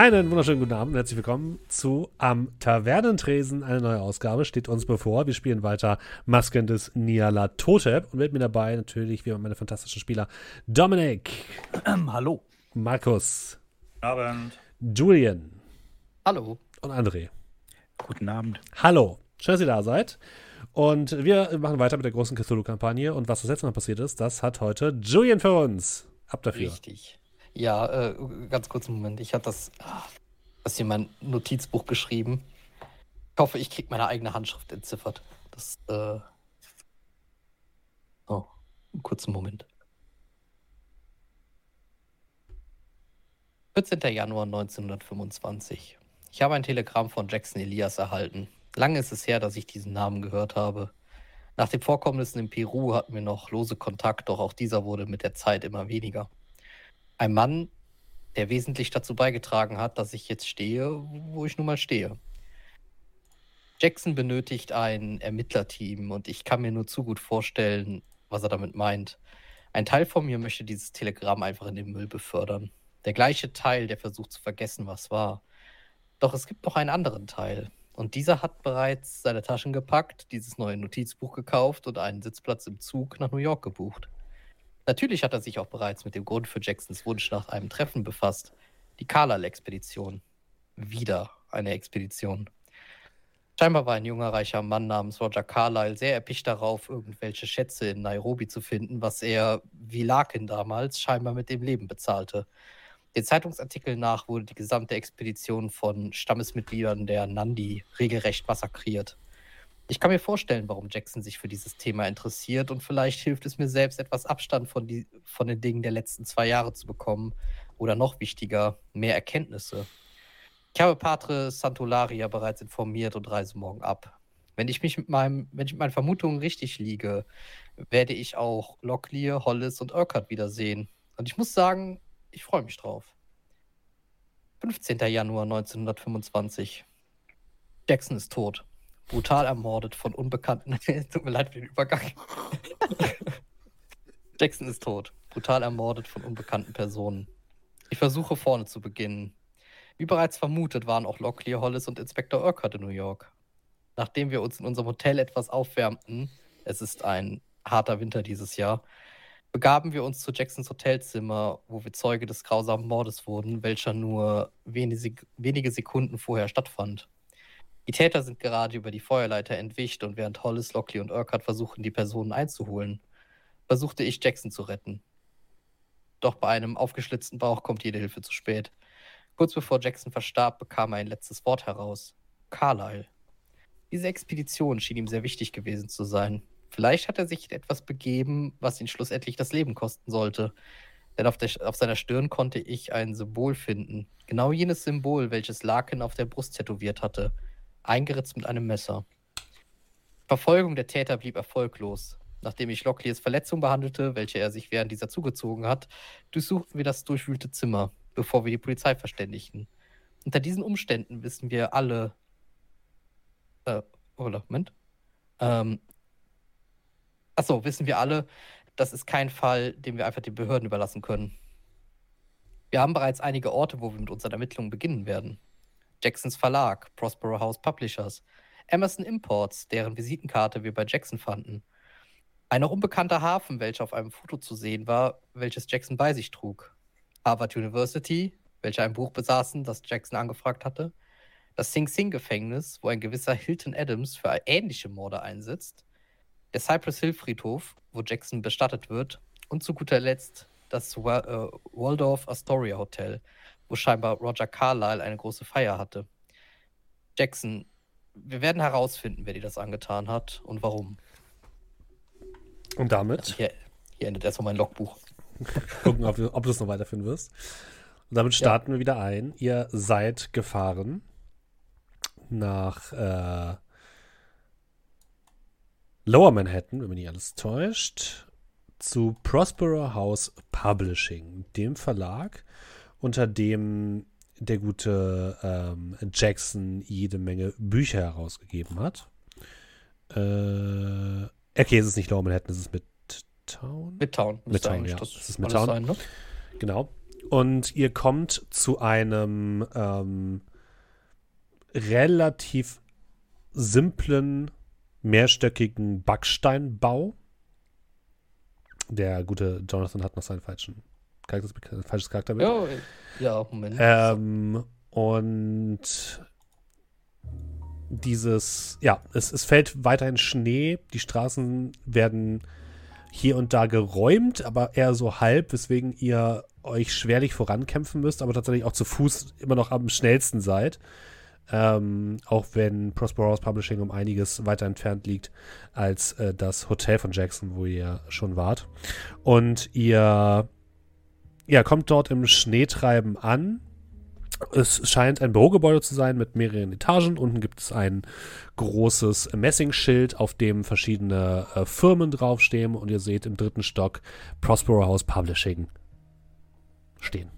Einen wunderschönen guten Abend und herzlich willkommen zu Am Tavernentresen. Eine neue Ausgabe steht uns bevor. Wir spielen weiter Masken des Niala Totep und mit mir dabei natürlich wie immer meine fantastischen Spieler Dominik. Ähm, hallo. Markus. Guten Abend. Julian. Hallo. Und André. Guten Abend. Hallo. Schön, dass ihr da seid. Und wir machen weiter mit der großen Cthulhu-Kampagne. Und was das letzte Mal passiert ist, das hat heute Julian für uns. Ab dafür. Richtig. Ja, äh, ganz kurz einen Moment. Ich hatte das, ah, das hier in mein Notizbuch geschrieben. Ich hoffe, ich kriege meine eigene Handschrift entziffert. Das, äh. Oh, einen kurzen Moment. 14. Januar 1925. Ich habe ein Telegramm von Jackson Elias erhalten. Lange ist es her, dass ich diesen Namen gehört habe. Nach den Vorkommnissen in Peru hatten wir noch lose Kontakt, doch auch dieser wurde mit der Zeit immer weniger. Ein Mann, der wesentlich dazu beigetragen hat, dass ich jetzt stehe, wo ich nun mal stehe. Jackson benötigt ein Ermittlerteam und ich kann mir nur zu gut vorstellen, was er damit meint. Ein Teil von mir möchte dieses Telegramm einfach in den Müll befördern. Der gleiche Teil, der versucht zu vergessen, was war. Doch es gibt noch einen anderen Teil. Und dieser hat bereits seine Taschen gepackt, dieses neue Notizbuch gekauft und einen Sitzplatz im Zug nach New York gebucht. Natürlich hat er sich auch bereits mit dem Grund für Jacksons Wunsch nach einem Treffen befasst. Die Carlyle-Expedition. Wieder eine Expedition. Scheinbar war ein junger, reicher Mann namens Roger Carlyle sehr erpicht darauf, irgendwelche Schätze in Nairobi zu finden, was er, wie Larkin damals, scheinbar mit dem Leben bezahlte. Den Zeitungsartikeln nach wurde die gesamte Expedition von Stammesmitgliedern der Nandi regelrecht massakriert. Ich kann mir vorstellen, warum Jackson sich für dieses Thema interessiert und vielleicht hilft es mir selbst, etwas Abstand von, die, von den Dingen der letzten zwei Jahre zu bekommen oder noch wichtiger, mehr Erkenntnisse. Ich habe Patre Santolaria bereits informiert und reise morgen ab. Wenn ich mich mit meinem, wenn ich mit meinen Vermutungen richtig liege, werde ich auch Locklear, Hollis und Urquhart wiedersehen. Und ich muss sagen, ich freue mich drauf. 15. Januar 1925. Jackson ist tot. Brutal ermordet von Unbekannten. Tut mir leid für den Übergang. Jackson ist tot. Brutal ermordet von unbekannten Personen. Ich versuche vorne zu beginnen. Wie bereits vermutet, waren auch Locklear Hollis und Inspektor Urquhart in New York. Nachdem wir uns in unserem Hotel etwas aufwärmten, es ist ein harter Winter dieses Jahr, begaben wir uns zu Jacksons Hotelzimmer, wo wir Zeuge des grausamen Mordes wurden, welcher nur wenige Sekunden vorher stattfand. Die Täter sind gerade über die Feuerleiter entwischt und während Hollis, Lockley und Urquhart versuchen, die Personen einzuholen, versuchte ich Jackson zu retten. Doch bei einem aufgeschlitzten Bauch kommt jede Hilfe zu spät. Kurz bevor Jackson verstarb, bekam er ein letztes Wort heraus. Carlyle. Diese Expedition schien ihm sehr wichtig gewesen zu sein. Vielleicht hat er sich etwas begeben, was ihn schlussendlich das Leben kosten sollte. Denn auf, der, auf seiner Stirn konnte ich ein Symbol finden. Genau jenes Symbol, welches Larkin auf der Brust tätowiert hatte eingeritzt mit einem Messer. Verfolgung der Täter blieb erfolglos. Nachdem ich Locklears Verletzung behandelte, welche er sich während dieser zugezogen hat, durchsuchten wir das durchwühlte Zimmer, bevor wir die Polizei verständigten. Unter diesen Umständen wissen wir alle. Äh, oder, Moment. Ähm, achso, wissen wir alle, das ist kein Fall, den wir einfach den Behörden überlassen können. Wir haben bereits einige Orte, wo wir mit unseren Ermittlungen beginnen werden. Jacksons Verlag, Prospero House Publishers, Emerson Imports, deren Visitenkarte wir bei Jackson fanden. Ein noch unbekannter Hafen, welcher auf einem Foto zu sehen war, welches Jackson bei sich trug. Harvard University, welche ein Buch besaßen, das Jackson angefragt hatte. Das Sing Sing Gefängnis, wo ein gewisser Hilton Adams für ähnliche Morde einsetzt. Der Cypress Hill Friedhof, wo Jackson bestattet wird. Und zu guter Letzt das äh, Waldorf Astoria Hotel, wo scheinbar Roger Carlyle eine große Feier hatte. Jackson, wir werden herausfinden, wer dir das angetan hat und warum. Und damit? Also hier, hier, endet erstmal mein Logbuch. Gucken, ob, ob du es noch weiterführen wirst. Und damit starten ja. wir wieder ein. Ihr seid gefahren nach äh, Lower Manhattan, wenn mich nicht alles täuscht, zu Prospero House Publishing, dem Verlag, unter dem der gute ähm, Jackson jede Menge Bücher herausgegeben hat. Äh, okay, es ist nicht Lower Manhattan, es ist Midtown. Midtown. Midtown, ja. Das, das ist Midtown. Sein, ne? Genau. und ihr kommt zu einem ähm, relativ simplen, mehrstöckigen Backsteinbau. Der gute Jonathan hat noch seinen falschen Charakter, falsches Charakterbild. Ja, ja, Moment. Ähm, und dieses, ja, es, es fällt weiterhin Schnee, die Straßen werden hier und da geräumt, aber eher so halb, weswegen ihr euch schwerlich vorankämpfen müsst, aber tatsächlich auch zu Fuß immer noch am schnellsten seid. Ähm, auch wenn Prospero House Publishing um einiges weiter entfernt liegt als äh, das Hotel von Jackson, wo ihr schon wart. Und ihr ja, kommt dort im Schneetreiben an. Es scheint ein Bürogebäude zu sein mit mehreren Etagen. Unten gibt es ein großes Messingschild, auf dem verschiedene äh, Firmen draufstehen. Und ihr seht im dritten Stock Prospero House Publishing stehen.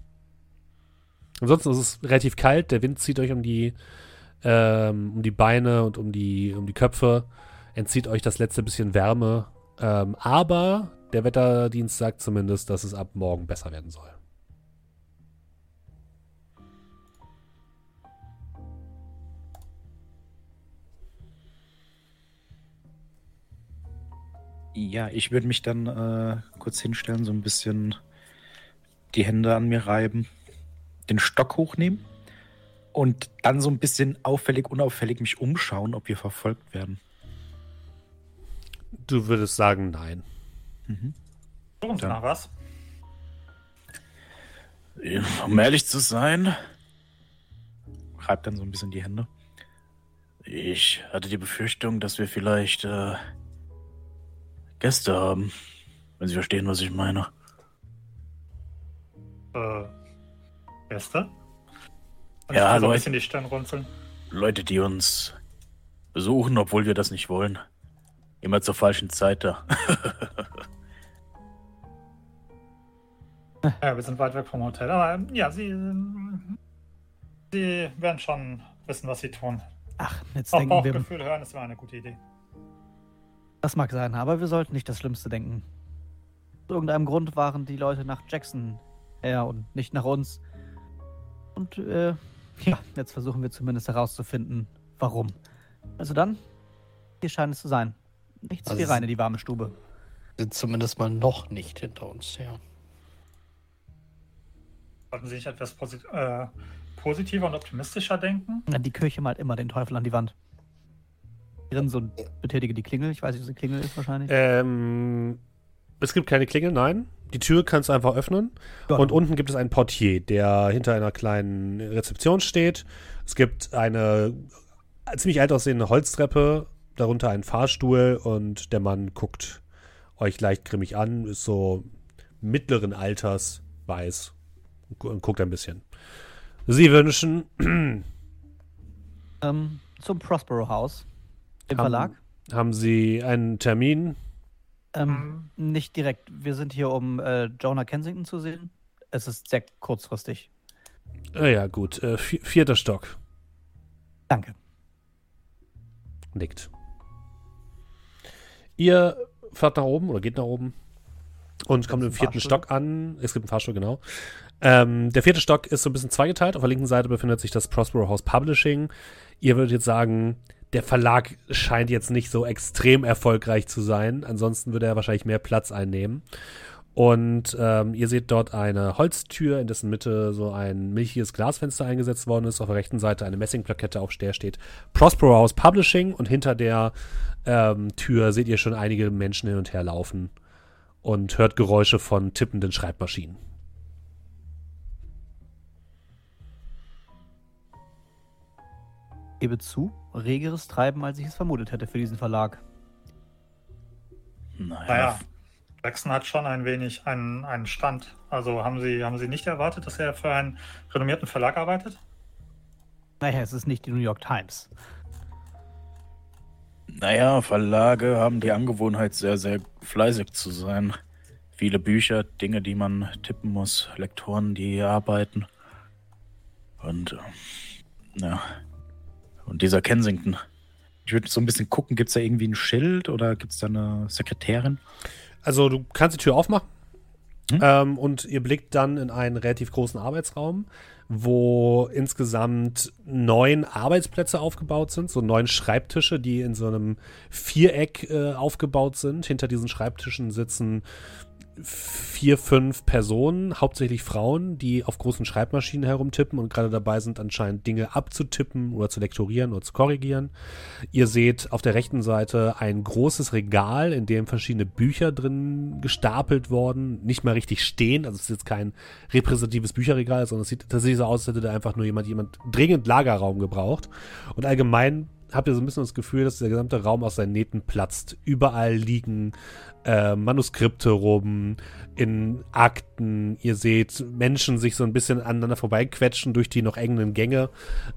Ansonsten ist es relativ kalt. Der Wind zieht euch um die, ähm, um die Beine und um die, um die Köpfe. Entzieht euch das letzte bisschen Wärme. Ähm, aber der Wetterdienst sagt zumindest, dass es ab morgen besser werden soll. Ja, ich würde mich dann äh, kurz hinstellen, so ein bisschen die Hände an mir reiben, den Stock hochnehmen und dann so ein bisschen auffällig, unauffällig mich umschauen, ob wir verfolgt werden. Du würdest sagen, nein. Mhm. Und nach was? Um ehrlich zu sein, reibt dann so ein bisschen die Hände. Ich hatte die Befürchtung, dass wir vielleicht äh, Gäste haben, wenn Sie verstehen, was ich meine. Äh, Gäste? Und Ja, so ein Leute. bisschen die Stirn runzeln. Leute, die uns besuchen, obwohl wir das nicht wollen. Immer zur falschen Zeit da. Ja, wir sind weit weg vom Hotel. Aber ähm, ja, sie, sie werden schon wissen, was sie tun. Ach, jetzt Auch denken wir, Bauchgefühl hören, ist immer eine gute Idee. das mag sein, aber wir sollten nicht das Schlimmste denken. Aus irgendeinem Grund waren die Leute nach Jackson her und nicht nach uns. Und äh, ja, jetzt versuchen wir zumindest herauszufinden, warum. Also dann, hier scheint es zu sein. Nichts Also wie in die warme Stube. Sind zumindest mal noch nicht hinter uns her. Sollten Sie nicht etwas posit äh, positiver und optimistischer denken? Die Kirche malt immer den Teufel an die Wand. Drin so und betätige die Klingel. Ich weiß nicht, was die Klingel ist wahrscheinlich. Ähm, es gibt keine Klingel, nein. Die Tür kannst du einfach öffnen. Ja. Und unten gibt es einen Portier, der hinter einer kleinen Rezeption steht. Es gibt eine ziemlich alt aussehende Holztreppe, darunter einen Fahrstuhl und der Mann guckt euch leicht grimmig an, ist so mittleren Alters, weiß und guckt ein bisschen. Sie wünschen, Ähm, zum Prospero House, dem Haben- Verlag. haben Sie einen Termin? Ähm, nicht direkt. Wir sind hier, um äh, Jonah Kensington zu sehen. Es ist sehr kurzfristig. Ah ja, gut. Äh, vi- vierter Stock. Danke. Nickt. Ihr fahrt nach oben oder geht nach oben und kommt im vierten? Stock an. Es gibt einen Fahrstuhl, genau. Ähm, der vierte Stock ist so ein bisschen zweigeteilt. Auf der linken Seite befindet sich das Prospero House Publishing. Ihr würdet jetzt sagen, der Verlag scheint jetzt nicht so extrem erfolgreich zu sein. Ansonsten würde er wahrscheinlich mehr Platz einnehmen. Und ähm, ihr seht dort eine Holztür, in dessen Mitte so ein milchiges Glasfenster eingesetzt worden ist. Auf der rechten Seite eine Messingplakette, auf der steht Prospero House Publishing. Und hinter der ähm, Tür seht ihr schon einige Menschen hin und her laufen und hört Geräusche von tippenden Schreibmaschinen. Gebe zu, regeres Treiben, als ich es vermutet hätte für diesen Verlag. Naja, Naja, Jackson hat schon ein wenig einen, einen Stand. Also haben Sie, haben Sie nicht erwartet, dass er für einen renommierten Verlag arbeitet? Naja, es ist nicht die New York Times. Naja, Verlage haben die Angewohnheit, sehr, sehr fleißig zu sein. Viele Bücher, Dinge, die man tippen muss, Lektoren, die arbeiten. Und, äh, ja. Und dieser Kensington. Ich würde so ein bisschen gucken, gibt es da irgendwie ein Schild oder gibt es da eine Sekretärin? Also du kannst die Tür aufmachen Mhm. Ähm, und ihr blickt dann in einen relativ großen Arbeitsraum, wo insgesamt neun Arbeitsplätze aufgebaut sind, so neun Schreibtische, die in so einem Viereck äh, aufgebaut sind. Hinter diesen Schreibtischen sitzen vier, fünf Personen, hauptsächlich Frauen, die auf großen Schreibmaschinen herumtippen und gerade dabei sind, anscheinend Dinge abzutippen oder zu lektorieren oder zu korrigieren. Ihr seht auf der rechten Seite ein großes Regal, in dem verschiedene Bücher drin gestapelt worden, nicht mal richtig stehen. Also es ist jetzt kein repräsentatives Bücherregal, sondern es sieht tatsächlich so aus, als hätte da einfach nur jemand, jemand dringend Lagerraum gebraucht. Und allgemein habt ihr so ein bisschen das Gefühl, dass der gesamte Raum aus seinen Nähten platzt. Überall liegen äh, Manuskripte rum, in Akten. Ihr seht Menschen sich so ein bisschen aneinander vorbeiquetschen durch die noch engen Gänge.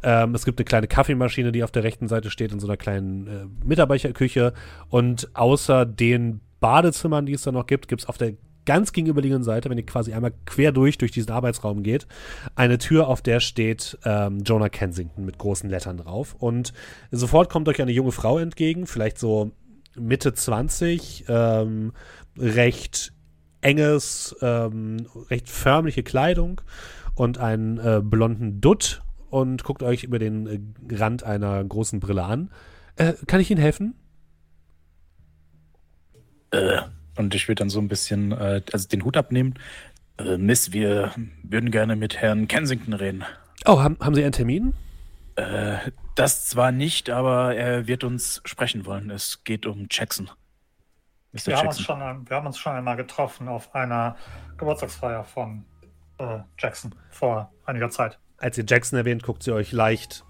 Ähm, es gibt eine kleine Kaffeemaschine, die auf der rechten Seite steht, in so einer kleinen äh, Mitarbeiterküche. Und außer den Badezimmern, die es da noch gibt, gibt es auf der ganz gegenüberliegenden Seite, wenn ihr quasi einmal quer durch, durch diesen Arbeitsraum geht, eine Tür, auf der steht ähm, Jonah Kensington mit großen Lettern drauf. Und sofort kommt euch eine junge Frau entgegen, vielleicht so Mitte 20, ähm, recht enges, ähm, recht förmliche Kleidung und einen äh, blonden Dutt und guckt euch über den äh, Rand einer großen Brille an. Äh, kann ich Ihnen helfen? Äh, und ich würde dann so ein bisschen, äh, also den Hut abnehmen. Äh, Miss, wir würden gerne mit Herrn Kensington reden. Oh, haben, haben Sie einen Termin? Äh, das zwar nicht, aber er wird uns sprechen wollen. Es geht um Jackson. Mr. Wir, Jackson. Haben uns schon, wir haben uns schon einmal getroffen auf einer Geburtstagsfeier von äh, Jackson vor einiger Zeit. Als ihr Jackson erwähnt, guckt sie euch leicht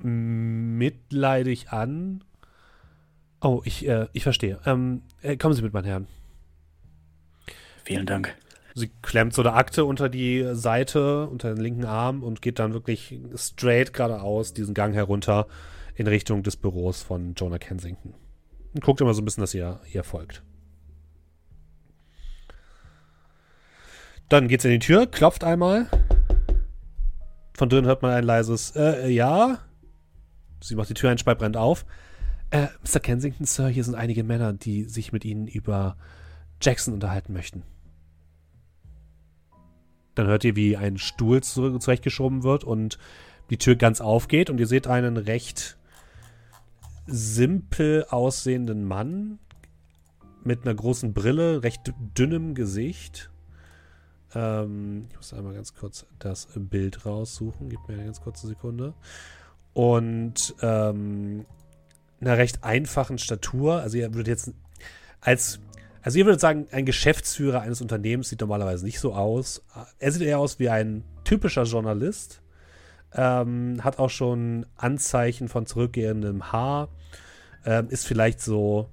mitleidig an. Oh, ich, äh, ich verstehe. Ähm, äh, kommen Sie mit, mein Herrn. Vielen Dank. Sie klemmt so eine Akte unter die Seite, unter den linken Arm und geht dann wirklich straight geradeaus diesen Gang herunter in Richtung des Büros von Jonah Kensington. Und guckt immer so ein bisschen, dass ihr ihr folgt. Dann geht's in die Tür, klopft einmal. Von drinnen hört man ein leises äh, ja. Sie macht die Tür ein, brennt auf. Äh, Mr. Kensington, Sir, hier sind einige Männer, die sich mit Ihnen über Jackson unterhalten möchten. Dann hört ihr, wie ein Stuhl zurechtgeschoben wird und die Tür ganz aufgeht und ihr seht einen recht simpel aussehenden Mann mit einer großen Brille, recht dünnem Gesicht. Ähm, ich muss einmal ganz kurz das Bild raussuchen. Gib mir eine ganz kurze Sekunde. Und ähm, einer recht einfachen Statur. Also ihr würdet jetzt als also ihr würdet sagen, ein Geschäftsführer eines Unternehmens sieht normalerweise nicht so aus. Er sieht eher aus wie ein typischer Journalist. Ähm, hat auch schon Anzeichen von zurückgehendem Haar. Ähm, ist vielleicht so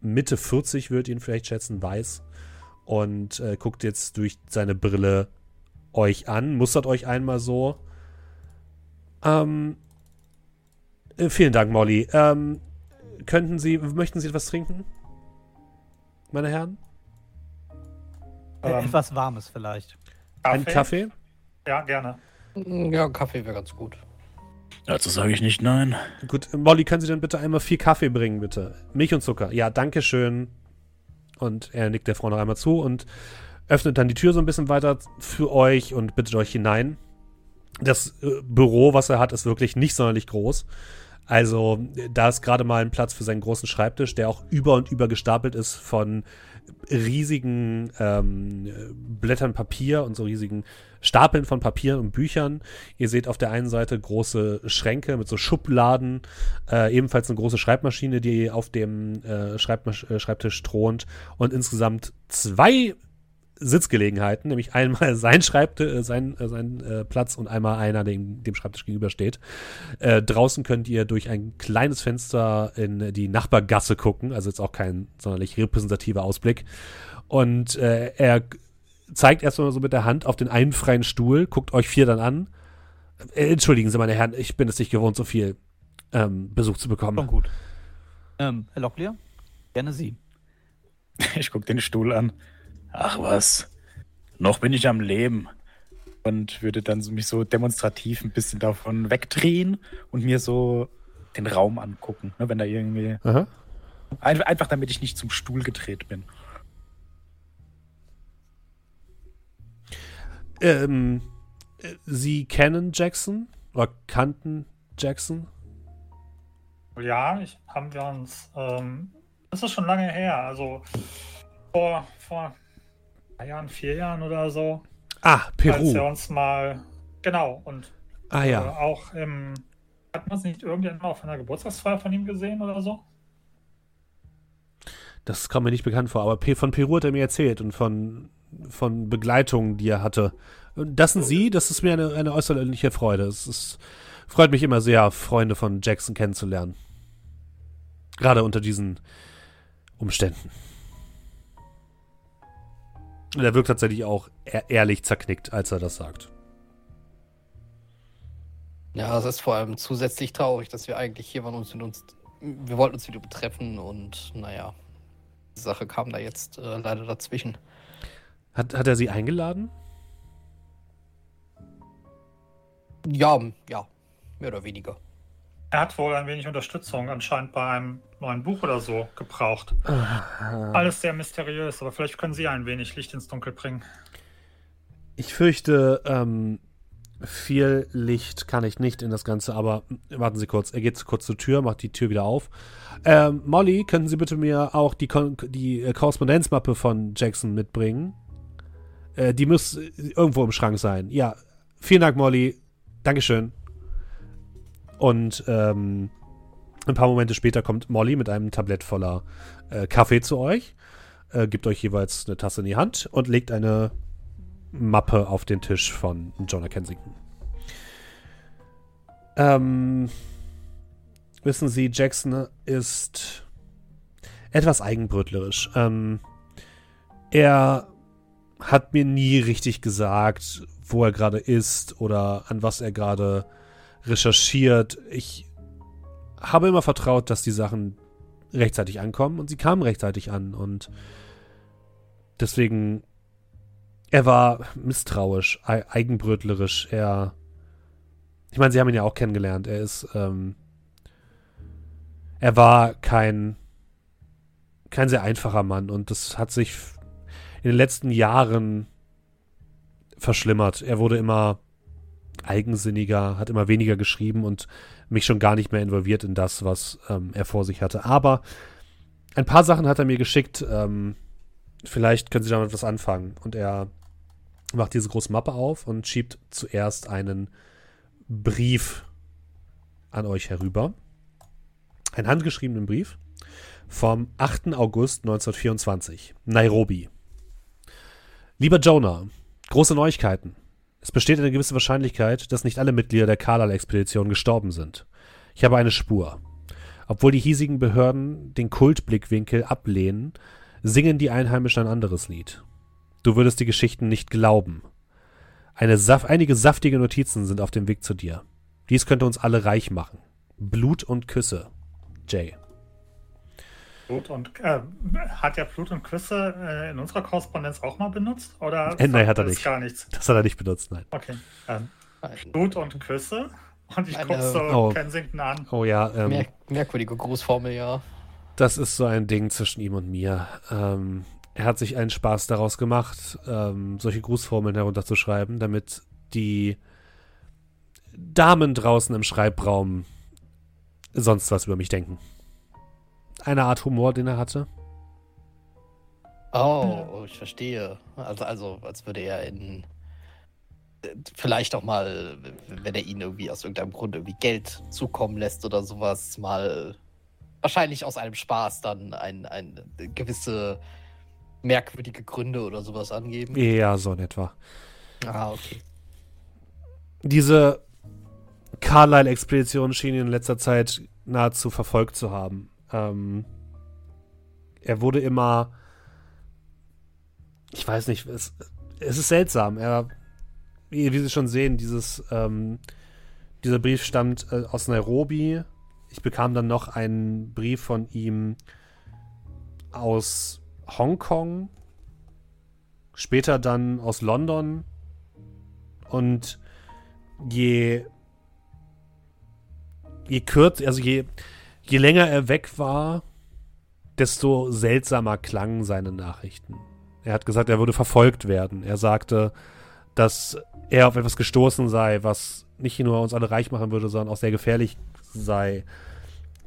Mitte 40, würde ihn vielleicht schätzen, weiß. Und äh, guckt jetzt durch seine Brille euch an, mustert euch einmal so. Ähm, äh, vielen Dank, Molly. Ähm, könnten Sie, möchten Sie etwas trinken? Meine Herren? Ähm, Etwas Warmes vielleicht. Kaffee? Ein Kaffee? Ja, gerne. Ja, Kaffee wäre ganz gut. Dazu sage ich nicht nein. Gut, Molly, können Sie dann bitte einmal vier Kaffee bringen, bitte? Milch und Zucker. Ja, danke schön. Und er nickt der Frau noch einmal zu und öffnet dann die Tür so ein bisschen weiter für euch und bittet euch hinein. Das äh, Büro, was er hat, ist wirklich nicht sonderlich groß. Also da ist gerade mal ein Platz für seinen großen Schreibtisch, der auch über und über gestapelt ist von riesigen ähm, Blättern Papier und so riesigen Stapeln von Papier und Büchern. Ihr seht auf der einen Seite große Schränke mit so Schubladen, äh, ebenfalls eine große Schreibmaschine, die auf dem äh, Schreibtisch thront und insgesamt zwei Sitzgelegenheiten, nämlich einmal sein Schreibtisch, äh, sein, äh, sein äh, Platz und einmal einer, dem, dem Schreibtisch gegenübersteht. Äh, draußen könnt ihr durch ein kleines Fenster in die Nachbargasse gucken, also jetzt auch kein sonderlich repräsentativer Ausblick. Und äh, er zeigt erstmal so mit der Hand auf den einen freien Stuhl, guckt euch vier dann an. Äh, entschuldigen Sie, meine Herren, ich bin es nicht gewohnt, so viel ähm, Besuch zu bekommen. Schon gut. Ähm, Herr Locklear, gerne Sie. Ich gucke den Stuhl an. Ach was, noch bin ich am Leben. Und würde dann mich so demonstrativ ein bisschen davon wegdrehen und mir so den Raum angucken, ne, wenn da irgendwie. Aha. Einfach damit ich nicht zum Stuhl gedreht bin. Ähm, äh, Sie kennen Jackson oder kannten Jackson? Ja, ich, haben wir uns. Ähm, das ist schon lange her. Also vor, vor drei Jahren, vier Jahren oder so. Ah, Als wir Peru. uns mal. Genau. Und Ah äh, ja. auch im. Hat man es nicht irgendwann auf einer Geburtstagsfeier von ihm gesehen oder so? Das kommt mir nicht bekannt vor, aber von Peru hat er mir erzählt und von, von Begleitungen, die er hatte. Das sind Sie, das ist mir eine, eine äußerliche Freude. Es ist, freut mich immer sehr, Freunde von Jackson kennenzulernen. Gerade unter diesen Umständen. Und er wirkt tatsächlich auch ehr- ehrlich zerknickt, als er das sagt. Ja, es ist vor allem zusätzlich traurig, dass wir eigentlich hier waren und mit uns. Wir wollten uns wieder betreffen und naja, die Sache kam da jetzt äh, leider dazwischen. Hat, hat er Sie eingeladen? Ja, ja, mehr oder weniger. Er hat wohl ein wenig Unterstützung anscheinend bei einem neuen Buch oder so gebraucht. Alles sehr mysteriös, aber vielleicht können Sie ein wenig Licht ins Dunkel bringen. Ich fürchte, ähm, viel Licht kann ich nicht in das Ganze, aber warten Sie kurz. Er geht kurz zur Tür, macht die Tür wieder auf. Ähm, Molly, könnten Sie bitte mir auch die, Kon die äh, Korrespondenzmappe von Jackson mitbringen? Äh, die muss irgendwo im Schrank sein. Ja, vielen Dank, Molly. Dankeschön. Und ähm, ein paar Momente später kommt Molly mit einem Tablett voller äh, Kaffee zu euch, äh, gibt euch jeweils eine Tasse in die Hand und legt eine Mappe auf den Tisch von Jonah Kensington. Ähm, wissen Sie, Jackson ist etwas eigenbrötlerisch. Ähm, er hat mir nie richtig gesagt, wo er gerade ist oder an was er gerade recherchiert. Ich habe immer vertraut, dass die Sachen rechtzeitig ankommen und sie kamen rechtzeitig an und deswegen er war misstrauisch, ei- eigenbrötlerisch. Er. Ich meine, Sie haben ihn ja auch kennengelernt. Er ist. Ähm, er war kein. kein sehr einfacher Mann und das hat sich in den letzten Jahren verschlimmert. Er wurde immer eigensinniger, hat immer weniger geschrieben und mich schon gar nicht mehr involviert in das, was ähm, er vor sich hatte. Aber ein paar Sachen hat er mir geschickt. Ähm, vielleicht können Sie damit was anfangen. Und er macht diese große Mappe auf und schiebt zuerst einen Brief an euch herüber. Einen handgeschriebenen Brief vom 8. August 1924, Nairobi. Lieber Jonah, große Neuigkeiten. Es besteht eine gewisse Wahrscheinlichkeit, dass nicht alle Mitglieder der Carlisle-Expedition gestorben sind. Ich habe eine Spur. Obwohl die hiesigen Behörden den Kultblickwinkel ablehnen, singen die Einheimischen ein anderes Lied. Du würdest die Geschichten nicht glauben. Saf einige saftige Notizen sind auf dem Weg zu dir. Dies könnte uns alle reich machen. Blut und Küsse. Jay. Blut und äh, hat er Blut und Küsse äh, in unserer Korrespondenz auch mal benutzt? Oder Äh, nein, hat er das nicht. gar nichts? Das hat er nicht benutzt, nein. Okay. Ähm, Ein Blut und Küsse. Und ich gucke so Oh. Kensington an. Oh ja, ähm, mer merkwürdige Grußformel, ja. das ist so ein Ding zwischen ihm und mir. Ähm, er hat sich einen Spaß daraus gemacht, ähm, solche Grußformeln herunterzuschreiben, damit die Damen draußen im Schreibraum sonst was über mich denken. Eine Art Humor, den er hatte. Oh, ich verstehe. Also, also, als würde er in. äh, Vielleicht auch mal, wenn er ihnen irgendwie aus irgendeinem Grund irgendwie Geld zukommen lässt oder sowas, mal wahrscheinlich aus einem Spaß dann ein, ein gewisse merkwürdige Gründe oder sowas angeben. Ja, so in etwa. Ah, okay. Diese Carlyle-Expedition schien ihn in letzter Zeit nahezu verfolgt zu haben. Ähm, er wurde immer. Ich weiß nicht, es, es ist seltsam. Er, wie, Sie schon sehen, dieses, ähm, dieser Brief stammt äh, aus Nairobi. Ich bekam dann noch einen Brief von ihm aus Hongkong. Später dann aus London. Und je je kürzer, also je, je länger er weg war, desto seltsamer klangen seine Nachrichten. Er hat gesagt, er würde verfolgt werden. Er sagte, dass er auf etwas gestoßen sei, was nicht nur uns alle reich machen würde, sondern auch sehr gefährlich sei.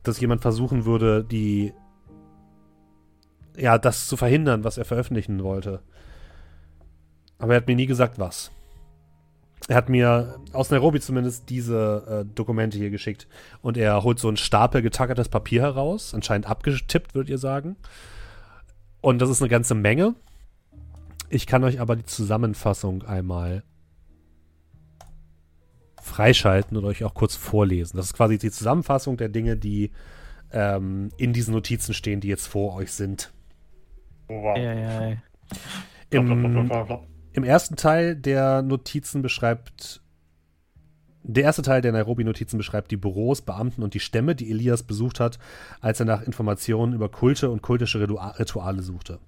Dass jemand versuchen würde, die ja, das zu verhindern, was er veröffentlichen wollte. Aber er hat mir nie gesagt, was. Er hat mir aus Nairobi zumindest diese äh, Dokumente hier geschickt. Und er holt so einen Stapel getackertes Papier heraus, anscheinend abgetippt, würdet ihr sagen. Und das ist eine ganze Menge. Ich kann euch aber die Zusammenfassung einmal freischalten und euch auch kurz vorlesen. Das ist quasi die Zusammenfassung der Dinge, die ähm, in diesen Notizen stehen, die jetzt vor euch sind. Wow. Ja, ja, ja. Im, Im ersten Teil der Notizen beschreibt der erste Teil der Nairobi-Notizen beschreibt die Büros, Beamten und die Stämme, die Elias besucht hat, als er nach Informationen über Kulte und kultische Rituale suchte.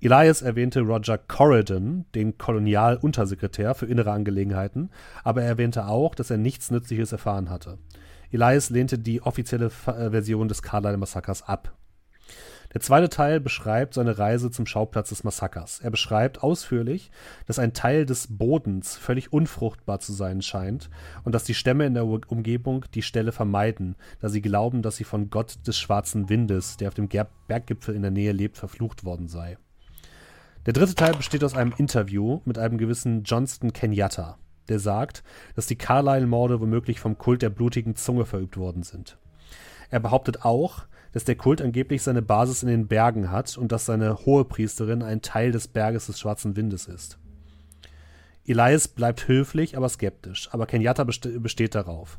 Elias erwähnte Roger Corridon, den Kolonialuntersekretär für innere Angelegenheiten, aber er erwähnte auch, dass er nichts Nützliches erfahren hatte. Elias lehnte die offizielle äh, Version des Carlisle-Massakers ab. Der zweite Teil beschreibt seine Reise zum Schauplatz des Massakers. Er beschreibt ausführlich, dass ein Teil des Bodens völlig unfruchtbar zu sein scheint und dass die Stämme in der Umgebung die Stelle vermeiden, da sie glauben, dass sie von Gott des schwarzen Windes, der auf dem Berggipfel in der Nähe lebt, verflucht worden sei. Der dritte Teil besteht aus einem Interview mit einem gewissen Johnston Kenyatta, der sagt, dass die Carlyle-Morde womöglich vom Kult der blutigen Zunge verübt worden sind. Er behauptet auch, dass der Kult angeblich seine Basis in den Bergen hat und dass seine Hohepriesterin ein Teil des Berges des Schwarzen Windes ist. Elias bleibt höflich, aber skeptisch, aber Kenyatta besteht darauf.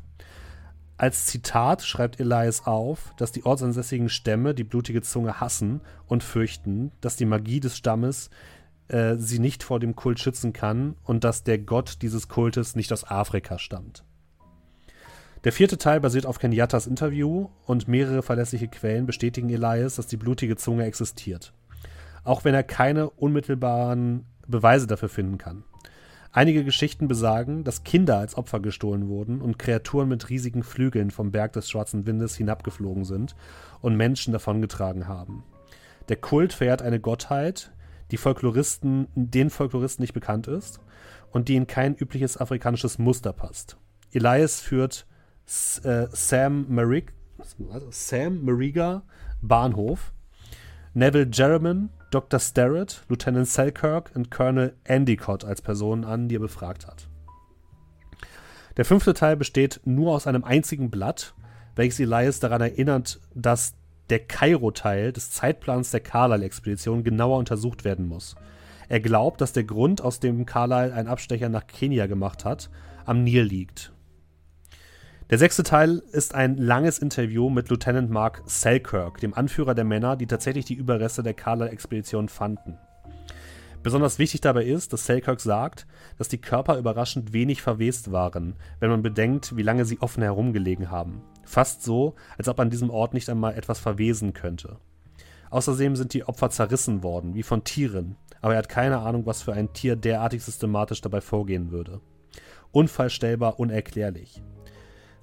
Als Zitat schreibt Elias auf, dass die ortsansässigen Stämme die blutige Zunge hassen und fürchten, dass die Magie des Stammes äh, sie nicht vor dem Kult schützen kann und dass der Gott dieses Kultes nicht aus Afrika stammt. Der vierte Teil basiert auf Kenyattas Interview und mehrere verlässliche Quellen bestätigen Elias, dass die blutige Zunge existiert. Auch wenn er keine unmittelbaren Beweise dafür finden kann. Einige Geschichten besagen, dass Kinder als Opfer gestohlen wurden und Kreaturen mit riesigen Flügeln vom Berg des Schwarzen Windes hinabgeflogen sind und Menschen davongetragen haben. Der Kult verehrt eine Gottheit, die Folkloristen, den Folkloristen nicht bekannt ist und die in kein übliches afrikanisches Muster passt. Elias führt äh, Sam Marig, Sam Mariga Bahnhof, Neville Jerriman, Dr. Starrett, Lieutenant Selkirk und Colonel Endicott als Personen an, die er befragt hat. Der fünfte Teil besteht nur aus einem einzigen Blatt, welches Elias daran erinnert, dass der Kairo-Teil des Zeitplans der Carlyle-Expedition genauer untersucht werden muss. Er glaubt, dass der Grund, aus dem Carlyle einen Abstecher nach Kenia gemacht hat, am Nil liegt. Der sechste Teil ist ein langes Interview mit Lieutenant Mark Selkirk, dem Anführer der Männer, die tatsächlich die Überreste der Carlyle-Expedition fanden. Besonders wichtig dabei ist, dass Selkirk sagt, dass die Körper überraschend wenig verwest waren, wenn man bedenkt, wie lange sie offen herumgelegen haben. Fast so, als ob an diesem Ort nicht einmal etwas verwesen könnte. Außerdem sind die Opfer zerrissen worden, wie von Tieren, aber er hat keine Ahnung, was für ein Tier derartig systematisch dabei vorgehen würde. Unfallstellbar unerklärlich.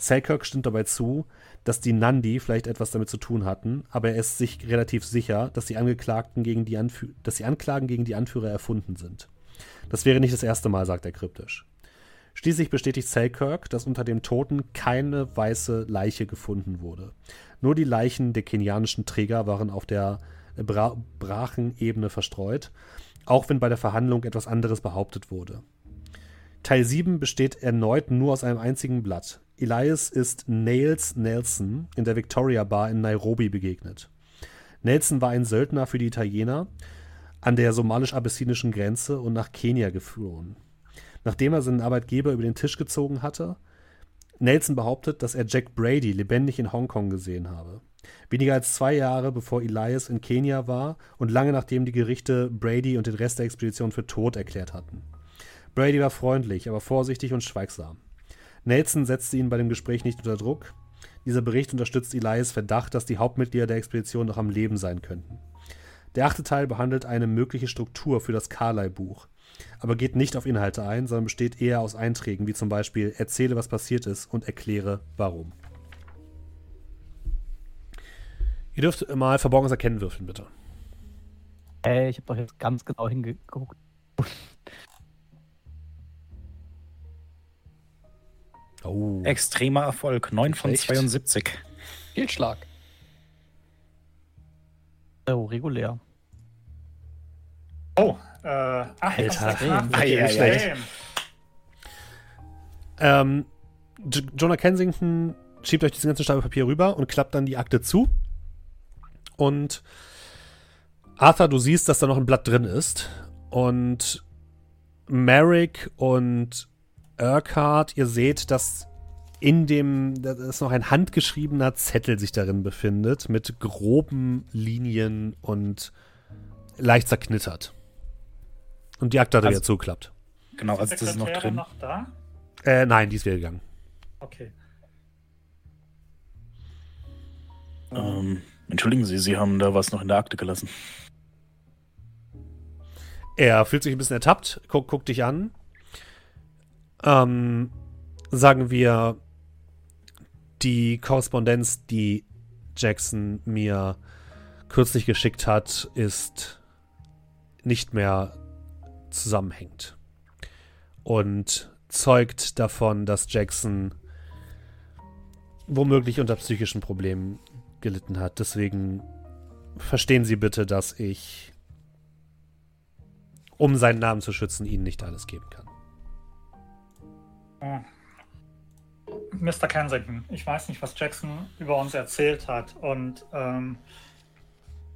Selkirk stimmt dabei zu, dass die Nandi vielleicht etwas damit zu tun hatten, aber er ist sich relativ sicher, dass die, Angeklagten gegen die, Anfü dass die Anklagen gegen die Anführer erfunden sind. Das wäre nicht das erste Mal, sagt er kryptisch. Schließlich bestätigt Selkirk, dass unter dem Toten keine weiße Leiche gefunden wurde. Nur die Leichen der kenianischen Träger waren auf der Bra Brachenebene verstreut, auch wenn bei der Verhandlung etwas anderes behauptet wurde. Teil 7 besteht erneut nur aus einem einzigen Blatt. Elias ist Nails Nelson in der Victoria Bar in Nairobi begegnet. Nelson war ein Söldner für die Italiener an der somalisch-abessinischen Grenze und nach Kenia geflohen. Nachdem er seinen Arbeitgeber über den Tisch gezogen hatte, Nelson behauptet, dass er Jack Brady lebendig in Hongkong gesehen habe. Weniger als zwei Jahre bevor Elias in Kenia war und lange nachdem die Gerichte Brady und den Rest der Expedition für tot erklärt hatten. Brady war freundlich, aber vorsichtig und schweigsam. Nelson setzte ihn bei dem Gespräch nicht unter Druck. Dieser Bericht unterstützt Elias Verdacht, dass die Hauptmitglieder der Expedition noch am Leben sein könnten. Der achte Teil behandelt eine mögliche Struktur für das Carlyle-Buch, aber geht nicht auf Inhalte ein, sondern besteht eher aus Einträgen, wie zum Beispiel Erzähle, was passiert ist und erkläre, warum. Ihr dürft mal Verborgenes Erkennen würfeln, bitte. Ey, ich habe doch jetzt ganz genau hingeguckt. Oh. Extremer Erfolg. 9 von Echt? 72. Fehlschlag. Oh, regulär. Oh, äh, ach, Alter. Extrem. Ähm, J Jonah Kensington schiebt euch diesen ganzen Stapel Papier rüber und klappt dann die Akte zu. Und Arthur, du siehst, dass da noch ein Blatt drin ist. Und Merrick und Urquhart, ihr seht, dass in dem, dass noch ein handgeschriebener Zettel sich darin befindet, mit groben Linien und leicht zerknittert. Und die Akte hat er Also- wieder zugeklappt. Genau, also das ist noch drin. noch da? Äh, nein, die ist wieder gegangen. Okay. Ähm, entschuldigen Sie, Sie haben da was noch in der Akte gelassen. Er fühlt sich ein bisschen ertappt, guckt guck dich an. Ähm, sagen wir, die Korrespondenz, die Jackson mir kürzlich geschickt hat, ist nicht mehr zusammenhängend. Und zeugt davon, dass Jackson womöglich unter psychischen Problemen gelitten hat. Deswegen verstehen Sie bitte, dass ich um seinen Namen zu schützen, ihnen nicht alles geben kann. Mr. Kensington, ich weiß nicht, was Jackson über uns erzählt hat. Und ähm,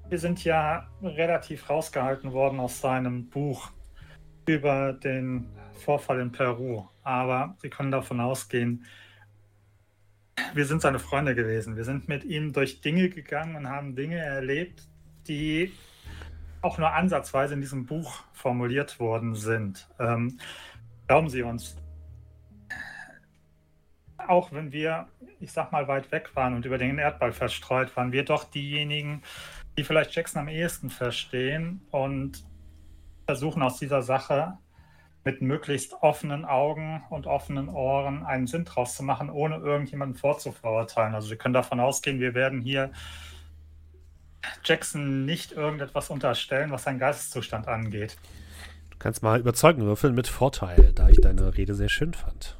wir sind ja relativ rausgehalten worden aus seinem Buch über den Vorfall in Peru. Aber Sie können davon ausgehen, wir sind seine Freunde gewesen. Wir sind mit ihm durch Dinge gegangen und haben Dinge erlebt, die auch nur ansatzweise in diesem Buch formuliert worden sind. Ähm, glauben Sie uns, auch wenn wir, ich sag mal, weit weg waren und über den Erdball verstreut waren, wir doch diejenigen, die vielleicht Jackson am ehesten verstehen und versuchen aus dieser Sache mit möglichst offenen Augen und offenen Ohren einen Sinn draus zu machen, ohne irgendjemanden vorzuverurteilen. Also wir können davon ausgehen, wir werden hier Jackson nicht irgendetwas unterstellen, was seinen Geisteszustand angeht. Du kannst mal überzeugen würfeln mit Vorteil, da ich deine Rede sehr schön fand.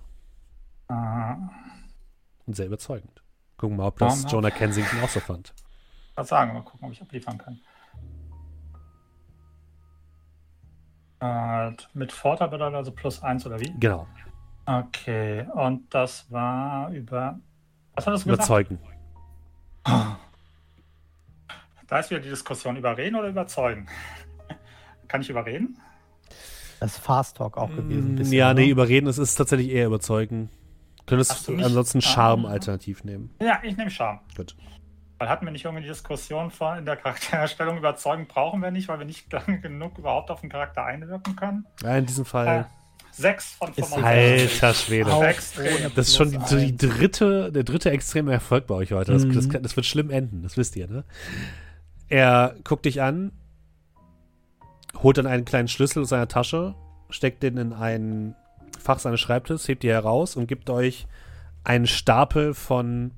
Und sehr überzeugend. Gucken wir mal, ob das Warum? Jonah Kensington auch so fand. was sagen, mal gucken, ob ich abliefern kann. Äh, mit Vorteil bedeutet also plus eins oder wie? Genau. Okay, und das war über. Was hattest du gesagt? Überzeugen. Da ist wieder die Diskussion, überreden oder überzeugen? Kann ich überreden? Das ist Fast Talk auch gewesen. ein bisschen, ja, nee, ne? überreden, es ist tatsächlich eher überzeugen. Könntest du ansonsten Ah. Charme alternativ nehmen. Ja, ich nehme Charme. Gut. Weil hatten wir nicht irgendwie die Diskussion vor in der Charaktererstellung überzeugen brauchen wir nicht, weil wir nicht lange genug überhaupt auf den Charakter einwirken können. Ja, in diesem Äh, Fall. sechs von Ist 65. Alter Schwede. Das ist schon die, die dritte, der dritte extreme Erfolg bei euch heute. Das, Mhm. das, kann- das wird schlimm enden, das wisst ihr, ne? Er guckt dich an, holt dann einen kleinen Schlüssel aus seiner Tasche, steckt den in ein Fach seines Schreibtisches, hebt die heraus und gibt euch einen Stapel von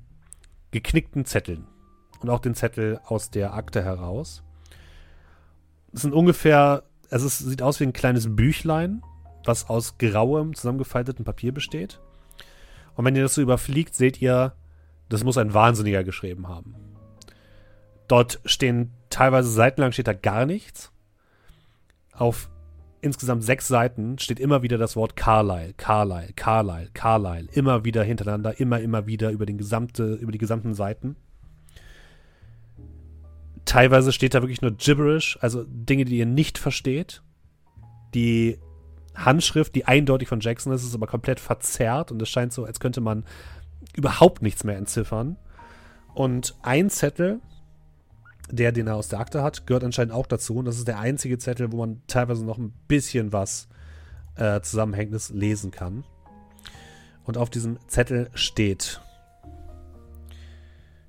geknickten Zetteln. Und auch den Zettel aus der Akte heraus. Es sind ungefähr, also es sieht aus wie ein kleines Büchlein, was aus grauem, zusammengefaltetem Papier besteht. Und wenn ihr das so überfliegt, seht ihr, das muss ein Wahnsinniger geschrieben haben. Dort stehen teilweise seitenlang steht da gar nichts. Auf insgesamt sechs Seiten steht immer wieder das Wort Carlyle, Carlyle, Carlyle, Carlyle. Immer wieder hintereinander, immer, immer wieder über, den gesamte, über die gesamten Seiten. Teilweise steht da wirklich nur Gibberish, also Dinge, die ihr nicht versteht. Die Handschrift, die eindeutig von Jackson ist, ist aber komplett verzerrt und es scheint so, als könnte man überhaupt nichts mehr entziffern. Und ein Zettel, der, den er aus der Akte hat, gehört anscheinend auch dazu. Und das ist der einzige Zettel, wo man teilweise noch ein bisschen was äh, Zusammenhängendes lesen kann. Und auf diesem Zettel steht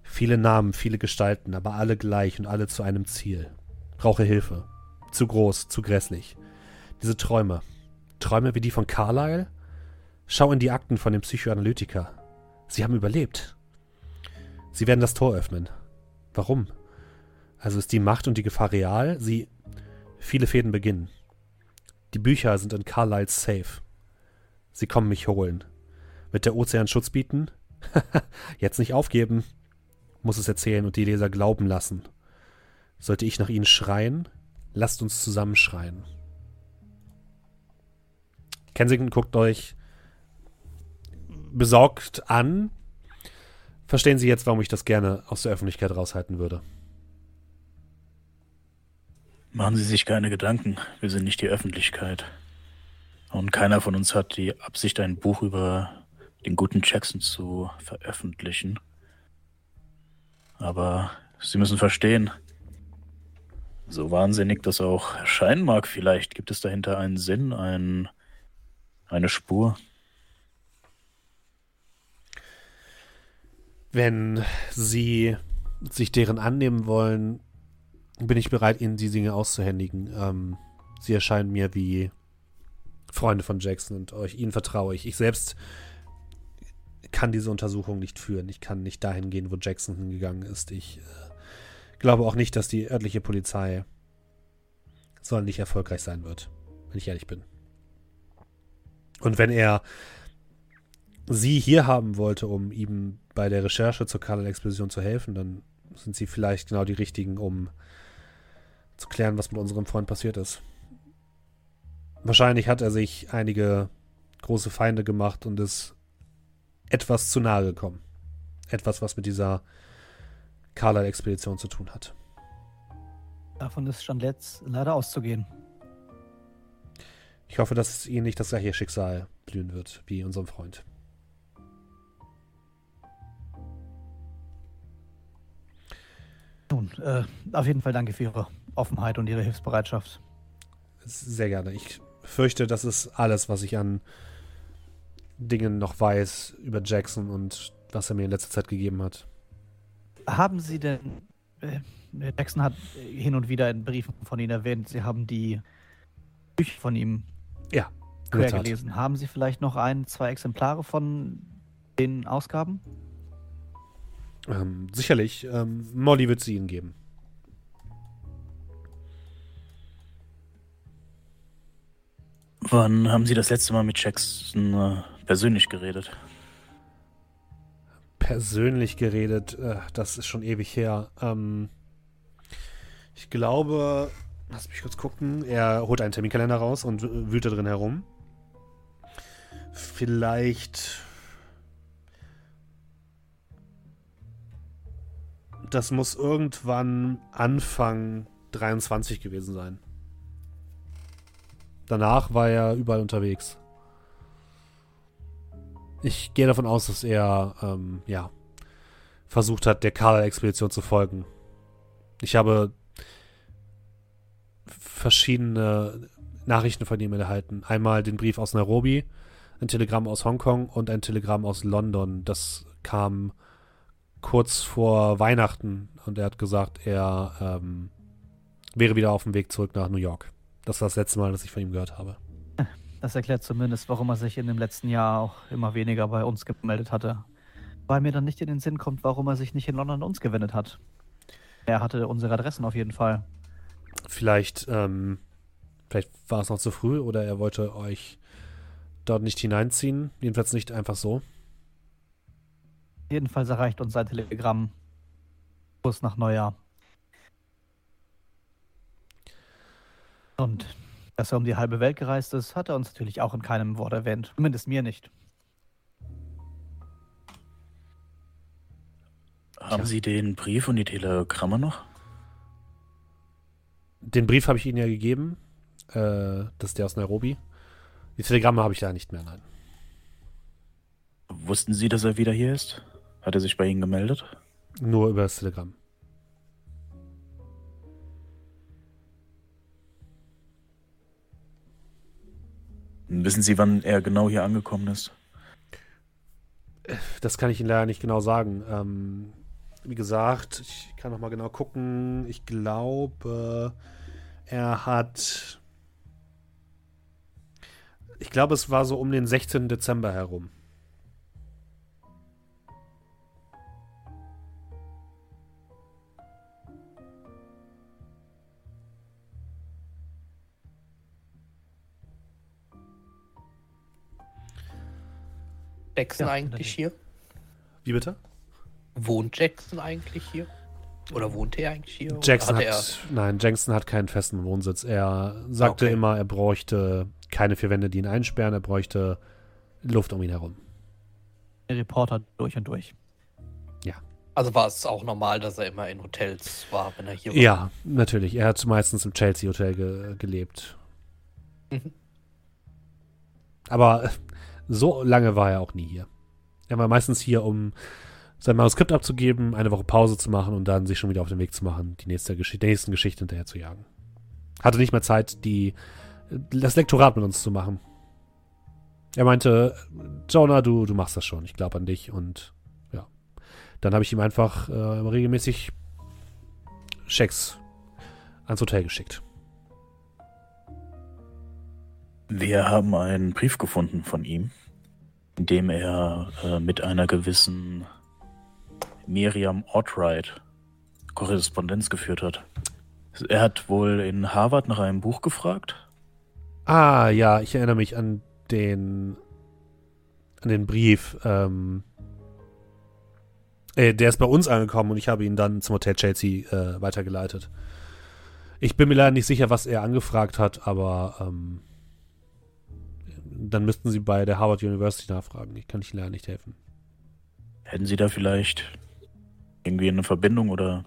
viele Namen, viele Gestalten, aber alle gleich und alle zu einem Ziel. Brauche Hilfe. Zu groß, zu grässlich. Diese Träume. Träume wie die von Carlyle? Schau in die Akten von dem Psychoanalytiker. Sie haben überlebt. Sie werden das Tor öffnen. Warum? Also ist die Macht und die Gefahr real? Sie. Viele Fäden beginnen. Die Bücher sind in Carlyles Safe. Sie kommen mich holen. Wird der Ozean Schutz bieten? Jetzt nicht aufgeben. Muss es erzählen und die Leser glauben lassen. Sollte ich nach ihnen schreien? Lasst uns zusammen schreien. Kensington guckt euch besorgt an. Verstehen Sie jetzt, warum ich das gerne aus der Öffentlichkeit raushalten würde? Machen Sie sich keine Gedanken. Wir sind nicht die Öffentlichkeit. Und keiner von uns hat die Absicht, ein Buch über den guten Jackson zu veröffentlichen. Aber Sie müssen verstehen, so wahnsinnig das auch erscheinen mag, vielleicht gibt es dahinter einen Sinn, ein, eine Spur. Wenn Sie sich deren annehmen wollen, bin ich bereit, Ihnen die Dinge auszuhändigen. Ähm, sie erscheinen mir wie Freunde von Jackson und euch, ihnen vertraue ich. Ich selbst kann diese Untersuchung nicht führen. Ich kann nicht dahin gehen, wo Jackson hingegangen ist. Ich äh, glaube auch nicht, dass die örtliche Polizei nicht erfolgreich sein wird, wenn ich ehrlich bin. Und wenn er sie hier haben wollte, um ihm bei der Recherche zur Karl-Expedition zu helfen, dann sind sie vielleicht genau die richtigen, um zu klären, was mit unserem Freund passiert ist. Wahrscheinlich hat er sich einige große Feinde gemacht und ist etwas zu nahe gekommen. Etwas, was mit dieser Carlyle-Expedition zu tun hat. Davon ist schon letzt leider auszugehen. Ich hoffe, dass Ihnen nicht das gleiche Schicksal blühen wird wie unserem Freund. Nun, äh, auf jeden Fall danke für Ihre Offenheit und Ihre Hilfsbereitschaft. Sehr gerne. Ich fürchte, das ist alles, was ich an Dingen noch weiß über Jackson und was er mir in letzter Zeit gegeben hat. Haben Sie denn. Äh, Jackson hat hin und wieder in Briefen von Ihnen erwähnt, Sie haben die Bücher von ihm Ja, quer gelesen. Haben Sie vielleicht noch ein, zwei Exemplare von den Ausgaben? Ähm, sicherlich. Ähm, Molly wird sie Ihnen geben. Wann haben Sie das letzte Mal mit Jackson äh, persönlich geredet? persönlich geredet, äh, das ist schon ewig her. Ähm, ich glaube, lass mich kurz gucken. Er holt einen Terminkalender raus und w- wühlt da drin herum. Vielleicht. Das muss irgendwann Anfang 23 gewesen sein. Danach war er überall unterwegs. Ich gehe davon aus, dass er, ähm, ja, versucht hat, der Carla-Expedition zu folgen. Ich habe verschiedene Nachrichten von ihm erhalten. Einmal den Brief aus Nairobi, ein Telegramm aus Hongkong und ein Telegramm aus London. Das kam kurz vor Weihnachten und er hat gesagt, er ähm, wäre wieder auf dem Weg zurück nach New York. Das war das letzte Mal, dass ich von ihm gehört habe. Das erklärt zumindest, warum er sich in dem letzten Jahr auch immer weniger bei uns gemeldet hatte. Weil mir dann nicht in den Sinn kommt, warum er sich nicht in London an uns gewendet hat. Er hatte unsere Adressen auf jeden Fall. Vielleicht, ähm, vielleicht war es noch zu früh oder er wollte euch dort nicht hineinziehen. Jedenfalls nicht einfach so. Jedenfalls erreicht uns sein Telegramm kurz nach Neujahr. Und dass er um die halbe Welt gereist ist, hat er uns natürlich auch in keinem Wort erwähnt. Zumindest mir nicht. Haben Sie den Brief und die Telegramme noch? Den Brief habe ich Ihnen ja gegeben. Äh, das ist der aus Nairobi. Die Telegramme habe ich da nicht mehr, nein. Wussten Sie, dass er wieder hier ist? Hat er sich bei Ihnen gemeldet? Nur über das Telegramm. Wissen Sie, wann er genau hier angekommen ist? Das kann ich Ihnen leider nicht genau sagen. Ähm, wie gesagt, ich kann noch mal genau gucken. Ich glaube, er hat. Ich glaube, es war so um den 16. Dezember herum. Jackson Ja, eigentlich hier? Wie bitte? Wohnt Jackson eigentlich hier? Oder wohnt er eigentlich hier? Jackson hat hat, nein, Jackson hat keinen festen Wohnsitz. Er sagte Okay. immer, er bräuchte keine vier Wände, die ihn einsperren, er bräuchte Luft um ihn herum. Der Reporter durch und durch. Also war es auch normal, dass er immer in Hotels war, wenn er hier war? Ja, natürlich. Er hat meistens im Chelsea Hotel ge gelebt. Mhm. Aber so lange war er auch nie hier. Er war meistens hier, um sein Manuskript abzugeben, eine Woche Pause zu machen und dann sich schon wieder auf den Weg zu machen, die nächste Geschichte, der nächsten Geschichte hinterher zu jagen. Hatte nicht mehr Zeit, die, das Lektorat mit uns zu machen. Er meinte, Jonah, du, du machst das schon, ich glaube an dich und ja. Dann habe ich ihm einfach äh, regelmäßig Schecks ans Hotel geschickt. Wir haben einen Brief gefunden von ihm, in dem er äh, mit einer gewissen Miriam Ortright Korrespondenz geführt hat. Er hat wohl in Harvard nach einem Buch gefragt. Ah, ja, ich erinnere mich an den an den Brief. Ähm, äh, der ist bei uns angekommen und ich habe ihn dann zum Hotel Chelsea äh, weitergeleitet. Ich bin mir leider nicht sicher, was er angefragt hat, aber ähm, dann müssten Sie bei der Harvard University nachfragen. Ich kann Ihnen leider nicht helfen. Hätten Sie da vielleicht irgendwie eine Verbindung oder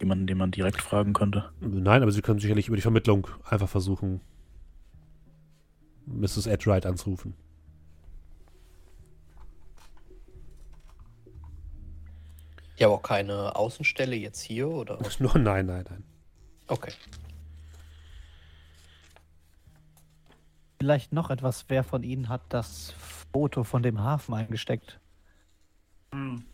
jemanden, den man direkt fragen könnte? Nein, aber Sie können sicherlich über die Vermittlung einfach versuchen, Mrs. Edright anzurufen. Ja, aber auch keine Außenstelle jetzt hier, oder? Nur nein, nein, nein. Okay. Vielleicht noch etwas, wer von Ihnen hat das Foto von dem Hafen eingesteckt? Hm.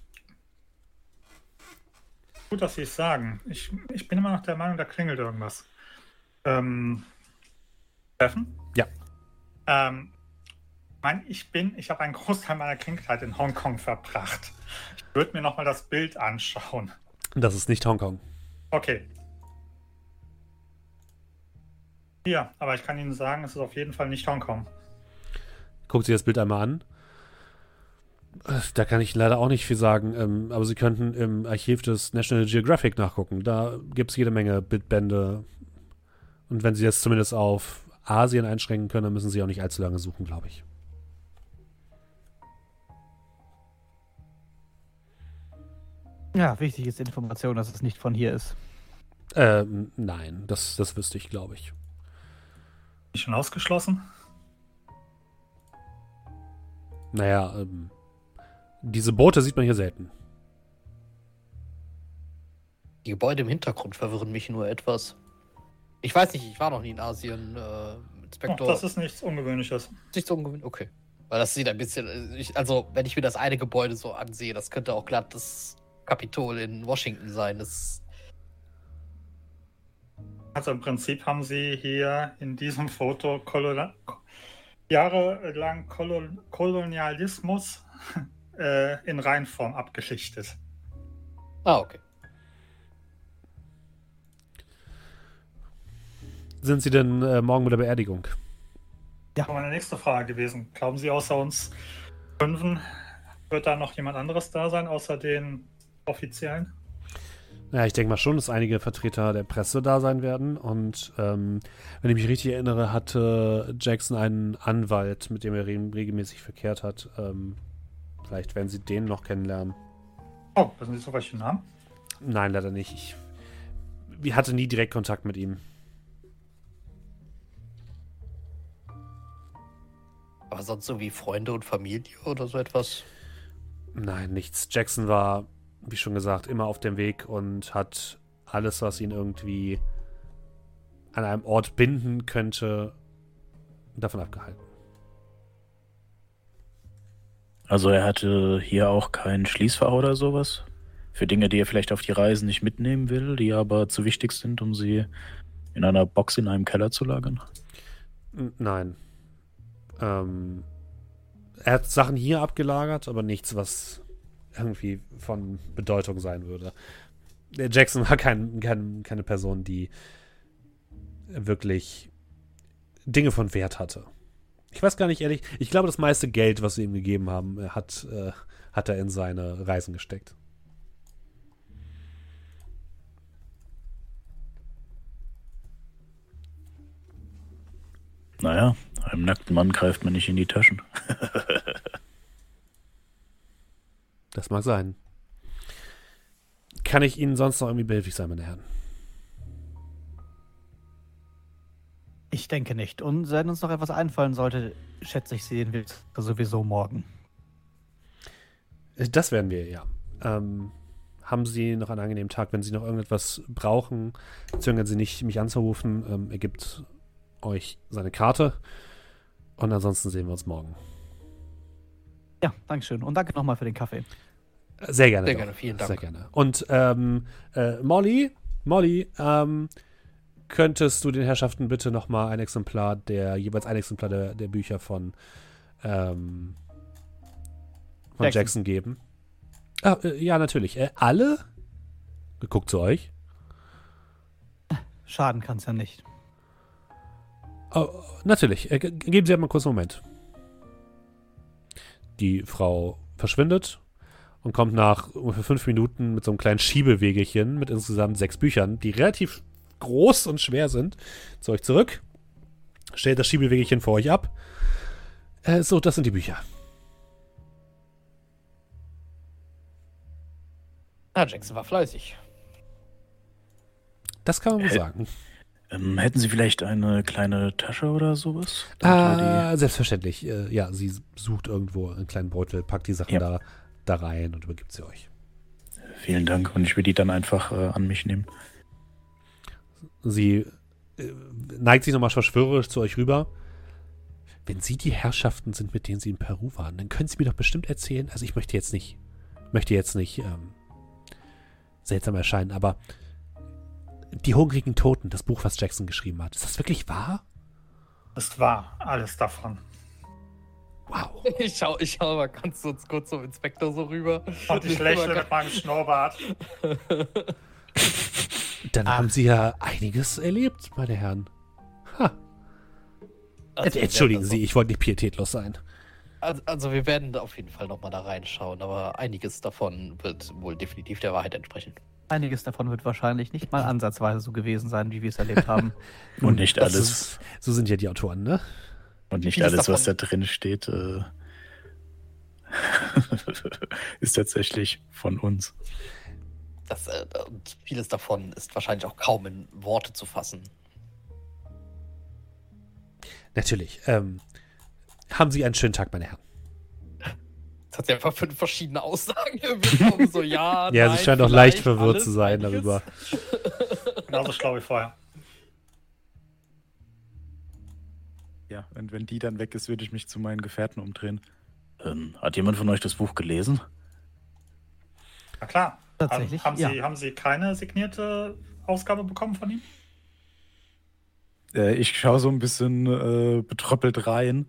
Gut, dass Sie es sagen. Ich, ich bin immer noch der Meinung, da klingelt irgendwas. Ähm, Steffen? Ja. Ähm, mein, ich bin, ich habe einen Großteil meiner Kindheit in Hongkong verbracht. Ich würde mir nochmal das Bild anschauen. Das ist nicht Hongkong. Okay. Hier, aber ich kann Ihnen sagen, es ist auf jeden Fall nicht Hongkong. Guckt sich das Bild einmal an. Da kann ich leider auch nicht viel sagen, ähm, aber Sie könnten im Archiv des National Geographic nachgucken. Da gibt es jede Menge Bildbände. Und wenn Sie jetzt zumindest auf Asien einschränken können, dann müssen Sie auch nicht allzu lange suchen, glaube ich. Ja, wichtig ist die Information, dass es nicht von hier ist. Ähm, nein, das, das wüsste ich, glaube ich. Nicht schon ausgeschlossen? Naja, ähm, diese Boote sieht man hier selten. Die Gebäude im Hintergrund verwirren mich nur etwas. Ich weiß nicht, ich war noch nie in Asien. Äh, Oh, Inspektor. das ist nichts Ungewöhnliches. nicht so ungewöhnlich. Okay. Weil das sieht ein bisschen. äh, Ich, also, wenn ich mir das eine Gebäude so ansehe, das könnte auch glatt das Kapitol in Washington sein. Das, Also im Prinzip haben sie hier in diesem Foto Kolona jahrelang Kolon Kolonialismus äh, in Reinform abgeschichtet. ah, okay. Sind Sie denn äh, morgen mit der Beerdigung? Das war meine nächste Frage gewesen. Glauben Sie, außer uns Fünfen wird da noch jemand anderes da sein, außer den Offiziellen? Ja, ich denke mal schon, dass einige Vertreter der Presse da sein werden. Und ähm, wenn ich mich richtig erinnere, hatte Jackson einen Anwalt, mit dem er re regelmäßig verkehrt hat. Ähm, vielleicht werden Sie den noch kennenlernen. Oh, wissen Sie so welche Namen? Nein, leider nicht. Ich, ich hatte nie direkt Kontakt mit ihm. Aber sonst so wie Freunde und Familie oder so etwas. Nein, nichts. Jackson war, wie schon gesagt, immer auf dem Weg und hat alles, was ihn irgendwie an einem Ort binden könnte, davon abgehalten. Also er hatte hier auch keinen Schließfach oder sowas? Für Dinge, die er vielleicht auf die Reisen nicht mitnehmen will, die aber zu wichtig sind, um sie in einer Box in einem Keller zu lagern? Nein. Ähm, er hat Sachen hier abgelagert, aber nichts, was irgendwie von Bedeutung sein würde. Jackson war kein, kein, keine Person, die wirklich Dinge von Wert hatte. Ich ich weiß gar nicht ehrlich. Ich glaube, das meiste Geld, was sie ihm gegeben haben, äh, hat, äh, hat er in seine Reisen gesteckt. Naja, einem nackten Mann greift man nicht in die Taschen. Das mag sein. Kann ich Ihnen sonst noch irgendwie behilflich sein, meine Herren? Ich denke nicht. Und wenn uns noch etwas einfallen sollte, schätze ich, sehen wir sowieso morgen. Äh, Das werden wir, ja. Ähm, haben Sie noch einen angenehmen Tag. Wenn Sie noch irgendetwas brauchen, zögern Sie nicht, mich anzurufen. Ähm, er gibt euch seine Karte. Und ansonsten sehen wir uns morgen. Ja, Dankeschön. Und danke nochmal für den Kaffee. Sehr gerne. Sehr doch. gerne, vielen Dank. Sehr gerne. Und ähm, äh, Molly, Molly, ähm, könntest du den Herrschaften bitte nochmal ein Exemplar der, jeweils ein Exemplar der, der Bücher von, ähm, von Jackson. Jackson. geben? Ah, äh, ja, natürlich. Äh, alle? Guckt zu euch. Schaden kann es ja nicht. Oh, natürlich. Äh, ge- geben Sie einmal kurz einen Moment. Die Frau verschwindet und kommt nach ungefähr fünf Minuten mit so einem kleinen Schiebewegelchen mit insgesamt sechs Büchern, die relativ groß und schwer sind, zu euch zurück. Stellt das Schiebewegelchen vor euch ab. Äh, so, das sind die Bücher. Ah, Jackson war fleißig. Das kann man wohl Äh, sagen. Ähm, hätten Sie vielleicht eine kleine Tasche oder sowas? Ah, selbstverständlich. Äh, ja, sie sucht irgendwo einen kleinen Beutel, packt die Sachen Ja. da, da rein und übergibt sie euch. vielen Dank und ich will die dann einfach äh, an mich nehmen. Sie äh, neigt sich nochmal verschwörerisch zu euch rüber. Wenn Sie die Herrschaften sind, mit denen Sie in Peru waren, dann können Sie mir doch bestimmt erzählen. Also ich möchte jetzt nicht, möchte jetzt nicht ähm, seltsam erscheinen, aber die hungrigen Toten, das Buch, was Jackson geschrieben hat, ist das wirklich wahr? Es war alles davon. Wow. Ich schau, ich schau mal ganz kurz, kurz zum Inspektor so rüber. Und ich lächle mit meinem Schnurrbart. Dann Ah. haben Sie ja einiges erlebt, meine Herren. Ha. Also, Entschuldigen Sie, ich wollte nicht pietätlos sein. Also, also wir werden auf jeden Fall nochmal da reinschauen, aber einiges davon wird wohl definitiv der Wahrheit entsprechen. Einiges davon wird wahrscheinlich nicht mal ansatzweise so gewesen sein, wie wir es erlebt haben. Und nicht Das alles, ist- So sind ja die Autoren, ne? und nicht alles, was da davon- drin steht, äh, ist tatsächlich von uns. Das, äh, und vieles davon ist wahrscheinlich auch kaum in Worte zu fassen. Natürlich. Ähm, haben Sie einen schönen Tag, meine Herren. Jetzt hat sie einfach fünf verschiedene Aussagen. Wir kommen so, ja, Ja, nein, sie scheint auch leicht verwirrt zu sein darüber. Genauso schlau wie vorher. Ja, und wenn die dann weg ist, würde ich mich zu meinen Gefährten umdrehen. Ähm, hat jemand von euch das Buch gelesen? Na klar. Tatsächlich, Haben, haben, ja. Sie, haben Sie keine signierte Ausgabe bekommen von ihm? Äh, ich schaue so ein bisschen äh, betröppelt rein.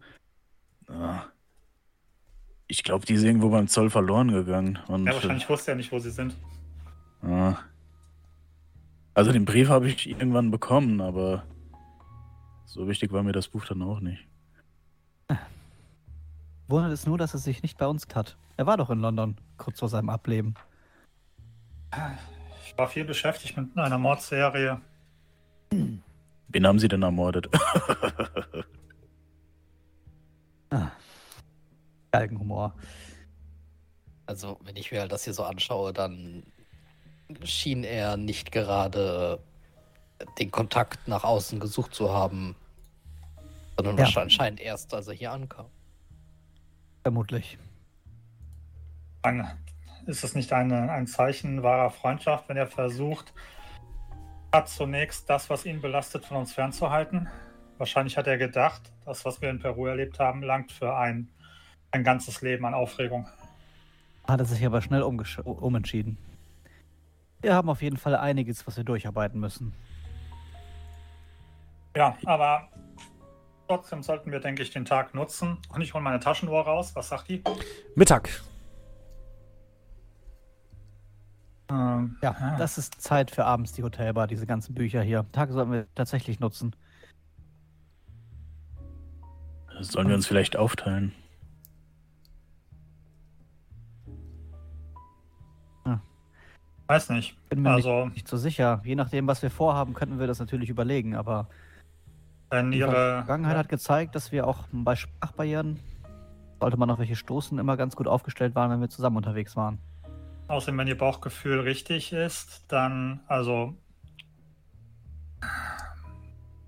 Ah. Ich glaube, die ist irgendwo beim Zoll verloren gegangen. Und, Ja, wahrscheinlich wusste er nicht, wo Sie sind. Ah. Also den Brief habe ich irgendwann bekommen, aber so wichtig war mir das Buch dann auch nicht. Wundert es nur, dass er sich nicht bei uns hat. Er war doch in London, kurz vor seinem Ableben. Ich war viel beschäftigt mit einer Mordserie. Wen haben sie denn ermordet? Galgenhumor. Also, wenn ich mir halt das hier so anschaue, dann schien er nicht gerade den Kontakt nach außen gesucht zu haben, sondern Ja. wahrscheinlich anscheinend erst, als er hier ankam. Vermutlich. Ist es nicht eine, ein Zeichen wahrer Freundschaft, wenn er versucht, hat zunächst das, was ihn belastet, von uns fernzuhalten? Wahrscheinlich hat er gedacht, das, was wir in Peru erlebt haben, langt für ein, ein ganzes Leben an Aufregung. Hat er sich aber schnell umentschieden. Wir haben auf jeden Fall einiges, was wir durcharbeiten müssen. Ja, aber trotzdem sollten wir, denke ich, den Tag nutzen. Und ich hole meine Taschenuhr raus. Was sagt die? Mittag. Ähm, Ja, ah, das ist Zeit für abends die Hotelbar, diese ganzen Bücher hier. Tage sollten wir tatsächlich nutzen. Sollen wir uns vielleicht aufteilen? Weiß nicht. Bin mir Also, nicht, nicht so sicher. Je nachdem, was wir vorhaben, könnten wir das natürlich überlegen. Aber wenn die ihre. Vergangenheit hat gezeigt, dass wir auch bei Sprachbarrieren, sollte man auf welche stoßen, immer ganz gut aufgestellt waren, wenn wir zusammen unterwegs waren. Außerdem, wenn ihr Bauchgefühl richtig ist, dann, also,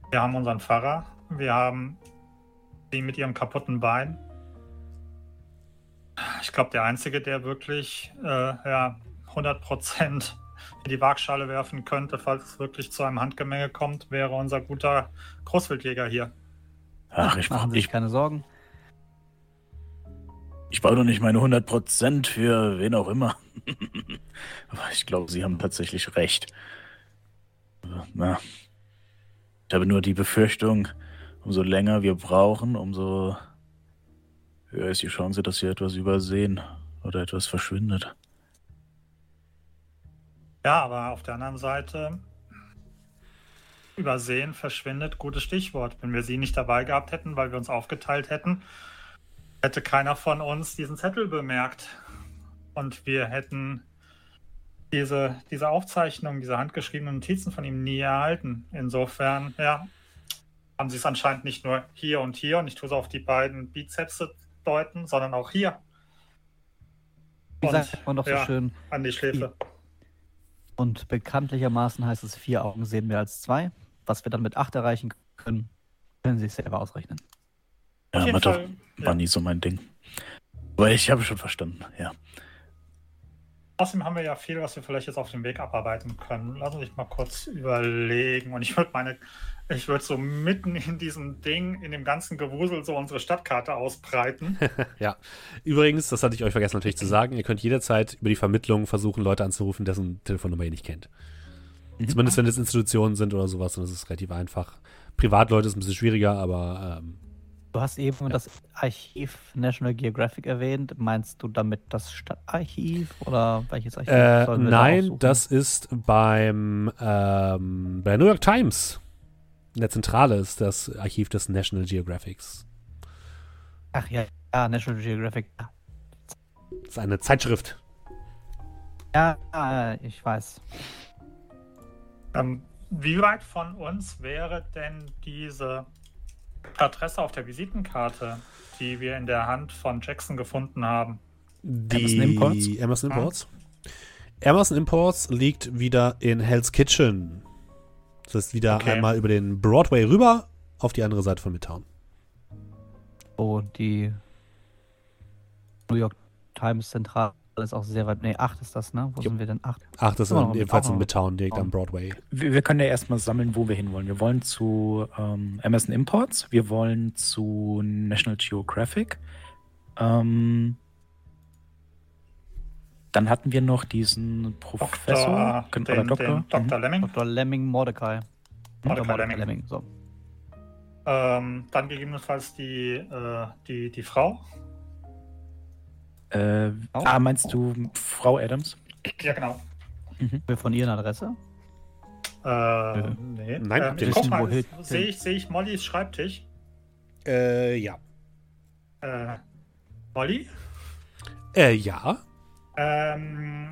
wir haben unseren Pfarrer, wir haben die mit ihrem kaputten Bein. Ich glaube, der Einzige, der wirklich äh, ja, 100% in die Waagschale werfen könnte, falls es wirklich zu einem Handgemenge kommt, wäre unser guter Großwildjäger hier. Ach, ich, Machen Sie sich ich, keine Sorgen. ich brauche doch nicht meine 100% für wen auch immer. Aber ich glaube, Sie haben tatsächlich recht. Na, ich habe nur die Befürchtung, umso länger wir brauchen, umso höher ist die Chance, dass wir etwas übersehen oder etwas verschwindet. Ja, aber auf der anderen Seite, übersehen, verschwindet, gutes Stichwort. Wenn wir sie nicht dabei gehabt hätten, weil wir uns aufgeteilt hätten, hätte keiner von uns diesen Zettel bemerkt. Und wir hätten diese, diese Aufzeichnung, diese handgeschriebenen Notizen von ihm nie erhalten. Insofern, ja, haben sie es anscheinend nicht nur hier und hier, und ich tue es auf die beiden Bizepse deuten, sondern auch hier Wie Und, sagt man doch so ja. schön. an die Schläfe. Und bekanntlichermaßen heißt es, vier Augen sehen mehr als zwei. Was wir dann mit acht erreichen können, können Sie sich selber ausrechnen. Ja, war doch war nie so mein Ding. Aber ich habe schon verstanden, ja. Außerdem haben wir ja viel, was wir vielleicht jetzt auf dem Weg abarbeiten können. Lass uns mal kurz überlegen. Und ich würde meine, ich würde so mitten in diesem Ding, in dem ganzen Gewusel, so unsere Stadtkarte ausbreiten. Ja, übrigens, das hatte ich euch vergessen natürlich zu sagen, ihr könnt jederzeit über die Vermittlung versuchen, Leute anzurufen, dessen Telefonnummer ihr nicht kennt. Mhm. Zumindest wenn es Institutionen sind oder sowas, dann ist es relativ einfach. Privatleute ist ein bisschen schwieriger, aber ähm, Du hast eben das Archiv National Geographic erwähnt. Meinst du damit das Stadtarchiv oder welches Archiv? äh, da nein, aufsuchen? das ist beim ähm, bei der New York Times. In der Zentrale ist das Archiv des National Geographics. Ach ja, ja, National Geographic. Das ist eine Zeitschrift. Ja, ja, ich weiß. ähm, wie weit von uns wäre denn diese Adresse auf der Visitenkarte, die wir in der Hand von Jackson gefunden haben? Die Emerson Imports? Emerson Imports. Emerson Imports liegt wieder in Hell's Kitchen. Das heißt wieder Okay. einmal über den Broadway rüber auf die andere Seite von Midtown. Oh, die New York Times Zentrale ist auch sehr weit. Nee, 8 ist das, ne? Wo Jo. sind wir denn? 8? Ach, das ist Immer noch- ebenfalls in Midtown, direkt am Broadway. Wir, wir können ja erstmal sammeln, wo wir hinwollen. Wir wollen zu ähm, Amazon Imports, wir wollen zu National Geographic. Ähm, dann hatten wir noch diesen Professor Dr. oder den, Doktor. Den Dr. Mhm. Lemming. Dr. Lemming Mordecai. Mordecai Oder Lemming. So. Ähm, dann gegebenenfalls die, äh, die, die Frau. Äh, ah, meinst du Frau Adams? Ja, genau. Wir von ihr eine Adresse? Äh, nee. Nein, ähm, ich guck mal, sehe ich, sehe ich Mollys Schreibtisch. Äh, ja. Äh, Molly? Äh, ja. Ähm,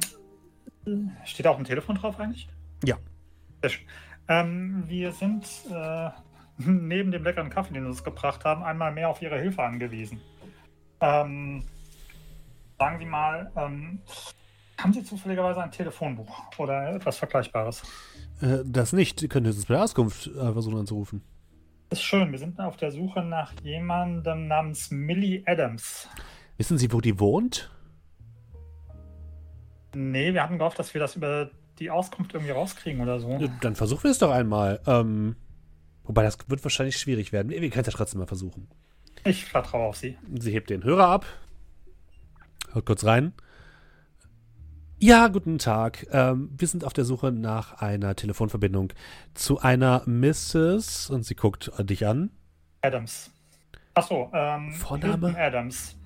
steht auch ein Telefon drauf eigentlich? Ja. Sehr schön. Ähm, wir sind äh, neben dem leckeren Kaffee, den Sie uns gebracht haben, einmal mehr auf Ihre Hilfe angewiesen. Ähm, sagen Sie mal, ähm, haben Sie zufälligerweise ein Telefonbuch oder etwas Vergleichbares? Äh, das nicht. Ihr könnt jetzt bei der Auskunft versuchen anzurufen. Das ist schön. Wir sind auf der Suche nach jemandem namens Millie Adams. Wissen Sie, wo die wohnt? Nee, wir hatten gehofft, dass wir das über die Auskunft irgendwie rauskriegen oder so. Dann versuchen wir es doch einmal. Ähm, wobei, das wird wahrscheinlich schwierig werden. Wir können es ja trotzdem mal versuchen. Ich vertraue auf Sie. Sie hebt den Hörer ab. Hört kurz rein. Ja, guten Tag. Ähm, wir sind auf der Suche nach einer Telefonverbindung zu einer Mrs. Und sie guckt dich an. Adams. Achso, ähm, Vorname? Hilton Adams.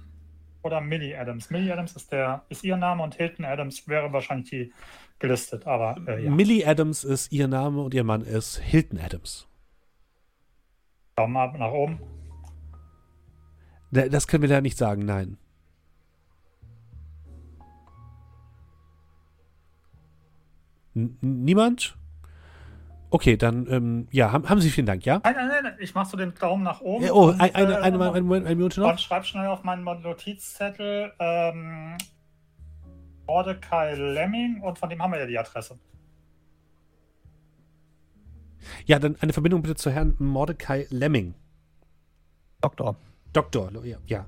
Oder Millie Adams. Millie Adams ist der, ist ihr Name und Hilton Adams wäre wahrscheinlich die gelistet, aber äh, ja. Millie Adams ist ihr Name und ihr Mann ist Hilton Adams. Daumen ab nach oben. Da- Das können wir da nicht sagen, nein. N niemand? Okay, dann, ähm, ja, haben, haben Sie vielen Dank, ja? Nein, nein, nein, nein, ich mach so den Daumen nach oben. Äh, Oh, und, ein, eine, äh, eine, eine, eine, eine Minute noch. Und schreib schnell auf meinen Notizzettel ähm, Mordecai Lemming und von dem haben wir ja die Adresse. Ja, dann eine Verbindung bitte zu Herrn Mordecai Lemming. Doktor. Doktor, ja. Ja,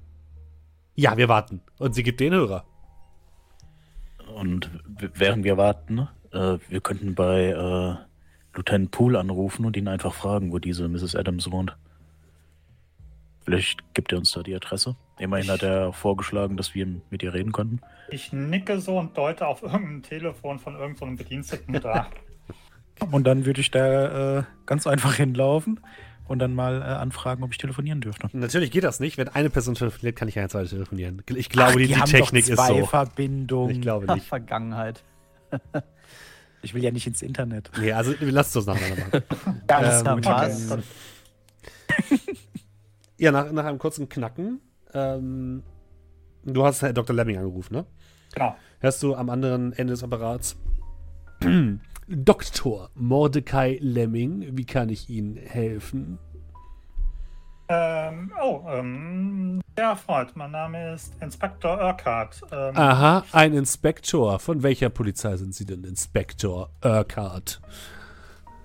ja wir warten. Und sie gibt den Hörer. Und während wir warten, äh, wir könnten bei äh, Lieutenant Poole anrufen und ihn einfach fragen, wo diese Mrs. Adams wohnt. Vielleicht gibt er uns da die Adresse. Immerhin hat er vorgeschlagen, dass wir mit ihr reden konnten. Ich nicke so und deute auf irgendein Telefon von irgendeinem so einem Bediensteten da. Und dann würde ich da äh, ganz einfach hinlaufen und dann mal äh, anfragen, ob ich telefonieren dürfte. Natürlich geht das nicht. Wenn eine Person telefoniert, kann ich keine zweite telefonieren. Ich glaube, Ach, die, die haben Technik doch ist zwei so. Verbindungen. Ich glaube nicht. Vergangenheit. Ich will ja nicht ins Internet. Nee, also lasst uns nacheinander machen. Ganz Ähm, gut. was? Okay. Ja, nach, nach einem kurzen Knacken. Ähm, du hast Herr Dr. Lemming angerufen, ne? Genau. Hörst du am anderen Ende des Apparats? Doktor Mordecai Lemming, wie kann ich Ihnen helfen? Ähm, oh, ähm, sehr erfreut. Mein Name ist Inspektor Urquhart. Ähm, Aha, ein Inspektor. Von welcher Polizei sind Sie denn, Inspektor Urquhart?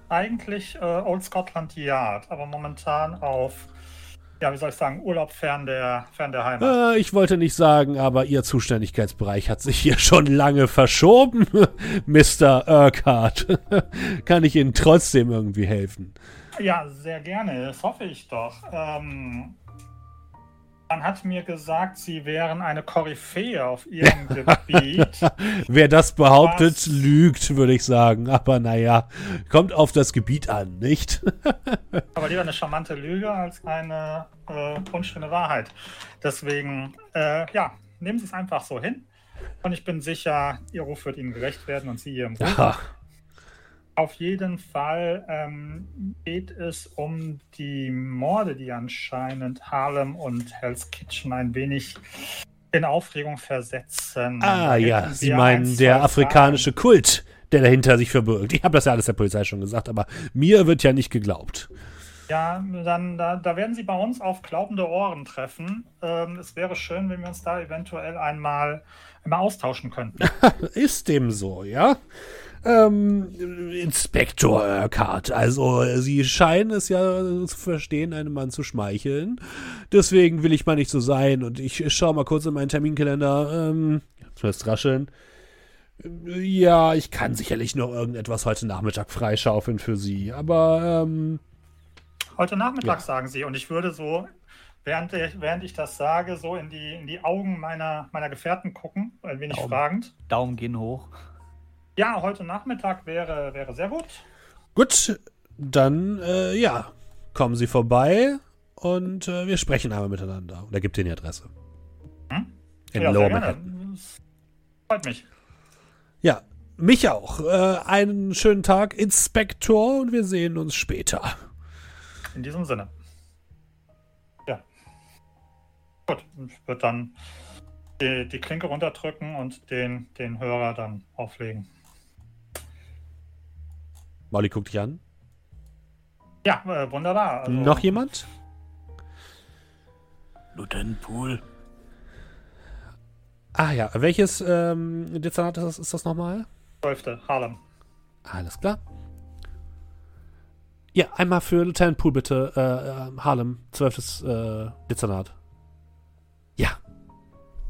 Eigentlich äh, Old Scotland Yard, aber momentan auf, ja, wie soll ich sagen, Urlaub fern der, fern der Heimat. Äh, ich wollte nicht sagen, aber Ihr Zuständigkeitsbereich hat sich hier schon lange verschoben, Mr. Urquhart. kann ich Ihnen trotzdem irgendwie helfen? Ja, sehr gerne, das hoffe ich doch. Ähm, man hat mir gesagt, Sie wären eine Koryphäe auf Ihrem Gebiet. Wer das behauptet, Was? lügt, würde ich sagen. Aber naja, kommt auf das Gebiet an, nicht? Aber lieber eine charmante Lüge als eine äh, unschöne Wahrheit. Deswegen, äh, ja, nehmen Sie es einfach so hin. Und ich bin sicher, Ihr Ruf wird Ihnen gerecht werden und Sie Ihrem Ruf. Aha. Auf jeden Fall ähm, geht es um die Morde, die anscheinend Harlem und Hell's Kitchen ein wenig in Aufregung versetzen. Ah ja, Sie meinen ein, der afrikanische Kult, der dahinter sich verbirgt. Ich habe das ja alles der Polizei schon gesagt, aber mir wird ja nicht geglaubt. Fragen. Ja, dann da, da werden Sie bei uns auf glaubende Ohren treffen. Ähm, es wäre schön, wenn wir uns da eventuell einmal, einmal austauschen könnten. Ist dem so, ja? Ähm, Inspektor Urquhart, also Sie scheinen es ja zu verstehen, einem Mann zu schmeicheln. Deswegen will ich mal nicht so sein und ich schaue mal kurz in meinen Terminkalender. Ähm, zuerst rascheln. Ja, ich kann sicherlich noch irgendetwas heute Nachmittag freischaufeln für Sie, aber ähm, Heute Nachmittag Ja. sagen Sie und ich würde so, während ich, während ich das sage, so in die, in die Augen meiner, meiner Gefährten gucken, ein wenig Augen. fragend. Daumen gehen hoch. Ja, heute Nachmittag wäre, wäre sehr gut. Gut, dann, äh, ja, kommen Sie vorbei und äh, wir sprechen einmal miteinander. Und er gibt Ihnen die Adresse. Hm? In ja, Lower Manhattan. freut mich. Ja, mich auch. Äh, einen schönen Tag, Inspektor, und wir sehen uns später. In diesem Sinne. Ja. Gut, ich würde dann die, die Klinke runterdrücken und den, den Hörer dann auflegen. Molly guckt dich an. Ja, äh, wunderbar. Also, Noch jemand? Lieutenant Poole. Ah ja, welches ähm, Dezernat ist das, ist das nochmal? 12. Harlem. Alles klar. Ja, einmal für Lieutenant Poole bitte. Äh, äh, Harlem, 12. Äh, Dezernat. Ja.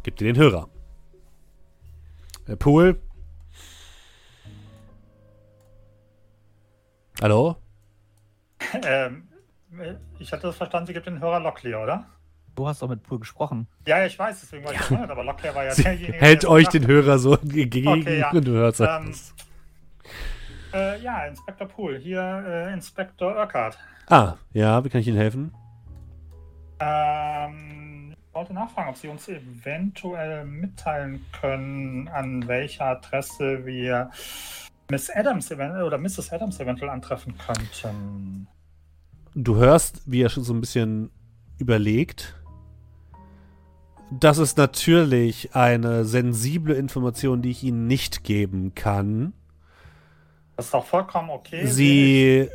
Gib dir den Hörer. Äh, Hallo? ähm, ich hatte das verstanden, sie gibt den Hörer Locklear, oder? Du hast doch mit Pool gesprochen. Ja, ja, ich weiß, deswegen war ich verwundert, aber Locklear war ja Sie derjenige. hält der euch den Hörer so entgegen Okay, ja. und du hörst Ähm, es. Äh, ja, Inspektor Poole, hier äh, Inspektor Urquhart. Ah, ja, wie kann ich Ihnen helfen? Ähm, ich wollte nachfragen, ob Sie uns eventuell mitteilen können, an welcher Adresse wir Miss Adams eventuell oder Mrs. Adams eventuell antreffen könnten. Du hörst, wie er schon so ein bisschen überlegt. Das ist natürlich eine sensible Information, die ich Ihnen nicht geben kann. Das ist doch vollkommen okay. Sie.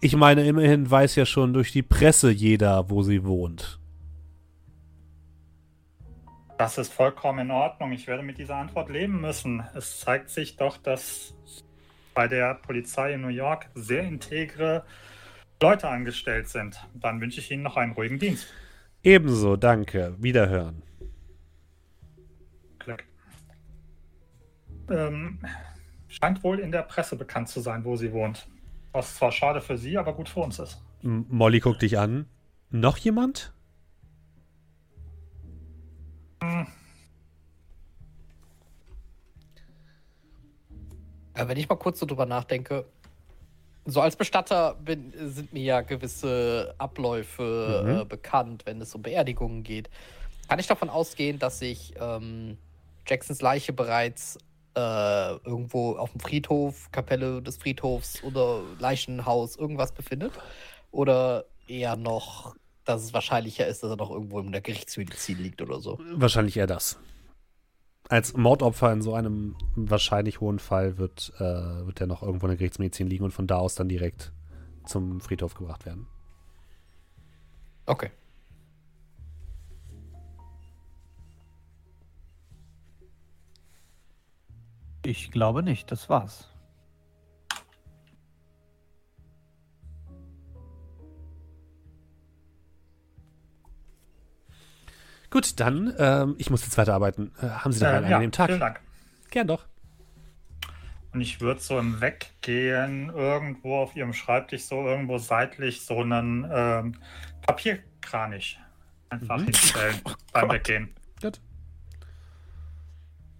Ich meine, immerhin weiß ja schon durch die Presse jeder, wo sie wohnt. Das ist vollkommen in Ordnung. Ich werde mit dieser Antwort leben müssen. Es zeigt sich doch, dass bei der Polizei in New York sehr integre Leute angestellt sind. Dann wünsche ich Ihnen noch einen ruhigen Dienst. Ebenso, danke. Wiederhören. Glück. Ähm, scheint wohl in der Presse bekannt zu sein, wo sie wohnt. Was zwar schade für sie, aber gut für uns ist. M Molly guckt dich an. Noch jemand? Hm, Äh, wenn ich mal kurz so drüber nachdenke, so als Bestatter bin, sind mir ja gewisse Abläufe Mhm. äh, bekannt, wenn es um Beerdigungen geht. Kann ich davon ausgehen, dass sich ähm, Jacksons Leiche bereits äh, irgendwo auf dem Friedhof, Kapelle des Friedhofs oder Leichenhaus irgendwas befindet? Oder eher noch, dass es wahrscheinlicher ist, dass er noch irgendwo in der Gerichtsmedizin liegt oder so? Wahrscheinlich eher das. Als Mordopfer in so einem wahrscheinlich hohen Fall wird, äh, wird er noch irgendwo in der Gerichtsmedizin liegen und von da aus dann direkt zum Friedhof gebracht werden. Okay. Ich glaube nicht, das war's. Gut, dann, ähm, ich muss jetzt weiterarbeiten. Äh, haben Sie noch einen äh, ja, angenehmen Tag? Vielen Dank. Gern doch. Und ich würde so im Weggehen irgendwo auf ihrem Schreibtisch so irgendwo seitlich so einen ähm, Papierkranich einfach Mhm. hinstellen beim Weggehen. Gut.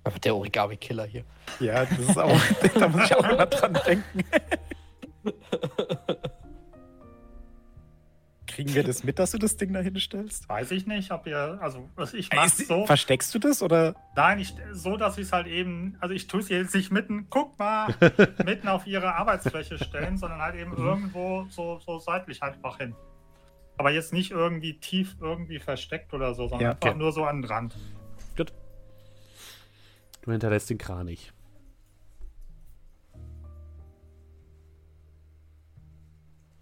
Aber der Origami-Killer hier. Ja, das ist auch, da muss ich auch immer dran denken. Kriegen wir das mit, dass du das Ding da hinstellst? Weiß ich nicht, ob ihr, also was ich Ey, mache ist- so, Versteckst du das oder? nein, ich, so, dass ich es halt eben, also ich tue es jetzt nicht mitten, guck mal, mitten auf ihre Arbeitsfläche stellen, sondern halt eben irgendwo so, so seitlich halt einfach hin. Aber jetzt nicht irgendwie tief irgendwie versteckt oder so, sondern Ja, einfach okay. nur so an den Rand. Gut. Du hinterlässt den Kranich.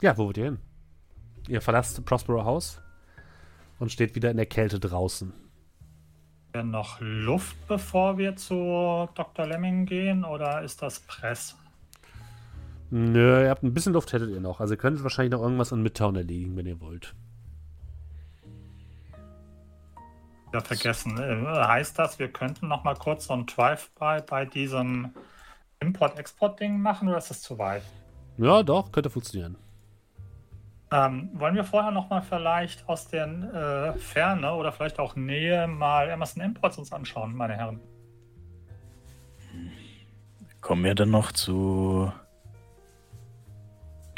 Ja, wo wollt ihr hin? Ihr verlasst Prospero House und steht wieder in der Kälte draußen. noch Luft, bevor wir zu Dr. Lemming gehen, oder ist das Press? Nö, ihr habt ein bisschen Luft hättet ihr noch. Also ihr könntet wahrscheinlich noch irgendwas in Midtown erledigen, wenn ihr wollt. Ja, vergessen. Äh, heißt das, wir könnten noch mal kurz so ein Drive-by bei diesem Import-Export-Ding machen, oder ist das zu weit? Ja, doch, könnte funktionieren. Ähm, wollen wir vorher noch mal vielleicht aus der äh, Ferne oder vielleicht auch Nähe mal Amazon Imports uns anschauen, meine Herren? Kommen wir dann noch zu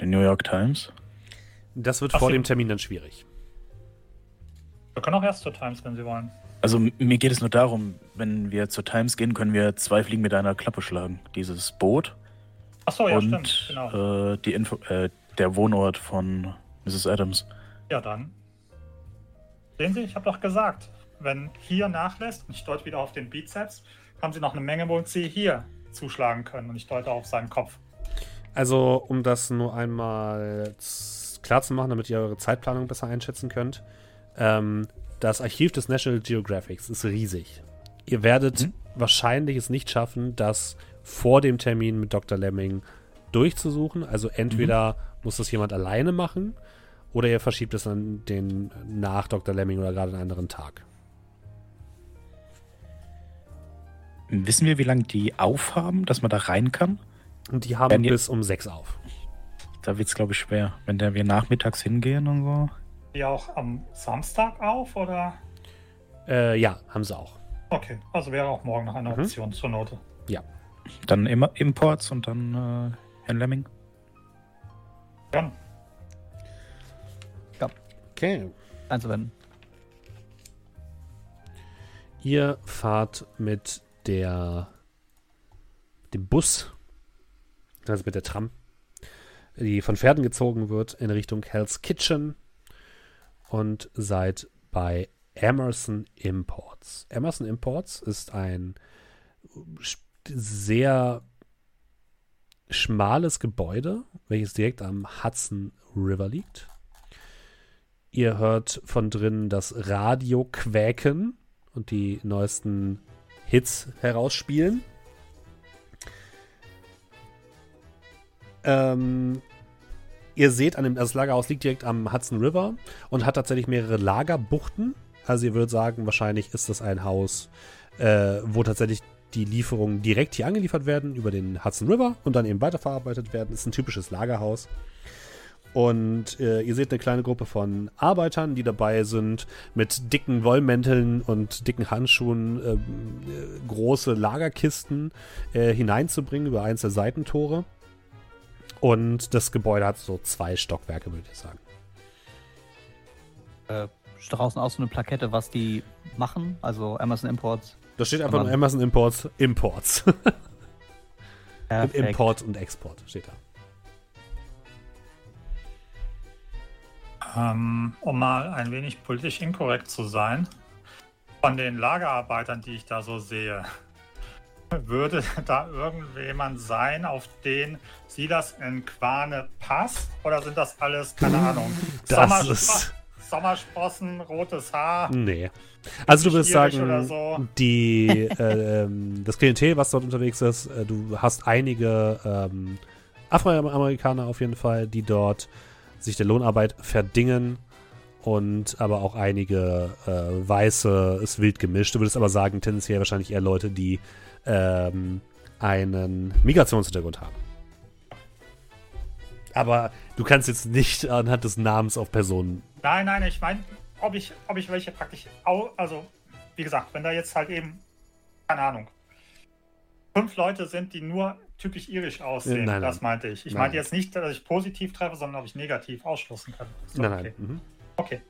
den New York Times? Das wird Ach, vor Sie- dem Termin dann schwierig. Wir können auch erst zur Times, wenn Sie wollen. Also mir geht es nur darum, wenn wir zur Times gehen, können wir zwei Fliegen mit einer Klappe schlagen. Dieses Boot Achso, ja, und stimmt. Genau. äh, die Info äh, der Wohnort von Mrs. Adams. Ja, dann. Sehen Sie, ich habe doch gesagt, wenn hier nachlässt, und ich deute wieder auf den Bizeps, haben Sie noch eine Menge, wo Sie hier zuschlagen können. Und ich deute auf seinen Kopf. Also, um das nur einmal klar zu machen, damit ihr eure Zeitplanung besser einschätzen könnt. Ähm, das Archiv des National Geographics ist riesig. Ihr werdet Mhm. wahrscheinlich es nicht schaffen, das vor dem Termin mit Dr. Lemming durchzusuchen. Also entweder muss das jemand alleine machen oder ihr verschiebt es an den nach Dr. Lemming oder gerade einen anderen Tag. Wissen wir, wie lange die aufhaben, dass man da rein kann? Und die haben Wenn bis um sechs auf. Da wird es, glaube ich, schwer. Wenn wir nachmittags hingehen und so. Die auch am Samstag auf, oder? Äh, ja, haben sie auch. Okay, also wäre auch morgen noch eine Mhm. Option zur Note. Dann immer Imports und dann äh, Herrn Lemming. Ja, Okay. Einzuwenden. Ihr fahrt mit der dem Bus, also mit der Tram, die von Pferden gezogen wird in Richtung Hell's Kitchen und seid bei Emerson Imports. Emerson Imports ist ein sehr schmales Gebäude, welches direkt am Hudson River liegt. Ihr hört von drinnen das Radio quäken und die neuesten Hits herausspielen. Ähm, ihr seht, an dem, das Lagerhaus liegt direkt am Hudson River und hat tatsächlich mehrere Lagerbuchten. Also ihr würdet sagen, wahrscheinlich ist das ein Haus, äh, wo tatsächlich die Lieferungen direkt hier angeliefert werden über den Hudson River und dann eben weiterverarbeitet werden. Das ist ein typisches Lagerhaus. Und äh, ihr seht eine kleine Gruppe von Arbeitern, die dabei sind, mit dicken Wollmänteln und dicken Handschuhen ähm, äh, große Lagerkisten äh, hineinzubringen über eins der Seitentore. Und das Gebäude hat so zwei Stockwerke, würde ich sagen. Äh, draußen auch so eine Plakette, was die machen, also Amazon Imports. Da steht einfach nur Amazon Imports, Imports. Import und Export steht da. Ähm, um mal ein wenig politisch inkorrekt zu sein, von den Lagerarbeitern, die ich da so sehe, würde da irgendjemand sein, auf den Silas in Quane passt? Oder sind das alles, keine Ahnung, Das Sommerspro ist. Sommersprossen, rotes Haar? Nee. Also du würdest sagen, so. die, äh, ähm, das Klientel, was dort unterwegs ist, äh, du hast einige ähm, Afroamerikaner auf jeden Fall, die dort sich der Lohnarbeit verdingen und aber auch einige äh, Weiße, ist wild gemischt. Du würdest aber sagen, tendenziell wahrscheinlich eher Leute, die ähm, einen Migrationshintergrund haben. Aber du kannst jetzt nicht anhand des Namens auf Personen. Nein, nein, ich meine, ob ich, ob ich welche praktisch, also wie gesagt, wenn da jetzt halt eben, keine Ahnung, fünf Leute sind, die nur typisch irisch aussehen, Nein, nein. das meinte ich. Ich Nein. meinte jetzt nicht, dass ich positiv treffe, sondern ob ich negativ ausschließen kann. Doch Nein, okay. nein. Mhm. Okay.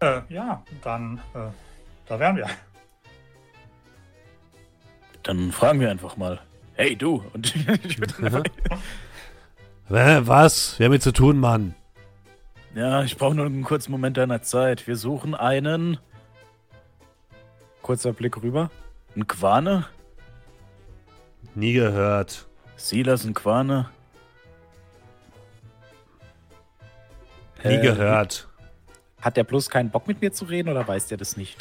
Äh, ja, dann, äh, da wären wir. Dann fragen wir einfach mal. Hey, du. Und ich dann einfach, Hä, Was? Wir haben mit zu tun, Mann. ja, ich brauche nur einen kurzen Moment deiner Zeit. Wir suchen einen. Kurzer Blick rüber. Ein Quane. Nie gehört. Silas ein Quane. Nie Äh, gehört. Hat der bloß keinen Bock mit mir zu reden oder weiß der das nicht?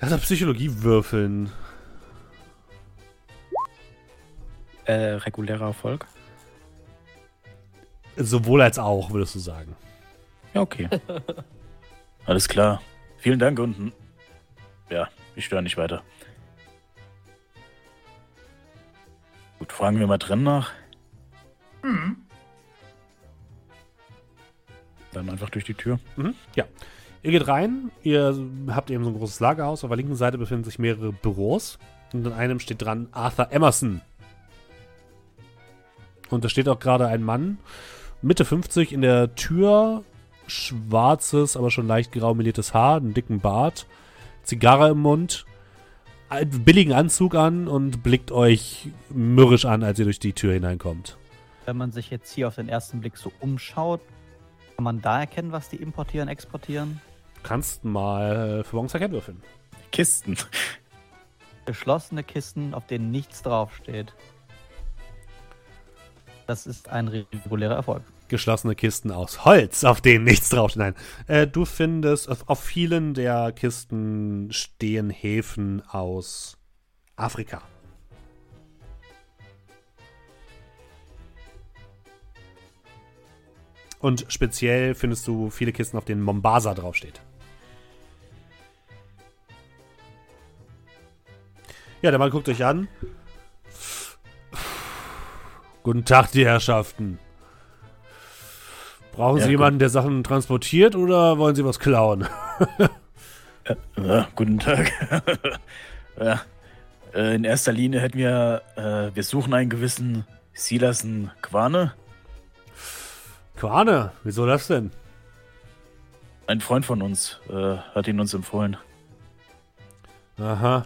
Lass mal Psychologie würfeln. Äh, regulärer Erfolg? Sowohl als auch, würdest du sagen. Ja, okay. Alles klar. Vielen Dank und ja, ich störe nicht weiter. Gut, fragen wir mal drin nach. Hm. Dann einfach durch die Tür. Mhm. Ja. Ihr geht rein, ihr habt eben so ein großes Lagerhaus. Auf der linken Seite befinden sich mehrere Büros. Und an einem steht dran Arthur Emerson. Und da steht auch gerade ein Mann, Mitte 50, in der Tür. Schwarzes, aber schon leicht grau meliertes Haar, einen dicken Bart, Zigarre im Mund, billigen Anzug an und blickt euch mürrisch an, als ihr durch die Tür hineinkommt. Wenn man sich jetzt hier auf den ersten Blick so umschaut, kann man da erkennen, was die importieren, exportieren? Du kannst mal für morgens erkennen würfeln. Kisten. Geschlossene Kisten, auf denen nichts draufsteht. Das ist ein regulärer Erfolg. Geschlossene Kisten aus Holz, auf denen nichts draufsteht. Nein, äh, du findest, auf, auf vielen der Kisten stehen Häfen aus Afrika. Und speziell findest du viele Kisten, auf denen Mombasa draufsteht. Ja, der Mann guckt euch an. Guten Tag, die Herrschaften. Brauchen Sie jemanden, der Sachen transportiert oder wollen Sie was klauen? Guten Tag. ja, äh, in erster Linie hätten wir, äh, wir suchen einen gewissen Silasen Quane. Quane, wieso das denn? Ein Freund von uns äh, hat ihn uns empfohlen. Aha.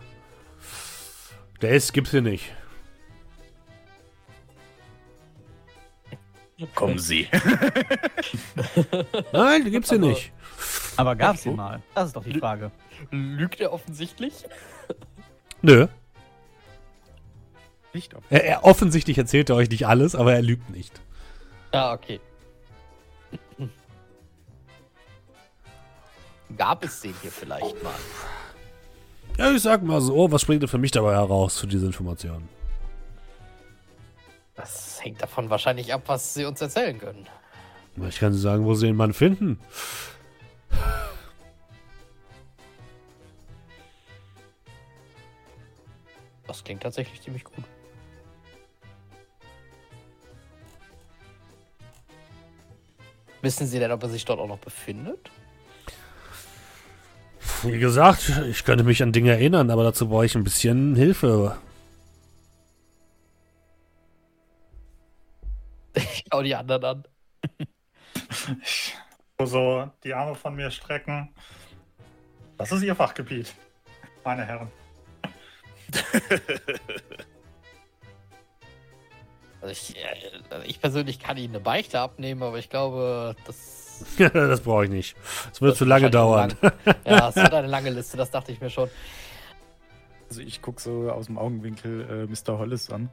Der ist, gibt's hier nicht. Kommen Sie. Nein, den gibt's hier nicht. Aber gab es Oh. ihn mal? Das ist doch die Frage. Lügt er offensichtlich? Nö. Nicht auf. Er, er offensichtlich erzählt er euch nicht alles, aber er lügt nicht. Ja, okay. Gab es den hier vielleicht mal? Ja, ich sag mal so, was springt denn für mich dabei heraus für diese Informationen? Das hängt davon wahrscheinlich ab, was sie uns erzählen können. Ich kann Sie sagen, wo Sie den Mann finden. Das klingt tatsächlich ziemlich gut. Wissen Sie denn, ob er sich dort auch noch befindet? Wie gesagt, ich könnte mich an Dinge erinnern, aber dazu brauche ich ein bisschen Hilfe. Schau die anderen an. Ich muss so die Arme von mir strecken. Das ist Ihr Fachgebiet, meine Herren. Also ich, also ich persönlich kann Ihnen eine Beichte abnehmen, aber ich glaube, das, das brauche ich nicht. Es wird das zu lange dauern. lang- ja, es wird eine lange Liste, das dachte ich mir schon. Also ich gucke so aus dem Augenwinkel äh, Mr. Hollis an.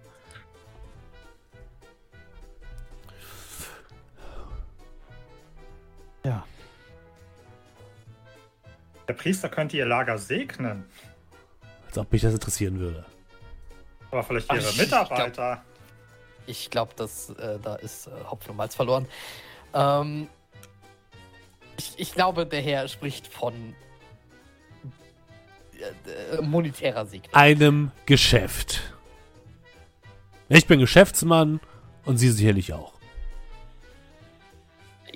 Ja. Der Priester könnte Ihr Lager segnen, Als ob mich das interessieren würde. aber vielleicht Ach, Ihre ich- Mitarbeiter. Ich glaube, dass äh, da ist äh, Hopfen und Malz verloren. Ähm, ich, ich glaube, der Herr spricht von äh, äh, monetärer Sieg. Einem Geschäft. Ich bin Geschäftsmann und Sie sicherlich auch.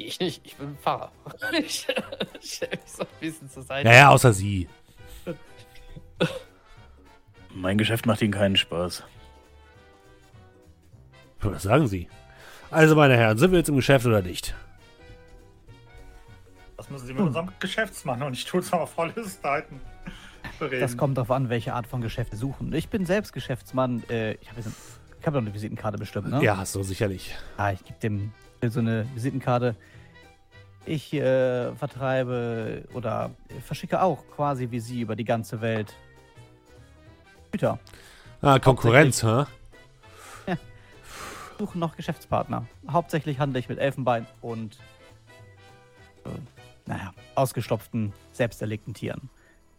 Ich nicht, ich bin Pfarrer. ich stelle mich so ein bisschen zur Seite. Naja, außer Sie. Mein Geschäft macht Ihnen keinen Spaß. Was sagen Sie? Also, meine Herren, sind wir jetzt im Geschäft oder nicht? Das müssen Sie mit unserem Geschäftsmann und ich tue es aber voll bereden. Das kommt darauf an, welche Art von Geschäft wir suchen. Ich bin selbst Geschäftsmann. Äh, ich habe jetzt ich hab doch eine Visitenkarte bestimmt, ne? Ja, so sicherlich. Ah, ich gebe dem so eine Visitenkarte. Ich äh, vertreibe oder verschicke auch quasi wie Sie über die ganze Welt Güter. Ah, Konkurrenz, hä? Suche noch Geschäftspartner. Hauptsächlich handle ich mit Elfenbein und äh, naja, ausgestopften, selbst erlegten Tieren.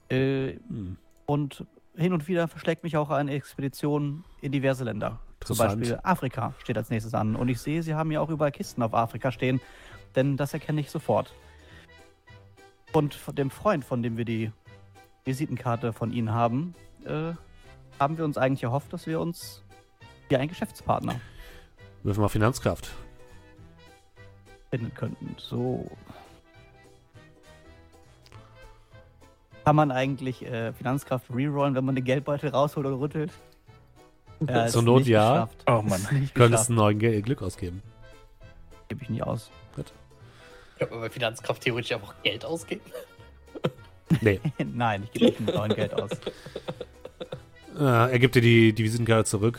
Äh, Hm. und hin und wieder verschlägt mich auch eine Expedition in diverse Länder. Zum. Beispiel Afrika steht als nächstes an. Und ich sehe, sie haben ja auch überall Kisten auf Afrika stehen, denn das erkenne ich sofort. Und von dem Freund, von dem wir die Visitenkarte von Ihnen haben, äh, haben wir uns eigentlich erhofft, dass wir uns hier einen Geschäftspartner Wirf mal Finanzkraft. finden könnten. So. Kann man eigentlich äh, Finanzkraft rerollen, wenn man den Geldbeutel rausholt oder rüttelt? Ja, Zur Not ja. geschafft. Oh Mann. Könntest geschafft. einen neuen Ge Glück ausgeben. Gebe ich nicht aus. Kann man bei Finanzkraft theoretisch einfach Geld ausgeben? Nee. Nein, ich gebe nicht mit neuen Geld aus. Ah, er gibt dir die, die Visitenkarte zurück.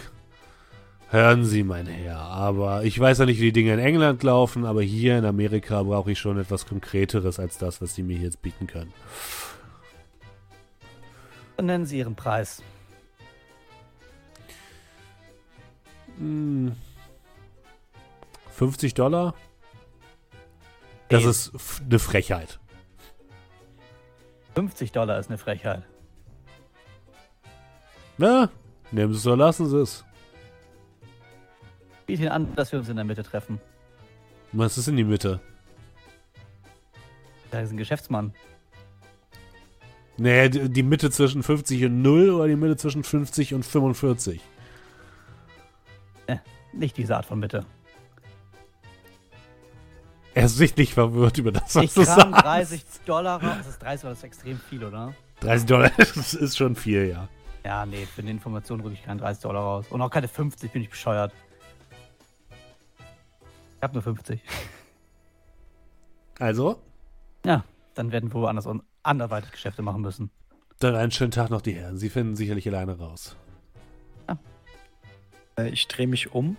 Hören Sie, mein Herr, aber ich weiß ja nicht, wie die Dinge in England laufen, aber hier in Amerika brauche ich schon etwas Konkreteres als das, was Sie mir hier jetzt bieten können. Dann nennen Sie Ihren Preis. Hm. 50 Dollar? Das Ey. ist eine Frechheit. 50 Dollar ist eine Frechheit. Na, nehmen Sie es oder lassen Sie es. Biete Ihnen an, dass wir uns in der Mitte treffen. Was ist in die Mitte? Da ist ein Geschäftsmann. Nee, die die Mitte zwischen 50 und 0 oder die Mitte zwischen 50 und 45? Nicht diese Art von Mitte. Er ist sichtlich verwirrt über das, was Ich du sagst. 30 Dollar raus. Das ist 30 Dollar, das ist extrem viel, oder? 30 Dollar das ist schon viel, ja. Ja, nee, für die Information rücke ich keine 30 Dollar raus. Und auch keine 50, bin ich bescheuert. Ich habe nur 50. Also, Ja, dann werden wir woanders un- anderweitig Geschäfte machen müssen. dann einen schönen Tag noch, die Herren. Sie finden sicherlich alleine raus. Äh, ich drehe mich um.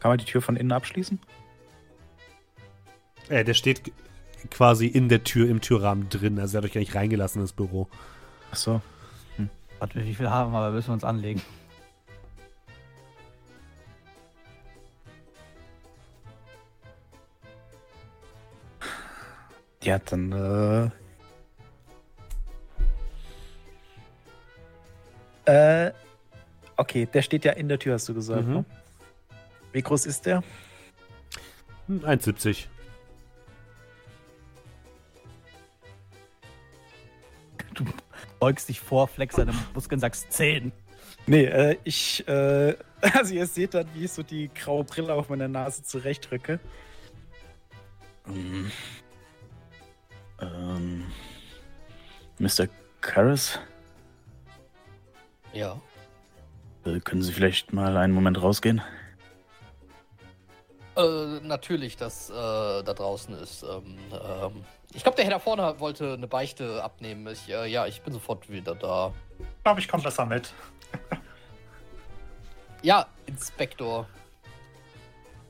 Kann man die Tür von innen abschließen? Äh, der steht quasi in der Tür, im Türrahmen drin. Also, er hat euch gar nicht reingelassen ins Büro. Ach so. Hm. Warte, wie viel haben wir, aber müssen wir uns anlegen. Ja, dann, äh. Äh, okay, der steht ja in der Tür, hast du gesagt. Mhm. Ne? Wie groß ist der? Hm, 1,70. du beugst dich vor, flex deine Muskeln, sagst 10. Nee, äh, ich, äh, also ihr seht dann, wie ich so die graue Brille auf meiner Nase zurechtrücke. Mhm. Ähm, Mr. Karras? Ja. Äh, können Sie vielleicht mal einen Moment rausgehen? Ja. Äh, natürlich, dass äh, da draußen ist. Ähm, ähm, ich glaube, der Herr da vorne wollte eine Beichte abnehmen. Ich, äh, ja, ich bin sofort wieder da. Ich glaube, ich komme besser mit. Ja, Inspektor.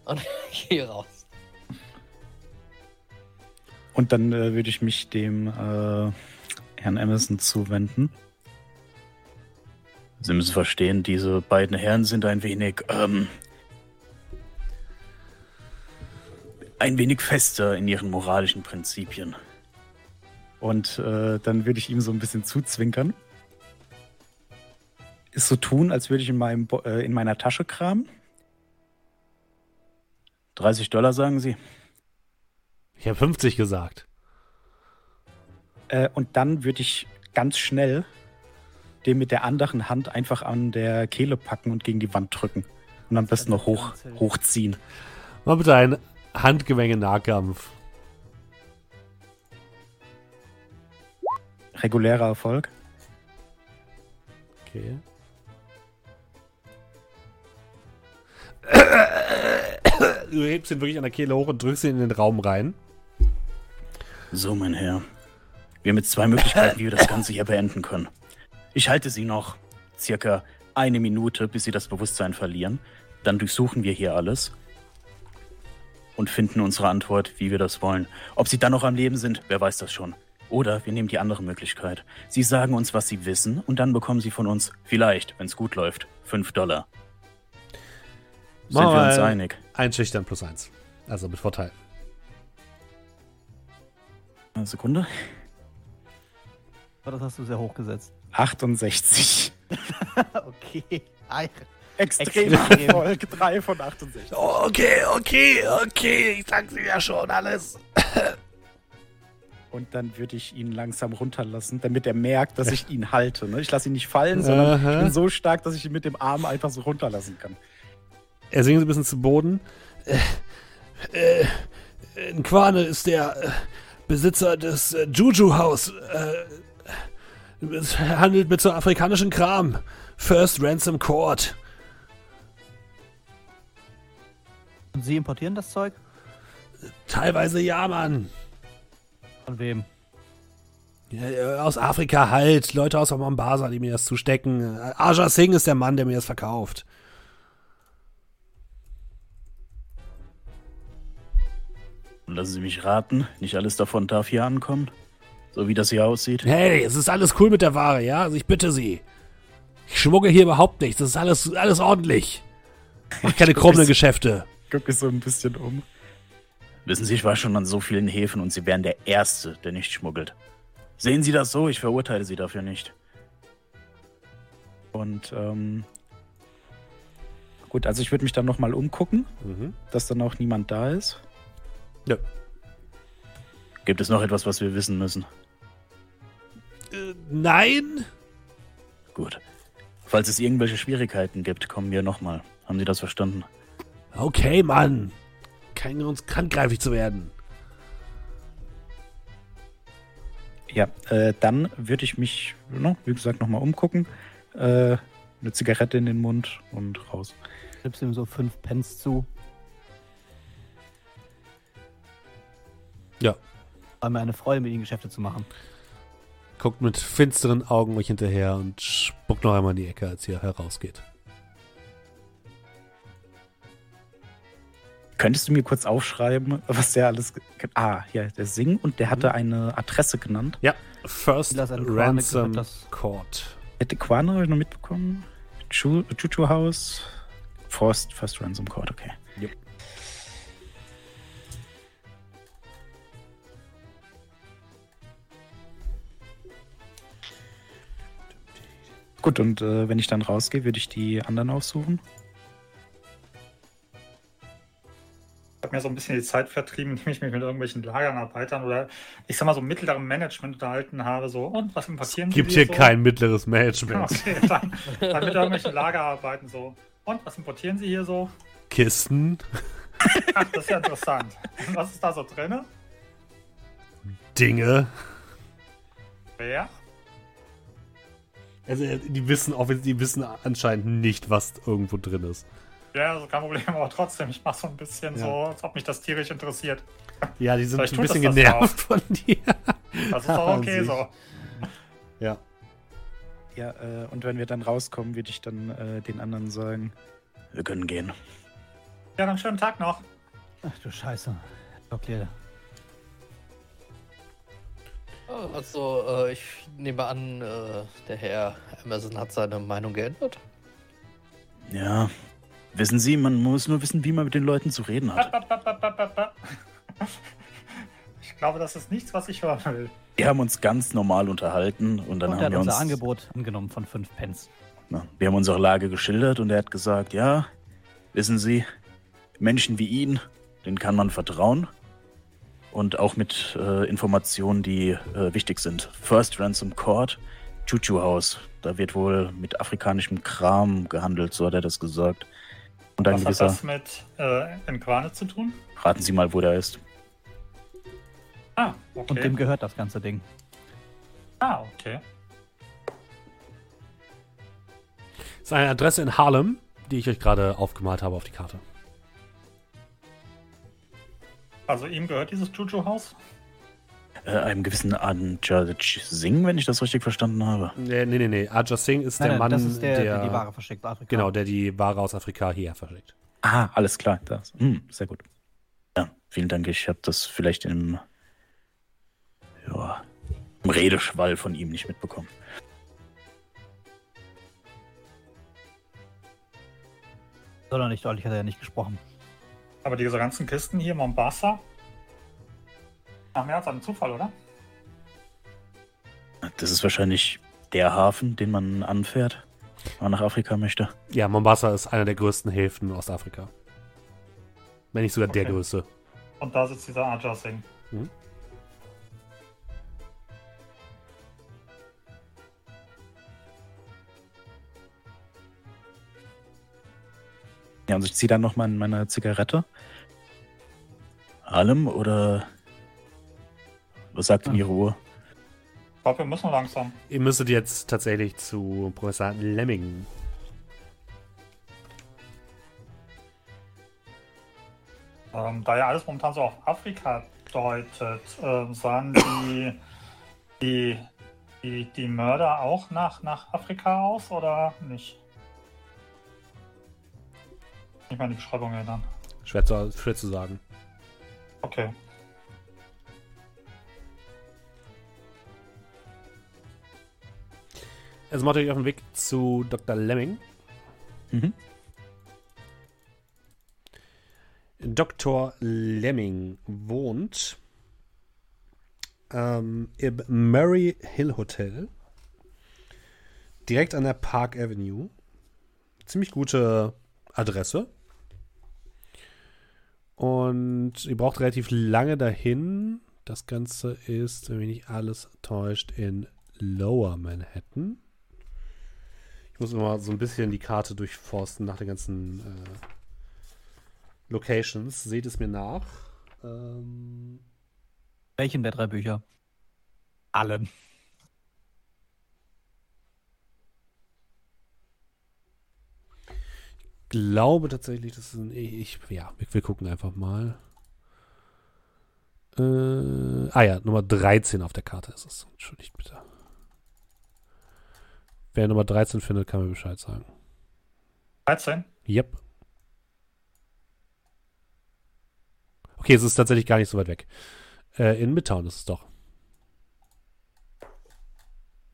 Und ich gehe raus. Und dann äh, würde ich mich dem äh, Herrn Emerson zuwenden. Sie müssen verstehen, diese beiden Herren sind ein wenig, ähm, ein wenig fester in ihren moralischen Prinzipien. Und äh, dann würde ich ihm so ein bisschen zuzwinkern. Ist so tun, als würde ich in, meinem, Bo- äh, in meiner Tasche kramen. 30 Dollar, sagen Sie. Ich habe 50 gesagt. Äh, und dann würde ich ganz schnell den mit der anderen Hand einfach an der Kehle packen und gegen die Wand drücken. Und am besten noch hoch, hochziehen. Mal bitte einen Handgemenge-Nahkampf. Regulärer Erfolg. Okay. Du hebst ihn wirklich an der Kehle hoch und drückst ihn in den Raum rein. So, mein Herr. Wir haben jetzt zwei Möglichkeiten, wie wir das Ganze hier beenden können. Ich halte Sie noch circa eine Minute, bis Sie das Bewusstsein verlieren. Dann durchsuchen wir hier alles und finden unsere Antwort, wie wir das wollen. Ob Sie dann noch am Leben sind, wer weiß das schon. Oder wir nehmen die andere Möglichkeit. Sie sagen uns, was Sie wissen, und dann bekommen Sie von uns, vielleicht, wenn es gut läuft, 5 Dollar. Sind Machen wir uns mal einig? Einschüchtern plus eins. Also mit Vorteil. Eine Sekunde. Aber das hast du sehr hoch gesetzt. 68. okay. Ei. Extrem. Erfolg. 3 von 68. Okay, okay, okay. Ich sag's dir ja schon alles. Und dann würde ich ihn langsam runterlassen, damit er merkt, dass ich ihn halte. Ne? Ich lasse ihn nicht fallen, sondern Aha. ich bin so stark, dass ich ihn mit dem Arm einfach so runterlassen kann. Er sinkt ein bisschen zu Boden. Äh, äh, in Quane ist der äh, Besitzer des äh, Juju-Haus. Äh, es handelt mit so afrikanischen Kram. First Ransom Court. Und sie importieren das Zeug? Teilweise ja, Mann. Von wem? Ja, äh, aus Afrika halt. Leute aus Mombasa, die mir das zustecken. Äh, Aja Singh ist der Mann, der mir das verkauft. Und lassen Sie mich raten, nicht alles davon darf hier ankommen. So wie das hier aussieht. Hey, es ist alles cool mit der Ware, ja? Also ich bitte Sie. Ich schmuggle hier überhaupt nichts. Das ist alles, alles ordentlich. Mach keine krummen Geschäfte. Guck mich so ein bisschen um. Wissen Sie, ich war schon an so vielen Häfen und Sie wären der Erste, der nicht schmuggelt. Sehen Sie das so? Ich verurteile Sie dafür nicht. Und, ähm. Gut, also ich würde mich dann nochmal umgucken, Mhm. dass dann auch niemand da ist. Ja. Gibt es noch etwas, was wir wissen müssen? Äh, nein? Gut. Falls es irgendwelche Schwierigkeiten gibt, kommen wir nochmal. Haben Sie das verstanden? Okay, Mann. Kein Grund, handgreiflich zu werden. Ja, äh, dann würde ich mich, ne, wie gesagt, nochmal umgucken. Äh, eine Zigarette in den Mund und raus. Schnippst ihm so fünf Pence zu. Ja. War mir eine Freude, mit ihnen Geschäfte zu machen. Guckt mit finsteren Augen euch hinterher und spuckt noch einmal in die Ecke, als ihr herausgeht. Könntest du mir kurz aufschreiben, was der alles. Ah, ja, der Sing und der hatte eine Adresse genannt. Ja, First Ransom Court. Hätte Quano habe ich noch mitbekommen. Chu- Chuchu House. First, First Ransom Court, okay. Jupp. Gut, und äh, wenn ich dann rausgehe, würde ich die anderen aufsuchen. Habe mir so ein bisschen die Zeit vertrieben, indem ich mich mit irgendwelchen Lagernarbeitern oder ich sag mal so mittlerem Management unterhalten habe. So, und was importieren Gibt Sie hier so? kein mittleres Management. Okay, dann, dann mit irgendwelchen Lagerarbeiten so. Und was importieren Sie hier so? Kisten, Ach, das ist ja interessant. Und was ist da so drin? Dinge. Wer? Also die wissen, die wissen anscheinend nicht, was irgendwo drin ist. Ja, also kein Problem, aber trotzdem, ich mache so ein bisschen Ja. so, als ob mich das tierisch interessiert. Ja, die sind Vielleicht ein bisschen das das genervt von dir. Das ist auch okay so. Ja. Ja, äh, und wenn wir dann rauskommen, würde ich dann äh, den anderen sagen, wir können gehen. Ja, dann schönen Tag noch. Ach du Scheiße. Okay. Also, äh, ich nehme an, äh, der Herr Amazon hat seine Meinung geändert. Ja, wissen Sie, man muss nur wissen, wie man mit den Leuten zu reden hat. Ich glaube, das ist nichts, was ich hören will. Wir haben uns ganz normal unterhalten und dann Und er haben hat wir unser uns Angebot angenommen von 5 Pence. Na, wir haben unsere Lage geschildert und er hat gesagt, ja, wissen Sie, Menschen wie ihn, denen kann man vertrauen. Und auch mit äh, Informationen, die äh, wichtig sind. First Ransom Court, Chuchu House. Da wird wohl mit afrikanischem Kram gehandelt, so hat er das gesagt. Und ein Was hat gewisser, das mit äh, Enquane zu tun? raten Sie mal, wo der ist. Ah, Und okay. dem gehört das ganze Ding. ah, okay. Das ist eine Adresse in Harlem, die ich euch gerade aufgemalt habe auf die Karte. Also ihm gehört dieses Juju-Haus? Äh, einem gewissen Anjaj Singh, wenn ich das richtig verstanden habe. Nee, nee, nee. nee. Ajay Singh ist der Nein, nein, Mann, das ist der, der, der die Ware verschickt. Afrika. Genau, der die Ware aus Afrika hierher verschickt. Ah, alles klar. Das. Hm, sehr gut. Ja, vielen Dank. Ich habe das vielleicht im, ja, im Redeschwall von ihm nicht mitbekommen. Sondern nicht deutlich hat er ja nicht gesprochen. Aber diese ganzen Kisten hier, Mombasa? Ach, mehr als ein Zufall, oder? Das ist wahrscheinlich der Hafen, den man anfährt, wenn man nach Afrika möchte. Ja, Mombasa ist einer der größten Häfen in Ostafrika. Wenn nicht sogar der Okay. größte. Und da sitzt dieser Aja Singh. Ja, und ich ziehe dann nochmal in meine Zigarette. Allem oder sagt denn Ah. Ihre Uhr? Ich glaube, wir müssen langsam. Ihr müsstet jetzt tatsächlich zu Professor Lemming. Ähm, da ja alles momentan so auf Afrika deutet, ähm, sahen die, die, die, die Mörder auch nach, nach Afrika aus oder nicht? Nicht mal an die Beschreibung erinnern. Schwer zu, schwer zu sagen. Okay. Also macht euch auf den Weg zu Dr. Lemming. Mhm. Dr. Lemming wohnt ähm, im Murray Hill Hotel. Direkt an der Park Avenue. Ziemlich gute Adresse. Und ihr braucht relativ lange dahin. Das Ganze ist, wenn mich nicht alles täuscht, in Lower Manhattan. Ich muss immer so ein bisschen die Karte durchforsten nach den ganzen äh, Locations. Seht es mir nach. Ähm, Welchen der drei Bücher? Allen. glaube tatsächlich, das ist ein. Ich, ja, wir, wir gucken einfach mal. Äh, ah ja, Nummer 13 auf der Karte ist es. Entschuldigt bitte. Wer Nummer 13 findet, kann mir Bescheid sagen. 13? Yep. Okay, es ist tatsächlich gar nicht so weit weg. Äh, in Midtown ist es doch.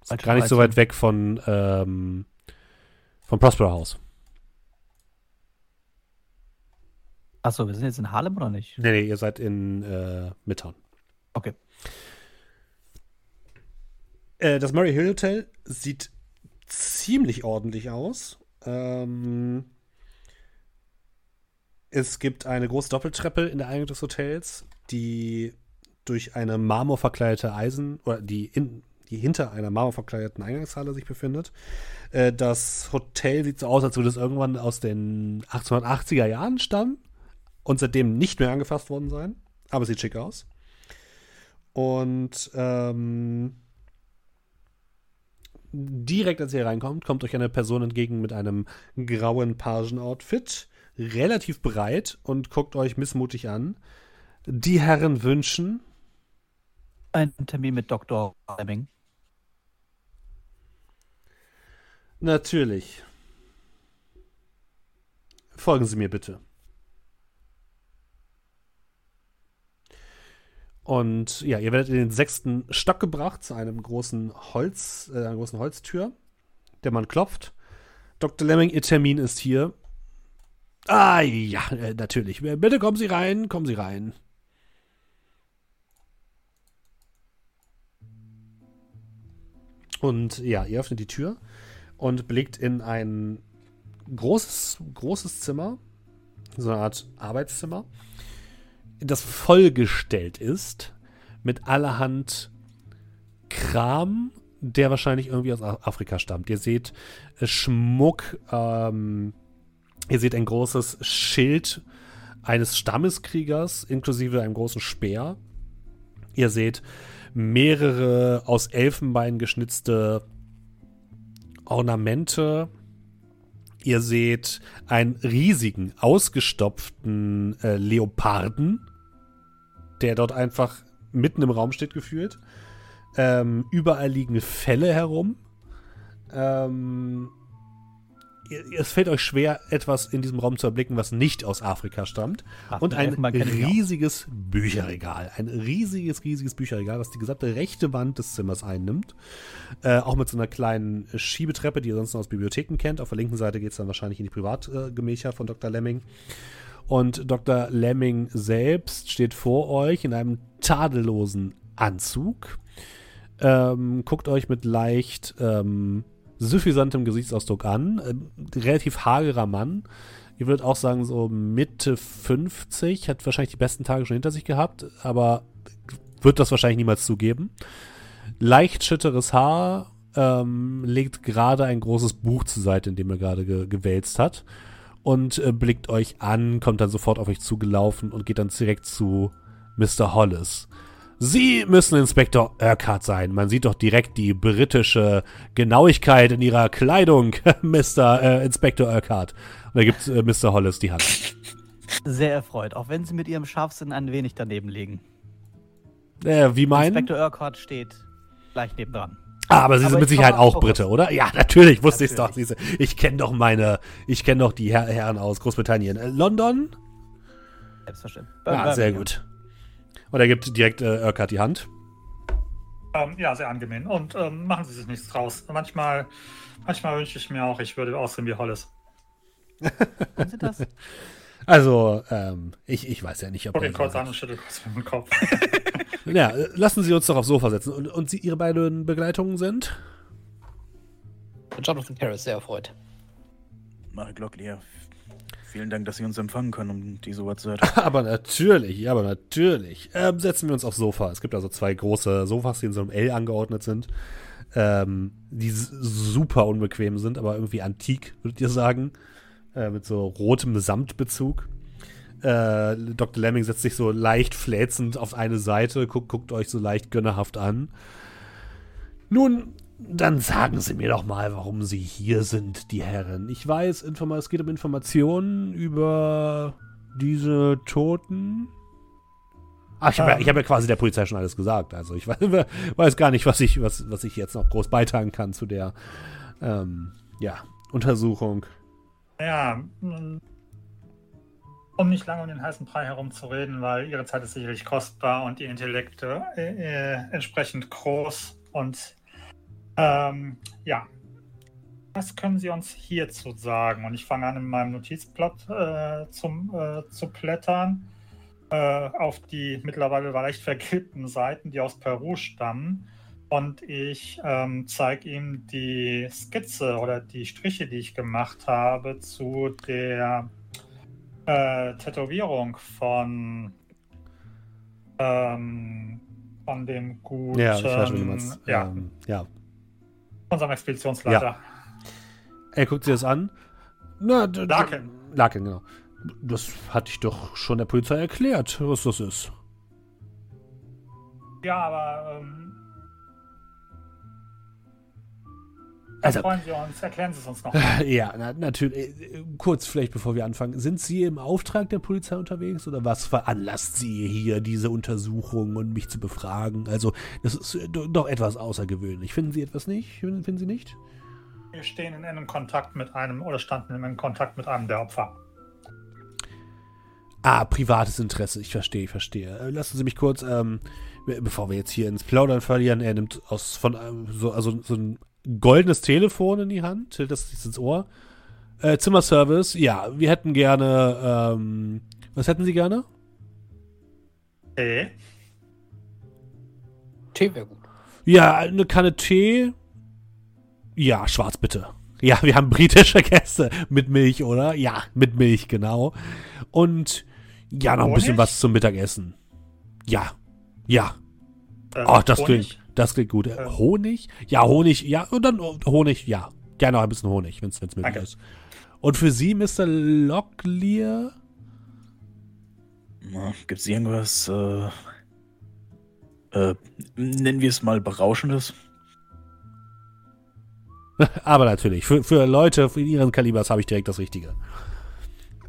Ist gar nicht so weit weg von, ähm, vom Prospero House. Achso, wir sind jetzt in Harlem oder nicht? Nee, nee, ihr seid in äh, Midtown. Okay. Äh, das Murray Hill Hotel sieht ziemlich ordentlich aus. Ähm, es gibt eine große Doppeltreppe in der Eingang des Hotels, die durch eine marmorverkleidete Eisen oder die, in, die hinter einer marmorverkleideten Eingangshalle sich befindet. Äh, das Hotel sieht so aus, als würde es irgendwann aus den 1880er Jahren stammen und seitdem nicht mehr angefasst worden sein. Aber es sieht schick aus. Und ähm, direkt als ihr reinkommt, kommt euch eine Person entgegen mit einem grauen Pagen-Outfit, relativ breit und guckt euch missmutig an. Die Herren wünschen. Ein Termin mit Dr. Fleming. Natürlich. Folgen Sie mir bitte. Und ja, ihr werdet in den sechsten Stock gebracht zu einem großen Holz, äh, einer großen Holztür. Der Mann klopft. Dr. Lemming, Ihr Termin ist hier. Ah, ja, äh, natürlich. Bitte kommen Sie rein, kommen Sie rein. Und ja, ihr öffnet die Tür und blickt in ein großes, großes Zimmer, so eine Art Arbeitszimmer, das vollgestellt ist mit allerhand Kram, der wahrscheinlich irgendwie aus Afrika stammt. Ihr seht äh, Schmuck, ähm, ihr seht ein großes Schild eines Stammeskriegers, inklusive einem großen Speer. Ihr seht mehrere aus Elfenbein geschnitzte Ornamente. Ihr seht einen riesigen, ausgestopften äh, Leoparden, der dort einfach mitten im Raum steht, gefühlt. Ähm, überall liegen Felle herum. Ähm, es fällt euch schwer, etwas in diesem Raum zu erblicken, was nicht aus Afrika stammt. Ach, Und ein riesiges Bücherregal. Ein riesiges, riesiges Bücherregal, das die gesamte rechte Wand des Zimmers einnimmt. Äh, auch mit so einer kleinen Schiebetreppe, die ihr sonst noch aus Bibliotheken kennt. Auf der linken Seite geht es dann wahrscheinlich in die Privatgemächer von Dr. Lemming. Und Dr. Lemming selbst steht vor euch in einem tadellosen Anzug. Ähm, guckt euch mit leicht ähm, suffisantem Gesichtsausdruck an. Ähm, relativ hagerer Mann. Ich würde auch sagen, so Mitte 50, hat wahrscheinlich die besten Tage schon hinter sich gehabt, aber wird das wahrscheinlich niemals zugeben. Leicht schütteres Haar, ähm, legt gerade ein großes Buch zur Seite, in dem er gerade ge gewälzt hat. Und äh, blickt euch an, kommt dann sofort auf euch zugelaufen und geht dann direkt zu Mr. Hollis. Sie müssen Inspektor Urquhart sein. Man sieht doch direkt die britische Genauigkeit in ihrer Kleidung, Mr. Äh, Inspektor Urquhart. Und da gibt äh, Mr. Hollis die Hand. Sehr erfreut, auch wenn sie mit ihrem Scharfsinn ein wenig daneben liegen. Äh, wie meinen? Inspektor Urquhart steht gleich nebendran. Ah, aber Sie Aber sind mit ich Sicherheit auch Brite, oder? Ja, natürlich, wusste ich doch. Ich kenne doch meine, ich kenne doch die Her Herren aus Großbritannien. Äh, London? Selbstverständlich. Ja, sehr gut. Und er gibt direkt äh, Urquhart die Hand. Ähm, ja, sehr angenehm. Und ähm, machen Sie sich nichts draus. Manchmal, manchmal wünsche ich mir auch, ich würde aussehen wie Hollis. Sie das? Also, ähm, ich, ich weiß ja nicht, ob Guck er ihn kurz an und schüttel kurz mit dem Kopf. Ja, äh, lassen Sie uns doch aufs Sofa setzen. Und, und Sie, Ihre beiden Begleitungen sind? Jonathan Harris sehr erfreut. Mare Glocklier, vielen Dank, dass Sie uns empfangen können um diese Uhrzeit. Aber natürlich, ja, aber natürlich. Ähm, setzen wir uns aufs Sofa. Es gibt also zwei große Sofas, die in so einem L angeordnet sind. Ähm, die super unbequem sind, aber irgendwie antik, würdet ihr sagen. Äh, mit so rotem Samtbezug. Äh, Dr. Lemming setzt sich so leicht fläzend auf eine Seite, guckt, guckt euch so leicht gönnerhaft an. Nun, dann sagen Sie mir doch mal, warum Sie hier sind, die Herren. Ich weiß, es geht um Informationen über diese Toten. Ach, ich habe ja, hab ja quasi der Polizei schon alles gesagt. Also ich weiß, weiß gar nicht, was ich, was, was ich jetzt noch groß beitragen kann zu der ähm, ja, Untersuchung. Ja, um nicht lange um den heißen Brei herumzureden, weil Ihre Zeit ist sicherlich kostbar und Ihr Intellekt äh, äh, entsprechend groß. Und ähm, ja, was können Sie uns hierzu sagen? Und ich fange an, in meinem Notizblatt äh, zum, äh, zu blättern äh, auf die mittlerweile leicht vergilbten Seiten, die aus Peru stammen. Und ich ähm, zeige ihm die Skizze oder die Striche, die ich gemacht habe zu der äh, Tätowierung von, ähm, von dem guten. Ja, ich weiß, wie du meinst. Ja, Ähm, ja. Unserem Expeditionsleiter. Er guckt sich das an. Na, Larkin. Larkin, genau. Das hatte ich doch schon der Polizei erklärt, was das ist. Ja, aber ähm, Also- freuen Sie uns, erklären Sie es uns noch. Ja, na, natürlich. Äh, Kurz vielleicht, bevor wir anfangen. Sind Sie im Auftrag der Polizei unterwegs oder was veranlasst Sie hier diese Untersuchung und mich zu befragen? Also, das ist äh, do- doch etwas außergewöhnlich. Finden Sie etwas nicht? Finden Sie nicht? Wir stehen in engem Kontakt mit einem oder standen in engem Kontakt mit einem der Opfer. Ah, privates Interesse. Ich verstehe, ich verstehe. Äh, Lassen Sie mich kurz, ähm, be- bevor wir jetzt hier ins Plaudern verlieren, er nimmt aus von so, also so ein goldenes Telefon in die Hand, hält das sich ins Ohr. Äh, Zimmerservice, ja, wir hätten gerne, ähm, was hätten Sie gerne? Okay. Tee wäre gut. Ja, eine Kanne Tee. Ja, schwarz bitte. Ja, wir haben britische Gäste mit Milch, oder? Ja, mit Milch, genau. Und ja, noch ein bisschen was zum Mittagessen. Ja, ja. Äh, Oh, das Honig? klingt, das klingt gut. Äh, Ähm. Honig? Ja, Honig, ja, und dann Honig, ja. Gerne noch ein bisschen Honig, wenn es möglich Danke. ist. Und für Sie, Mr. Locklear? Gibt es irgendwas, äh, äh, nennen wir es mal Berauschendes? Aber natürlich, für, für Leute für Ihren Kalibers habe ich direkt das Richtige.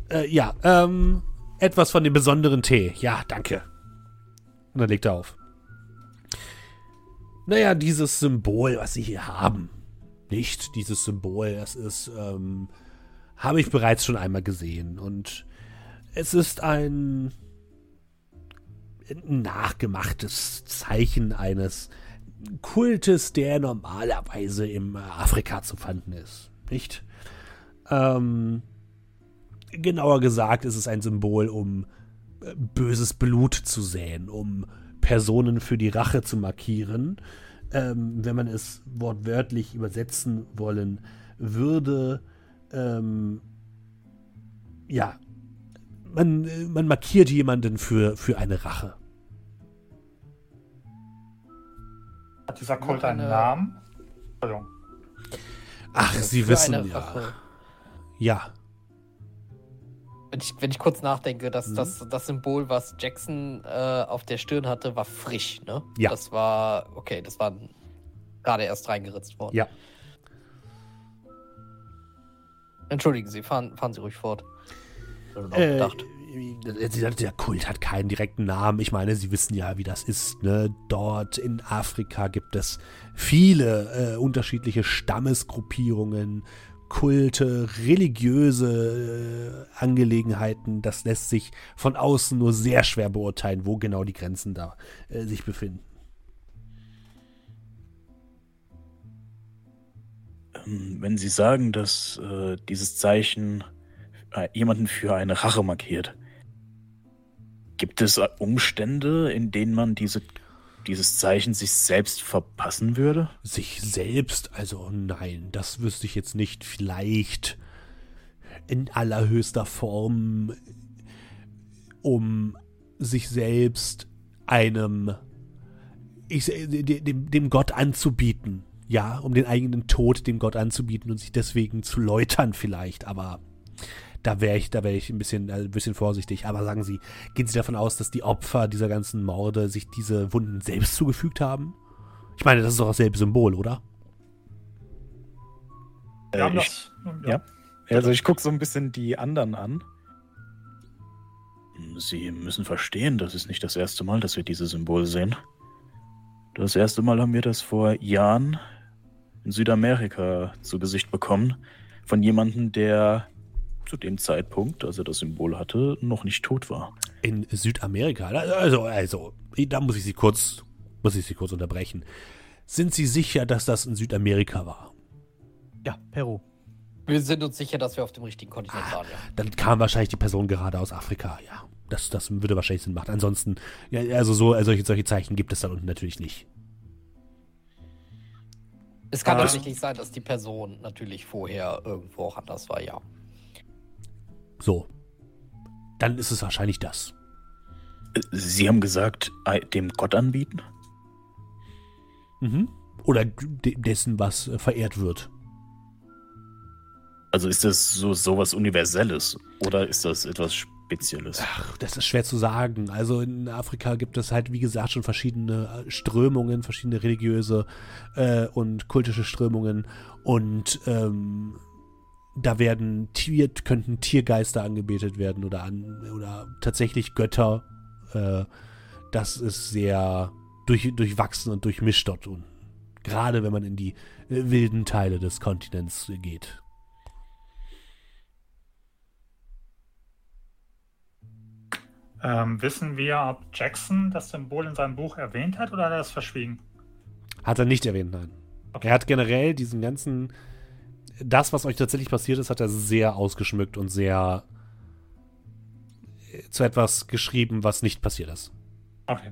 Äh, ja, ähm, etwas von dem besonderen Tee. Ja, danke. Und dann legt er auf. Naja, dieses Symbol, was Sie hier haben. Nicht dieses Symbol, das ist, ähm, habe ich bereits schon einmal gesehen. Und es ist ein nachgemachtes Zeichen eines Kultes, der normalerweise im Afrika zu fanden ist. Nicht? Ähm, genauer gesagt ist es ein Symbol, um äh, böses Blut zu säen, um Personen für die Rache zu markieren. Ähm, wenn man es wortwörtlich übersetzen wollen würde, ähm, ja, man, man markiert jemanden für, für eine Rache. Hat dieser Kult einen Eine- Namen? Entschuldigung. Ach, Sie Für wissen ja. Rache. Ja, Wenn ich, wenn ich kurz nachdenke, dass Mhm. das, das Symbol, was Jackson äh, auf der Stirn hatte, war frisch, ne? Ja. Das war, okay, das war gerade erst reingeritzt worden. Ja. Entschuldigen Sie, fahren, fahren Sie ruhig fort. Oder noch Äh, der Kult hat keinen direkten Namen. Ich meine, Sie wissen ja, wie das ist. Ne? Dort in Afrika gibt es viele äh, unterschiedliche Stammesgruppierungen, Kulte, religiöse äh, Angelegenheiten. Das lässt sich von außen nur sehr schwer beurteilen, wo genau die Grenzen da äh, sich befinden. Ähm, Wenn Sie sagen, dass äh, dieses Zeichen äh, jemanden für eine Rache markiert, gibt es äh, Umstände, in denen man diese, dieses Zeichen sich selbst verpassen würde? Sich selbst, also nein, das wüsste ich jetzt nicht. Vielleicht in allerhöchster Form, um sich selbst einem, ich, dem, dem Gott anzubieten. Ja, um den eigenen Tod dem Gott anzubieten und sich deswegen zu läutern vielleicht, aber da wäre ich, da wäre ich ein bisschen, äh, ein bisschen vorsichtig. Aber sagen Sie, gehen Sie davon aus, dass die Opfer dieser ganzen Morde sich diese Wunden selbst zugefügt haben? Ich meine, das ist doch dasselbe Symbol, oder? Äh, haben ich- das. ja. Also ich gucke so ein bisschen die anderen an. Sie müssen verstehen, das ist nicht das erste Mal, dass wir dieses Symbol sehen. Das erste Mal haben wir das vor Jahren in Südamerika zu Gesicht bekommen. Von jemandem, der zu dem Zeitpunkt, als er das Symbol hatte, noch nicht tot war. In Südamerika. Also, also, da muss ich Sie kurz, muss ich Sie kurz unterbrechen. Sind Sie sicher, dass das in Südamerika war? Ja, Peru. Wir sind uns sicher, dass wir auf dem richtigen Kontinent waren, ja. Dann kam wahrscheinlich die Person gerade aus Afrika, ja. Das, das würde wahrscheinlich Sinn machen. Ansonsten, ja, also so, solche, solche Zeichen gibt es dann unten natürlich nicht. Es kann Ah. tatsächlich sein, dass die Person natürlich vorher irgendwo auch anders war, ja. So. Dann ist es wahrscheinlich das. Sie haben gesagt, dem Gott anbieten? Mhm. Oder de dessen, was äh, verehrt wird. Also ist das so sowas Universelles oder ist das etwas Spezielles? Ach, das ist schwer zu sagen. Also in Afrika gibt es halt, wie gesagt, schon verschiedene äh, Strömungen, verschiedene religiöse äh, und kultische Strömungen. Und ähm, da werden Tier, könnten Tiergeister angebetet werden oder an oder tatsächlich Götter. Äh, das ist sehr durch, durchwachsen und durchmischt dort. Und gerade wenn man in die äh, wilden Teile des Kontinents geht. Ähm, wissen wir, ob Jackson das Symbol in seinem Buch erwähnt hat oder hat er das verschwiegen? Hat er nicht erwähnt, nein. Okay. Er hat generell diesen ganzen, das, was euch tatsächlich passiert ist, hat er sehr ausgeschmückt und sehr äh, zu etwas geschrieben, was nicht passiert ist. Okay.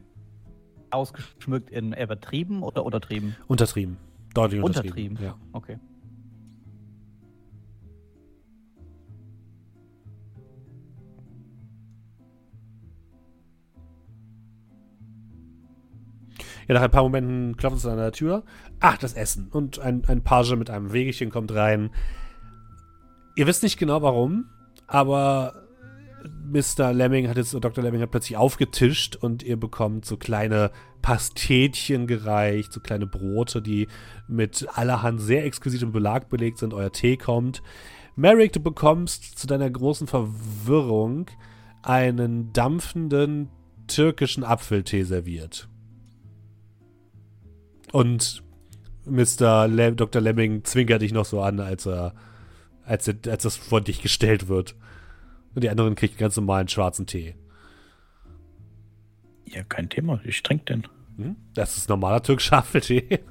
Ausgeschmückt in übertrieben oder untertrieben? Untertrieben. Deutlich untertrieben. Untertrieben. Ja. Okay. ja, nach ein paar Momenten klopft es an der Tür. Ach, das Essen. Und ein, ein Page mit einem Wegelchen kommt rein. Ihr wisst nicht genau warum, aber Mr. Lemming hat jetzt, Dr. Lemming hat plötzlich aufgetischt und ihr bekommt so kleine Pastetchen gereicht, so kleine Brote, die mit allerhand sehr exquisitem Belag belegt sind. Euer Tee kommt. Merrick, du bekommst zu deiner großen Verwirrung einen dampfenden türkischen Apfeltee serviert. Und Mr. Lem Dr. Lemming zwinkert dich noch so an, als er, als, er, als das vor dich gestellt wird. Und die anderen kriegen ganz normalen schwarzen Tee. Ja, kein Thema. Ich trinke den. Hm? Das ist normaler türkischer Apfeltee.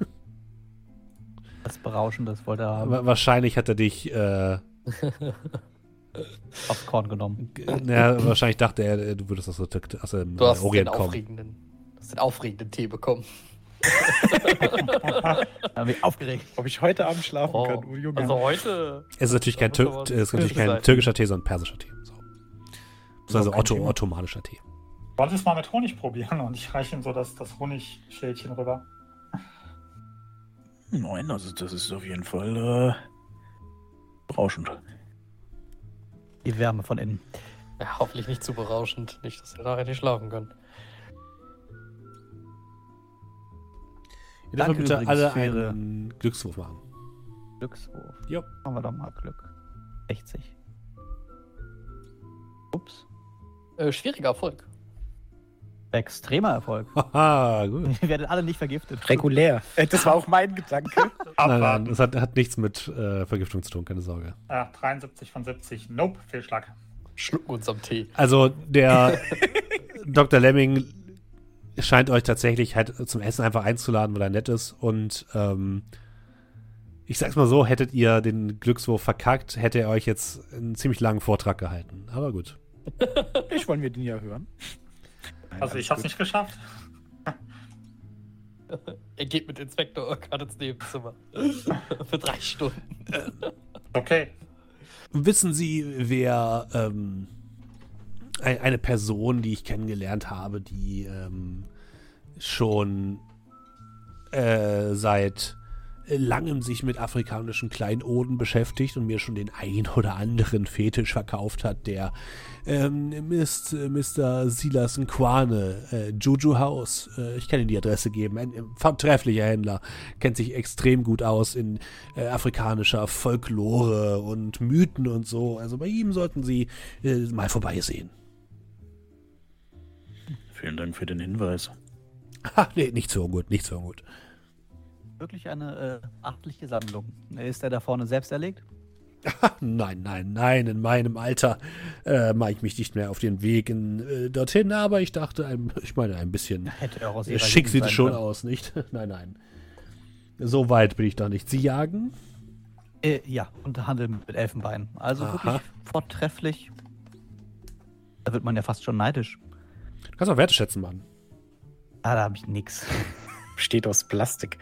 Das Berauschendes wollte er haben. Wa- Wahrscheinlich hat er dich, äh, Aufs Korn genommen. na, wahrscheinlich dachte er, du würdest aus, der aus dem Du hast äh, Orient den kommen. aufregenden, du hast den aufregenden Tee bekommen. Da haben wir aufgeregt. Ob ich heute Abend schlafen Oh, kann? Oh, Junge. also heute. Es ist natürlich kein, Tür es ist natürlich kein türkischer Tee, sondern persischer Tee. So. Also Otto, Thema. ottomanischer Tee. Wollte es mal mit Honig probieren und ich reiche ihm so das, das Honigschälchen rüber. Nein, also das ist auf jeden Fall äh, berauschend. Die Wärme von innen. Ja, hoffentlich nicht zu berauschend. Nicht, dass wir nachher nicht schlafen können. Ihr dürft bitte alle einen Glückswurf machen. Glückswurf. Jo. Haben wir doch mal Glück. 60. Ups. Äh, schwieriger Erfolg. Extremer Erfolg. Haha, gut. Wir werden alle nicht vergiftet. Regulär. Äh, Das war auch mein Gedanke. Nein, nein, das hat, hat nichts mit äh, Vergiftung zu tun, keine Sorge. Ah, 73 von 70. Nope, Fehlschlag. Schlucken uns am Tee. Also der Dr. Lemming scheint euch tatsächlich halt zum Essen einfach einzuladen, weil er nett ist. Und ähm, ich sag's mal so, hättet ihr den Glückswurf verkackt, hätte er euch jetzt einen ziemlich langen Vortrag gehalten. Aber gut. Ich wollen wir den ja hören. Nein, Also ich hab's gut. nicht geschafft. Er geht mit Inspektor Urquhart ins Nebenzimmer. Für drei Stunden. Okay. Wissen Sie, wer ähm, eine Person, die ich kennengelernt habe, die ähm, schon äh, seit langem sich mit afrikanischen Kleinoden beschäftigt und mir schon den ein oder anderen Fetisch verkauft hat, der ähm, ist äh, Mr. Silas Nkwane, äh, Juju House. Äh, ich kann Ihnen die Adresse geben. Ein äh, vortrefflicher Händler, kennt sich extrem gut aus in äh, afrikanischer Folklore und Mythen und so. Also bei ihm sollten Sie äh, mal vorbeisehen. Vielen Dank für den Hinweis. Ha, nee, nicht so gut, nicht so gut. Wirklich eine äh, achtliche Sammlung. Ist der da vorne selbst erlegt? nein, nein, nein, in meinem Alter äh, mache ich mich nicht mehr auf den Weg in, äh, dorthin, aber ich dachte, ein, ich meine, ein bisschen Hätte er auch aus äh, schick sieht es schon können. aus, nicht? nein, nein. So weit bin ich da nicht. Sie jagen? Äh, ja, und handeln mit Elfenbein. Also Aha. wirklich vortrefflich. Da wird man ja fast schon neidisch. Du kannst auch Werte schätzen, Mann. Ah, da habe ich nix. Besteht aus Plastik.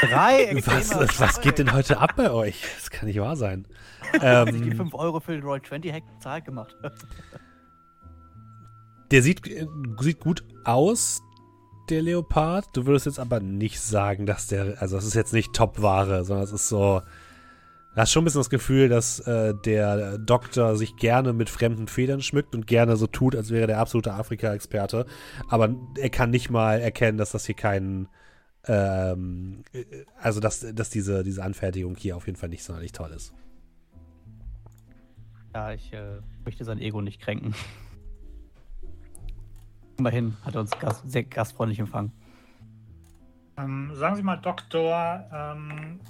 Drei Was, was geht denn heute ab bei euch? Das kann nicht wahr sein. Sich die ähm, 5 Euro für den Roll 20 Hack bezahlt gemacht. der sieht, äh, sieht gut aus, der Leopard. Du würdest jetzt aber nicht sagen, dass der, also das ist jetzt nicht Top-Ware, sondern es ist so, du hast schon ein bisschen das Gefühl, dass äh, der Doktor sich gerne mit fremden Federn schmückt und gerne so tut, als wäre der absolute Afrika-Experte. Aber er kann nicht mal erkennen, dass das hier kein, ähm, äh, also dass, dass diese, diese Anfertigung hier auf jeden Fall nicht sonderlich toll ist. Ja, ich äh, möchte sein Ego nicht kränken. Immerhin hat er uns gast sehr gastfreundlich empfangen. Ähm, sagen Sie mal, Doktor, ähm,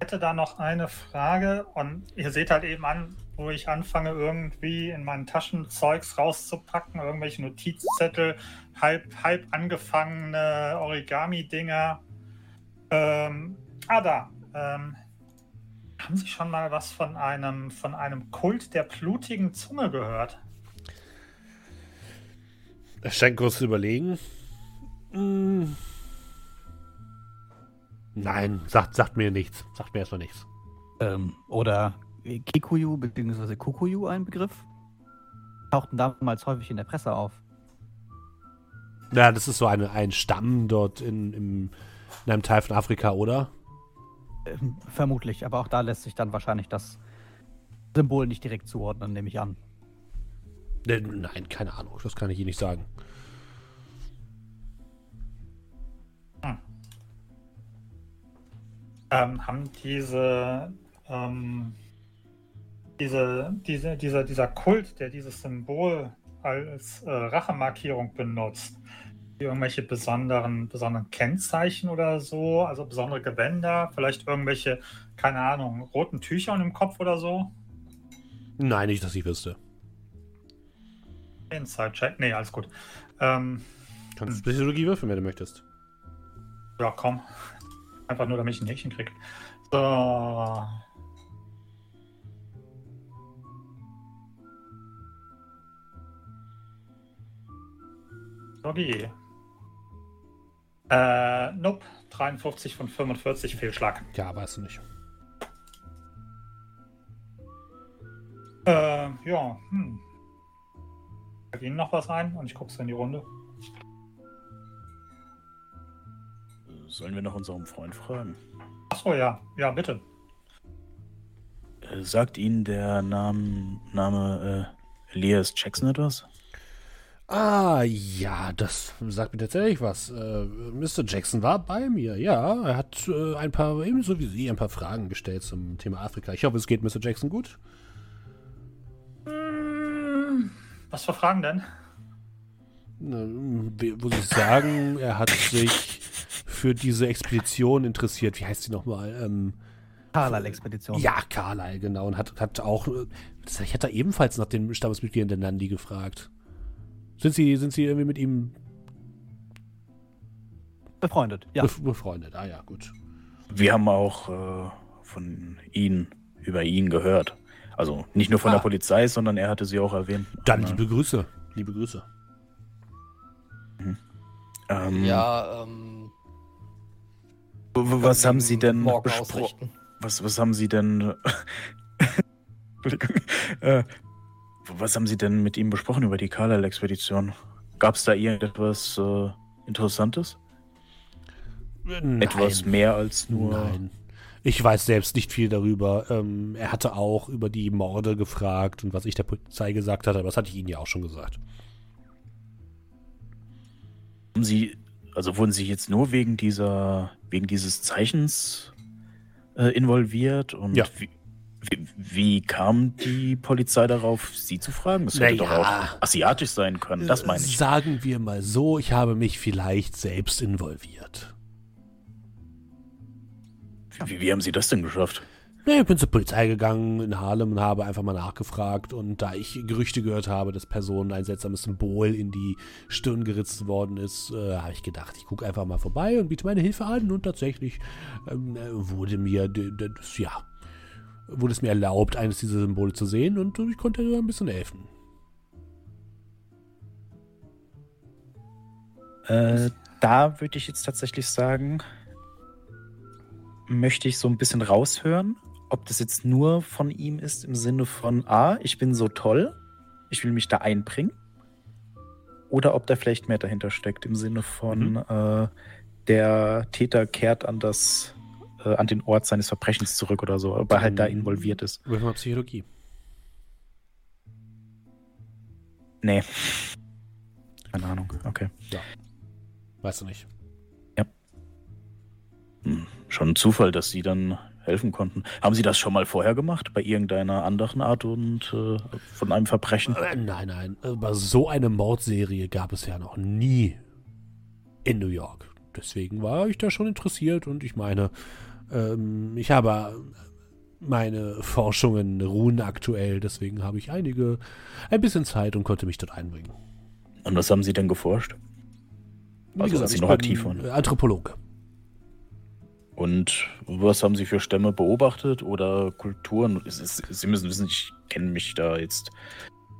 hätte da noch eine Frage und ihr seht halt eben an, wo ich anfange, irgendwie in meinen Taschen Zeugs rauszupacken, irgendwelche Notizzettel, halb, halb angefangene Origami-Dinger. Ähm, ah, da. Ähm, haben Sie schon mal was von einem, von einem Kult der blutigen Zunge gehört? Er scheint kurz zu überlegen. Hm. Nein, sagt, sagt mir nichts. Sagt mir erstmal nichts. Ähm, oder Kikuyu bzw. Kukuyu ein Begriff? Tauchten damals häufig in der Presse auf. Ja, das ist so eine, ein Stamm dort in, im, in einem Teil von Afrika, oder? Ähm, vermutlich, aber auch da lässt sich dann wahrscheinlich das Symbol nicht direkt zuordnen, nehme ich an. Ne, Nein, keine Ahnung. Das kann ich Ihnen nicht sagen. ähm, haben diese, ähm, diese, diese, dieser, dieser Kult, der dieses Symbol als äh, Rachemarkierung benutzt, irgendwelche besonderen, besonderen Kennzeichen oder so, also besondere Gewänder, vielleicht irgendwelche, keine Ahnung, roten Tücher im Kopf oder so? Nein, nicht, dass ich wüsste. Inside-Check? Nee, alles gut. Ähm, Kannst Psychologie würfeln, wenn du möchtest. ja, komm. Einfach nur, damit ich ein Häkchen krieg. So. Logi. Äh, nope. 53 von 45 Fehlschlag. Ja, weißt du nicht. Äh, ja, hm. Fällt Ihnen noch was ein? Und ich gucke so in die Runde. Sollen wir noch unseren Freund fragen? Achso, ja. Ja, bitte. Äh, Sagt Ihnen der Name, Name äh, Elias Jackson etwas? Ah, ja, das sagt mir tatsächlich was. Äh, Mr. Jackson war bei mir, ja. Er hat äh, ein paar, ebenso wie Sie, ein paar Fragen gestellt zum Thema Afrika. Ich hoffe, es geht Mr. Jackson gut. Was für Fragen denn? Wo Sie sagen, er hat sich für diese Expedition interessiert. Wie heißt sie nochmal? Ähm, Carlyle-Expedition. ja, Carlyle, genau. Und hat, hat auch, ich hatte ebenfalls nach den Stammesmitgliedern der Nandi gefragt. Sind Sie, sind Sie irgendwie mit ihm Befreundet, ja. bef befreundet? Ah ja, gut. Wir haben auch äh, von Ihnen, über ihn gehört. Also nicht nur von Ah. der Polizei, sondern er hatte sie auch erwähnt. Dann Na, liebe Grüße. Liebe Grüße. ähm, Ja, ähm. Was haben Sie denn morgen besprochen? ausrichten? Was, was haben Sie denn. Entschuldigung. Äh, was haben Sie denn mit ihm besprochen über die Carlyle-Expedition? Gab es da irgendetwas äh, Interessantes? Nein. Etwas mehr als nur. Nein. Ich weiß selbst nicht viel darüber. Ähm, er hatte auch über die Morde gefragt und was ich der Polizei gesagt hatte, aber das hatte ich Ihnen ja auch schon gesagt. Haben Sie, also wurden Sie jetzt nur wegen dieser, wegen dieses Zeichens äh, involviert und Ja. wie, Wie, wie kam die Polizei darauf, Sie zu fragen? Es hätte Naja. doch auch asiatisch sein können, das meine ich. Sagen wir mal so, ich habe mich vielleicht selbst involviert. Wie, wie haben Sie das denn geschafft? Nee, ich bin zur Polizei gegangen in Harlem und habe einfach mal nachgefragt. Und da ich Gerüchte gehört habe, dass Personen ein seltsames Symbol in die Stirn geritzt worden ist, äh, habe ich gedacht, ich gucke einfach mal vorbei und biete meine Hilfe an. Und tatsächlich ähm, äh, wurde mir, das, ja, wurde es mir erlaubt, eines dieser Symbole zu sehen und ich konnte ein bisschen helfen. Äh, da würde ich jetzt tatsächlich sagen, möchte ich so ein bisschen raushören, ob das jetzt nur von ihm ist im Sinne von, ah, ich bin so toll, ich will mich da einbringen. Oder ob da vielleicht mehr dahinter steckt im Sinne von, Mhm. äh, der Täter kehrt an das, äh, an den Ort seines Verbrechens zurück oder so, ob er halt da involviert ist. Wirf mal Psychologie. Nee. Keine Ahnung, okay. Weißt du nicht. Hm, Schon ein Zufall, dass Sie dann helfen konnten. Haben Sie das schon mal vorher gemacht? Bei irgendeiner anderen Art und äh, von einem Verbrechen? Äh, Nein, nein. Aber so eine Mordserie gab es ja noch nie in New York. Deswegen war ich da schon interessiert und ich meine, ähm, ich habe meine Forschungen ruhen aktuell, deswegen habe ich einige, ein bisschen Zeit und konnte mich dort einbringen. Und was haben Sie denn geforscht? Wie Also, als Sie noch aktiv waren. äh, Anthropologe. Und was haben Sie für Stämme beobachtet oder Kulturen? Sie müssen wissen, ich kenne mich da jetzt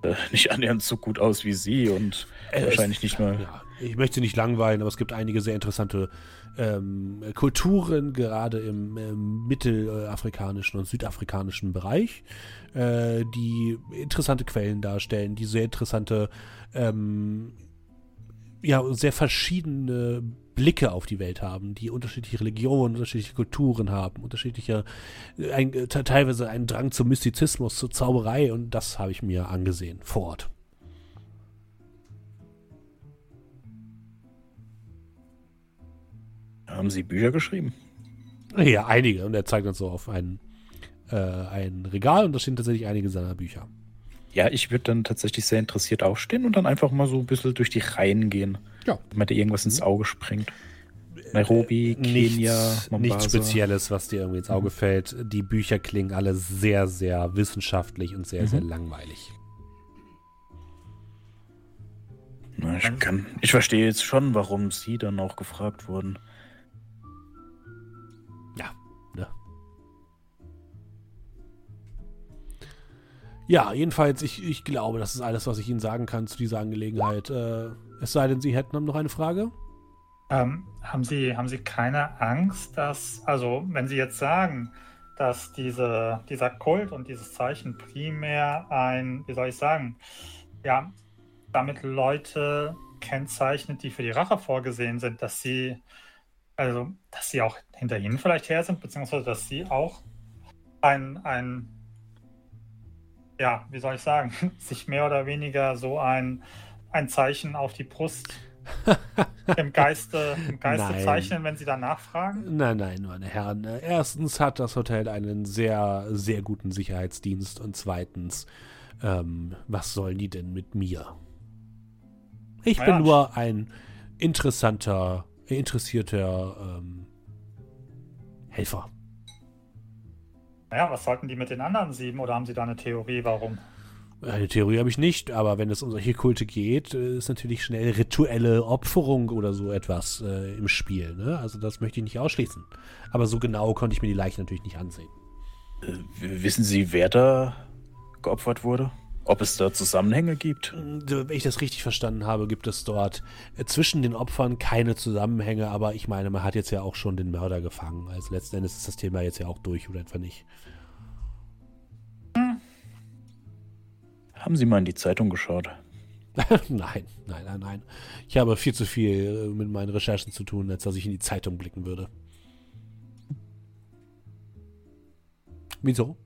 äh, nicht annähernd so gut aus wie Sie und Äh, wahrscheinlich es- nicht mal. Ja, ich möchte nicht langweilen, aber es gibt einige sehr interessante ähm, Kulturen, gerade im ähm, mittelafrikanischen und südafrikanischen Bereich, äh, die interessante Quellen darstellen, die sehr interessante, ähm, ja, sehr verschiedene Blicke auf die Welt haben, die unterschiedliche Religionen, unterschiedliche Kulturen haben, unterschiedliche, äh, ein, äh, te- teilweise einen Drang zum Mystizismus, zur Zauberei und das habe ich mir angesehen vor Ort. Haben Sie Bücher geschrieben? Ja, einige. Und er zeigt uns so auf ein, äh, ein Regal und da stehen tatsächlich einige seiner Bücher. Ja, ich würde dann tatsächlich sehr interessiert aufstehen und dann einfach mal so ein bisschen durch die Reihen gehen. Ja. Wenn mir da irgendwas ins Auge springt. Nairobi, Kenia, nichts, Mombasa. nichts Spezielles, was dir irgendwie ins Auge fällt. Die Bücher klingen alle sehr, sehr wissenschaftlich und sehr, Mhm. sehr langweilig. Na, ich, kann, ich verstehe jetzt schon, warum Sie dann auch gefragt wurden. Ne? Ja, jedenfalls, ich, ich glaube, das ist alles, was ich Ihnen sagen kann zu dieser Angelegenheit. Äh, es sei denn, Sie hätten noch eine Frage? Ähm, haben, Sie, haben Sie keine Angst, dass, also wenn Sie jetzt sagen, dass diese, dieser Kult und dieses Zeichen primär ein, wie soll ich sagen, ja, damit Leute kennzeichnet, die für die Rache vorgesehen sind, dass sie, also, dass sie auch hinter ihnen vielleicht her sind, beziehungsweise dass sie auch ein, ein, ja, wie soll ich sagen, sich mehr oder weniger so ein, ein Zeichen auf die Brust im Geiste, im Geiste Nein. zeichnen, wenn sie danach fragen? Nein, nein, meine Herren. Erstens hat das Hotel einen sehr, sehr guten Sicherheitsdienst und zweitens, ähm, was sollen die denn mit mir? Ich Na bin ja. nur ein interessanter, interessierter ähm, Helfer. Naja, was sollten die mit den anderen sieben oder haben sie da eine Theorie, warum? Eine Theorie habe ich nicht, aber wenn es um solche Kulte geht, äh, ist natürlich schnell rituelle Opferung oder so etwas äh, im Spiel. Ne? Also das möchte ich nicht ausschließen. Aber so genau konnte ich mir die Leichen natürlich nicht ansehen. Äh, wissen Sie, wer da geopfert wurde? Ob es da Zusammenhänge gibt? Wenn ich das richtig verstanden habe, gibt es dort äh, zwischen den Opfern keine Zusammenhänge, aber ich meine, man hat jetzt ja auch schon den Mörder gefangen. Also letzten Endes ist das Thema jetzt ja auch durch oder etwa nicht. Haben Sie mal in die Zeitung geschaut? nein, nein, nein, nein. Ich habe viel zu viel äh, mit meinen Recherchen zu tun, als dass ich in die Zeitung blicken würde. Wieso?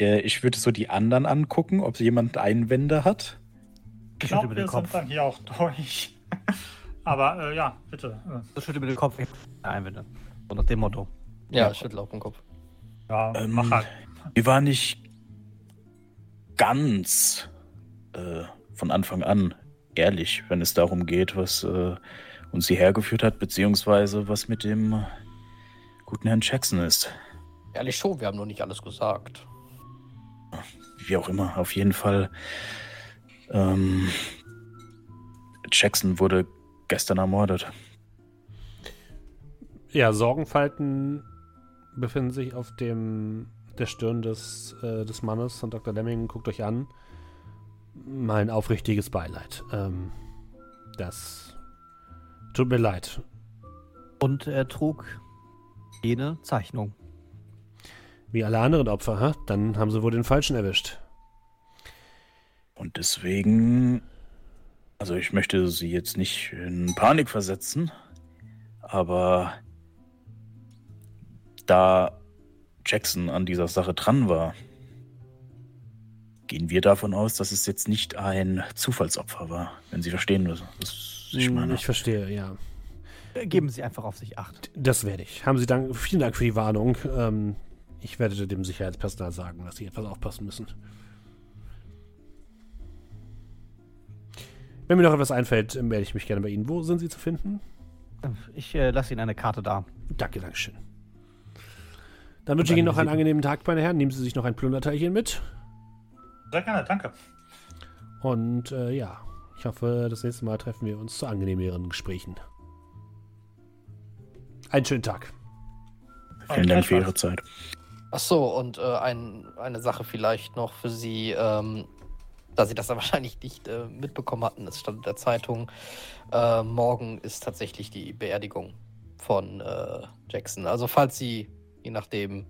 Äh, ich würde so die anderen angucken, ob jemand Einwände hat. Ich schüttel glaube, mit dem wir Kopf. sind dann hier auch durch. Aber äh, ja, bitte. Das schüttelt mit dem Kopf. Einwände. So nach dem Motto. Ja, Ja. ich schüttle auch den Kopf. Ja, Ähm, mach halt. Wir waren nicht ganz äh, von Anfang an ehrlich, wenn es darum geht, was äh, uns hierher geführt hat, beziehungsweise was mit dem guten Herrn Jackson ist. Ehrlich schon, wir haben nur nicht alles gesagt. Wie auch immer, auf jeden Fall. Ähm, Jackson wurde gestern ermordet. Ja, Sorgenfalten befinden sich auf dem der Stirn des, äh, des Mannes und Dr. Lemming guckt euch an. Mein aufrichtiges Beileid. Ähm, das tut mir leid. Und er trug jene Zeichnung. Wie alle anderen Opfer, hä? dann haben sie wohl den Falschen erwischt. Und deswegen, also ich möchte sie jetzt nicht in Panik versetzen, aber da Jackson an dieser Sache dran war, gehen wir davon aus, dass es jetzt nicht ein Zufallsopfer war, wenn Sie verstehen, was was ich Hm, meine. Ich verstehe, ja. Äh, Geben Sie einfach auf sich Acht. Das werde ich. Haben Sie Dank, vielen Dank für die Warnung. Ähm, ich werde dem Sicherheitspersonal sagen, dass sie etwas aufpassen müssen. Wenn mir noch etwas einfällt, melde ich mich gerne bei Ihnen. Wo sind Sie zu finden? Ich äh, lasse Ihnen eine Karte da. Danke, Dankeschön. Dann wünsche ich Ihnen noch einen angenehmen Tag, meine Herren. Nehmen Sie sich noch ein Plunderteilchen mit. Sehr gerne, danke. Und äh, ja, ich hoffe, das nächste Mal treffen wir uns zu angenehmeren Gesprächen. Einen schönen Tag. Vielen Dank für Ihre Zeit. Ach so, und äh, ein, eine Sache vielleicht noch für Sie, ähm, da Sie das dann wahrscheinlich nicht äh, mitbekommen hatten, es stand in der Zeitung, äh, morgen ist tatsächlich die Beerdigung von äh, Jackson. Also falls Sie, je nachdem,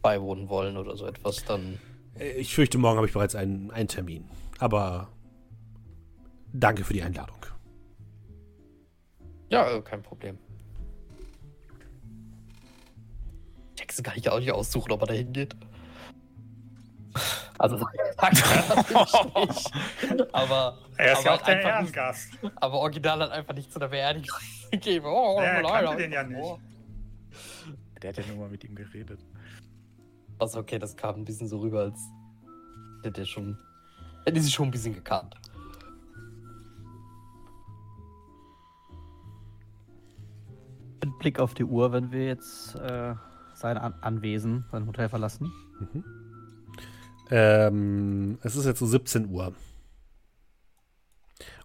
beiwohnen wollen oder so etwas, dann Äh, Ich fürchte, morgen habe ich bereits einen, einen Termin. Aber danke für die Einladung. ja, äh, kein Problem. Jackson kann ich auch nicht aussuchen, ob er da hingeht. Also, sagt er natürlich nicht. Aber, Er ist aber ja halt auch der einfach nicht- Ehrengast. Aber original hat einfach nicht zu der Beerdigung gegeben. Oh, Ja, er leider. kannte den ja nicht. Der hat ja nur mal mit ihm geredet. Also okay, das kam ein bisschen so rüber, als hätte er schon. Hätte sie schon ein bisschen gekannt. Mit Blick auf die Uhr, wenn wir jetzt äh, sein An Anwesen, sein Hotel verlassen. Ähm, es ist jetzt so 17 Uhr.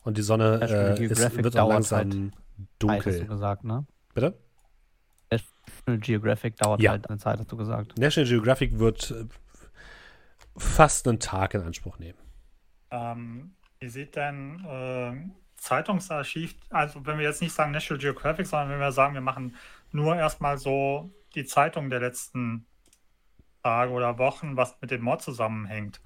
Und die Sonne äh, ist, wird auch langsam halt dunkel. gesagt, ne? Bitte? National Geographic dauert Ja. halt eine Zeit, hast du gesagt. National Geographic wird äh, fast einen Tag in Anspruch nehmen. Ähm, wie sieht denn ähm, Zeitungsarchiv, also wenn wir jetzt nicht sagen National Geographic, sondern wenn wir sagen, wir machen nur erstmal so die Zeitung der letzten Tage oder Wochen, was mit dem Mord zusammenhängt.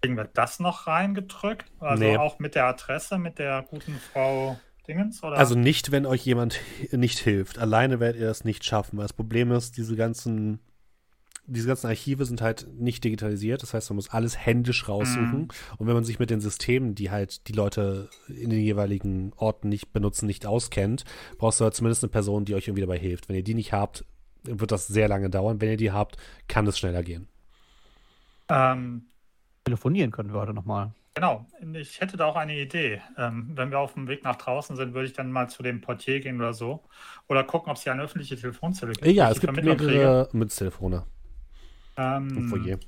Kriegen wir das noch reingedrückt? Also Nee. auch mit der Adresse, mit der guten Frau Dingens? Oder? Also nicht, wenn euch jemand nicht hilft. Alleine werdet ihr das nicht schaffen. Weil das Problem ist, diese ganzen, diese ganzen Archive sind halt nicht digitalisiert. Das heißt, man muss alles händisch raussuchen. Und wenn man sich mit den Systemen, die halt die Leute in den jeweiligen Orten nicht benutzen, nicht auskennt, brauchst du halt zumindest eine Person, die euch irgendwie dabei hilft. Wenn ihr die nicht habt, wird das sehr lange dauern. Wenn ihr die habt, kann es schneller gehen. ähm, Telefonieren können wir heute nochmal. Genau, ich hätte da auch eine Idee. Ähm, wenn wir auf dem Weg nach draußen sind, würde ich dann mal zu dem Portier gehen oder so. Oder gucken, ob es hier eine öffentliche Telefonzelle gibt. Äh, ja, es gibt mehrere Mütztelefone im Ähm, Foyer.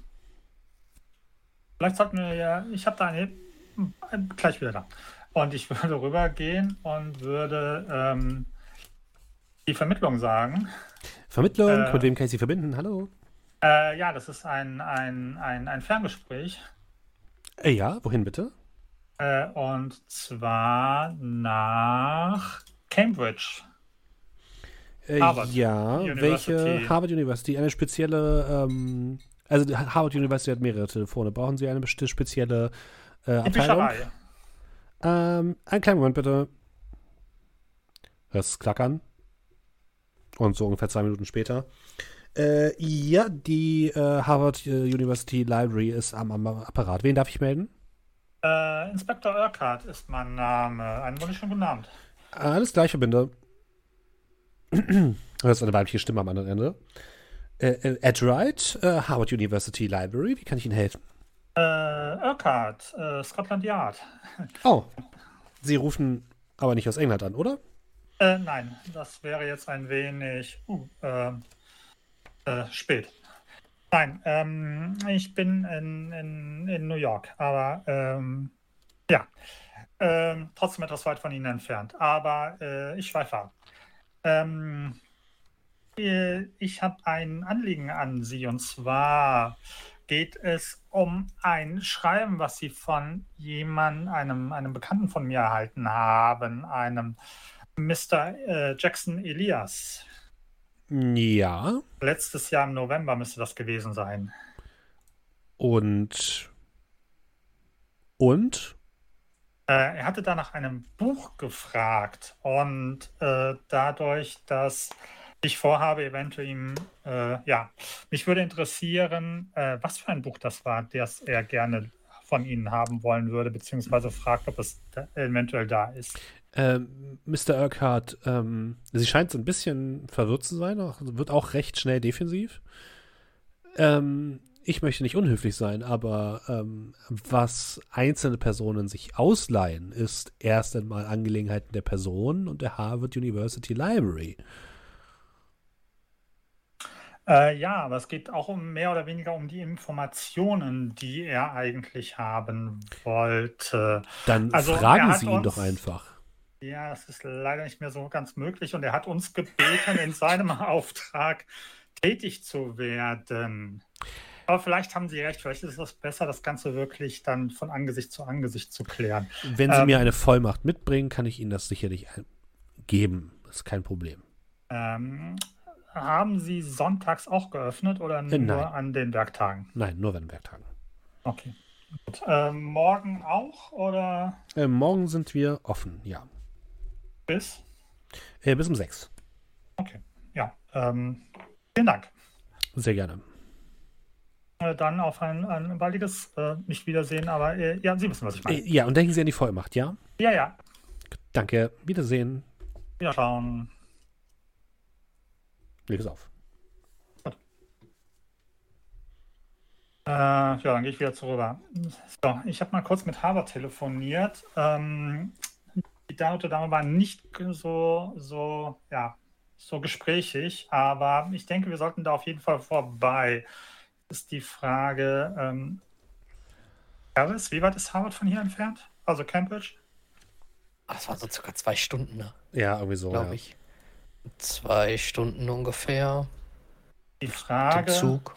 vielleicht sollten wir ja, ich habe da eine, hm, gleich wieder da. Und ich würde rübergehen und würde ähm, die Vermittlung sagen. Vermittlung, äh, mit wem kann ich sie verbinden? Hallo? Äh, ja, das ist ein, ein, ein, ein Ferngespräch. Ja, wohin bitte? Äh, und zwar nach Cambridge. Äh, Harvard ja, University. welche Harvard University? Eine spezielle, ähm, also die Harvard University hat mehrere Telefone. Brauchen Sie eine spezielle äh, Abteilung? Ähm, einen kleinen Moment bitte. Es klackern? Und so ungefähr zwei Minuten später. Äh, ja, die äh, Harvard äh, University Library ist am, am Apparat. Wen darf ich melden? Äh, Inspektor Urquhart ist mein Name. Einen wunderschönen guten Abend. Alles gleich, verbinde. Das ist eine weibliche Stimme am anderen Ende. Äh, äh, Ed Wright, äh, Harvard University Library. Wie kann ich Ihnen helfen? Äh, Urquhart, äh, Scotland Yard. Oh, Sie rufen aber nicht aus England an, oder? Äh, nein, das wäre jetzt ein wenig uh, äh, äh, spät. Nein, ähm, ich bin in, in, in New York, aber ähm, ja, ähm, trotzdem etwas weit von Ihnen entfernt. Aber äh, ich schweife ab. Ähm, äh, ich habe ein Anliegen an Sie und zwar geht es um ein Schreiben, was Sie von jemandem, einem, einem Bekannten von mir erhalten haben, einem Mr. Äh, Jackson Elias. Ja. Letztes Jahr im November müsste das gewesen sein. Und. Und? Äh, er hatte da nach einem Buch gefragt und äh, dadurch, dass ich vorhabe, eventuell ihm, äh, ja, mich würde interessieren, äh, was für ein Buch das war, das er gerne von Ihnen haben wollen würde, beziehungsweise fragt, ob es da eventuell da ist. Ähm, Mr. Urquhart, ähm, sie scheint so ein bisschen verwirrt zu sein, auch, wird auch recht schnell defensiv. Ähm, ich möchte nicht unhöflich sein, aber ähm, was einzelne Personen sich ausleihen, ist erst einmal Angelegenheiten der Person und der Harvard University Library. Äh, ja, aber es geht auch um mehr oder weniger um die Informationen, die er eigentlich haben wollte. Dann Also, fragen Sie ihn doch einfach. Ja, das ist leider nicht mehr so ganz möglich und er hat uns gebeten, in seinem Auftrag tätig zu werden. Aber vielleicht haben Sie recht, vielleicht ist es besser, das Ganze wirklich dann von Angesicht zu Angesicht zu klären. Wenn Sie Ähm, mir eine Vollmacht mitbringen, kann ich Ihnen das sicherlich ein- geben. Das ist kein Problem. Ähm, haben Sie sonntags auch geöffnet oder nur Äh, nein. an den Werktagen? Nein, nur wenn Werktagen. Okay. Ähm, morgen auch oder Äh, morgen sind wir offen, ja. Bis? Äh, bis um sechs. Okay. Ja. Ähm, vielen Dank. Sehr gerne. Äh, dann auf ein, ein baldiges äh, Nicht-Wiedersehen, aber äh, ja, Sie wissen, was ich Äh, meine. ja, und denken Sie an die Vollmacht, ja? Ja, ja. Danke. Wiedersehen. Wir schauen. Leg es auf. Äh, ja, dann gehe ich wieder zurück. So, ich habe mal kurz mit Harvard telefoniert. Ähm, die Dame, Dame war nicht so, so, ja, so gesprächig, aber ich denke, wir sollten da auf jeden Fall vorbei. Ist die Frage, ähm, Harris, wie weit ist Harvard von hier entfernt? Also Cambridge? Das waren so circa zwei Stunden, ne? Ja, irgendwie so. glaube ja. ich. Zwei Stunden ungefähr. Die Der Frage, Zug.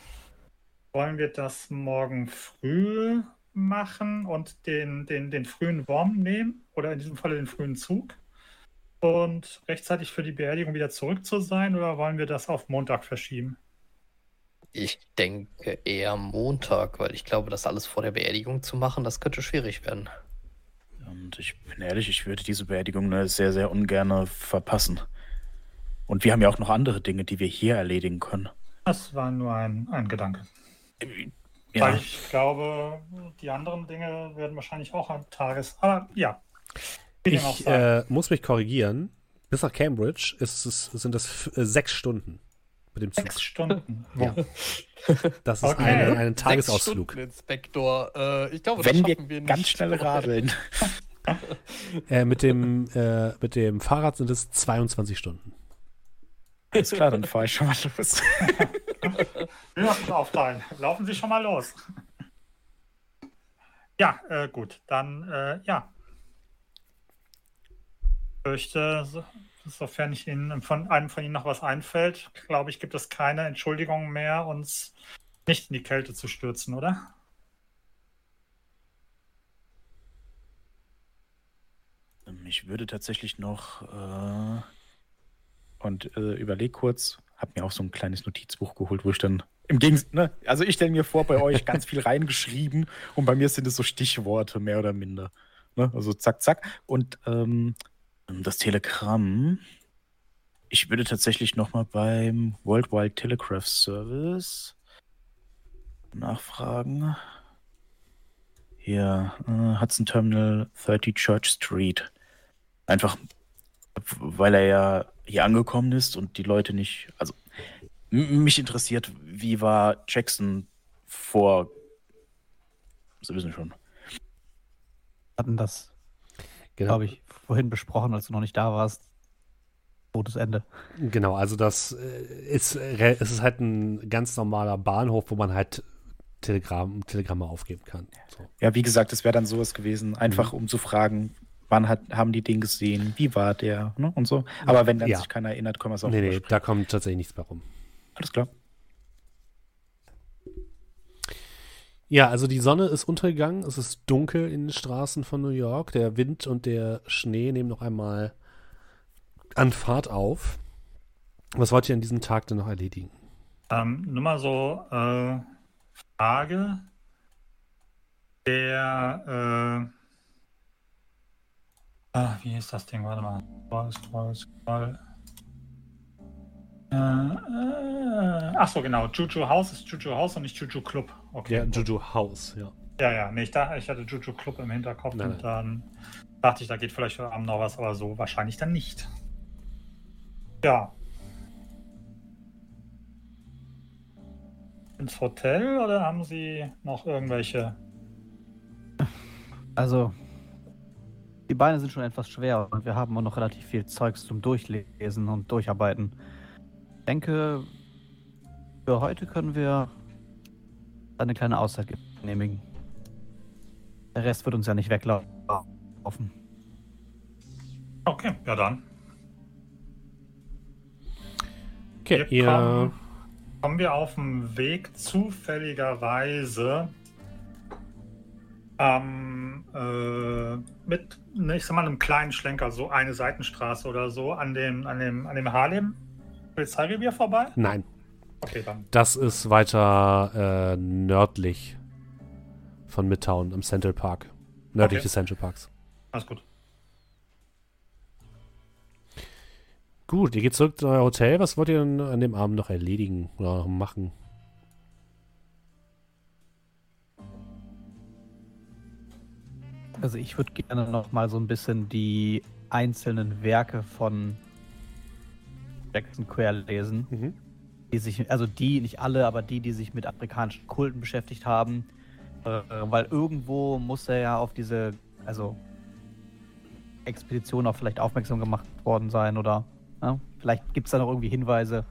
wollen wir das morgen früh machen und den, den, den frühen Wurm nehmen oder in diesem Falle den frühen Zug und rechtzeitig für die Beerdigung wieder zurück zu sein oder wollen wir das auf Montag verschieben? Ich denke eher Montag, weil ich glaube, das alles vor der Beerdigung zu machen, das könnte schwierig werden. Und ich bin ehrlich, ich würde diese Beerdigung ne, sehr, sehr ungern verpassen. Und wir haben ja auch noch andere Dinge, die wir hier erledigen können. Das war nur ein, ein Gedanke. Weil Ja, ich glaube, die anderen Dinge werden wahrscheinlich auch am Tages. Aber ja. Ich äh, muss mich korrigieren. Bis nach Cambridge ist es, sind es f- äh, sechs Stunden mit dem Zug. Sechs Stunden. Ja. Das ist Okay. eine, ein Sechs Tagesausflug. Stunden, Inspektor. Äh, ich glaube, das wenn wir schaffen wir ganz nicht. schnell radeln. Äh, mit, dem, äh, mit dem Fahrrad sind es 22 Stunden. Ist klar, dann fahre ich schon mal los. Müssen aufteilen. Laufen Sie schon mal los. Ja, äh, gut. Dann, äh, ja. Ich fürchte, so, sofern ich Ihnen von einem von Ihnen noch was einfällt, glaube ich, gibt es keine Entschuldigung mehr, uns nicht in die Kälte zu stürzen, oder? Ich würde tatsächlich noch äh, und äh, überleg kurz, habe mir auch so ein kleines Notizbuch geholt, wo ich dann im Gegensatz, ne, also ich stelle mir vor, bei euch ganz viel reingeschrieben und bei mir sind es so Stichworte, mehr oder minder. Ne? Also zack, zack. Und ähm, das Telegramm, ich würde tatsächlich nochmal beim Worldwide Telegraph Service nachfragen. Hier, äh, Hudson Terminal 30 Church Street. Einfach, weil er ja hier angekommen ist und die Leute nicht, also mich interessiert, wie war Jackson vor. Sie wissen schon. hatten das, Genau. glaube ich, vorhin besprochen, als du noch nicht da warst. Totes Ende. Genau, also das äh, ist, es ist halt ein ganz normaler Bahnhof, wo man halt Telegramm, Telegramme aufgeben kann. So. Ja, wie gesagt, es wäre dann sowas gewesen, einfach um zu fragen, wann hat, haben die den gesehen, wie war der ne? und so. Aber wenn dann Ja. sich keiner erinnert, können wir es auch Nee, nee, überspringen. da kommt tatsächlich nichts mehr rum. Alles klar. Ja, also die Sonne ist untergegangen, es ist dunkel in den Straßen von New York, der Wind und der Schnee nehmen noch einmal an Fahrt auf. Was wollt ihr an diesem Tag denn noch erledigen? Ähm, nur mal so äh, Frage. Der, äh, ah, wie hieß das Ding? Warte mal. Scroll, scroll, scroll. Äh, äh, ach so, genau. Juju House ist Juju House und nicht Juju Club. Okay. Ja. Juju House, ja. Ja, ja, nee, ich, dachte, ich hatte Juju Club im Hinterkopf Nein, und dann dachte ich, da geht vielleicht heute Abend noch was, aber so wahrscheinlich dann nicht. Ja. Ins Hotel oder haben Sie noch irgendwelche? Also, die Beine sind schon etwas schwer und wir haben auch noch relativ viel Zeugs zum Durchlesen und Durcharbeiten. Ich denke, für heute können wir eine kleine Auszeit genehmigen. Der Rest wird uns ja nicht weglaufen. Okay, ja dann. Okay, Wir ihr, kommen, kommen wir auf dem Weg zufälligerweise ähm, äh, mit, ne, ich sag mal, einem kleinen Schlenker, so eine Seitenstraße oder so, an dem, an dem, an dem Harlem Polizeirevier vorbei? nein, Okay, dann. das ist weiter äh, nördlich von Midtown im Central Park. Nördlich Okay. des Central Parks. Alles gut. Gut, ihr geht zurück zu euer Hotel. Was wollt ihr denn an dem Abend noch erledigen oder noch machen? Also ich würde gerne noch mal so ein bisschen die einzelnen Werke von Jackson Quer lesen. Mhm. die sich, also die, nicht alle, aber die, die sich mit afrikanischen Kulten beschäftigt haben. Äh, weil irgendwo muss er ja auf diese, also Expedition auch vielleicht aufmerksam gemacht worden sein oder ja, vielleicht gibt es da noch irgendwie Hinweise,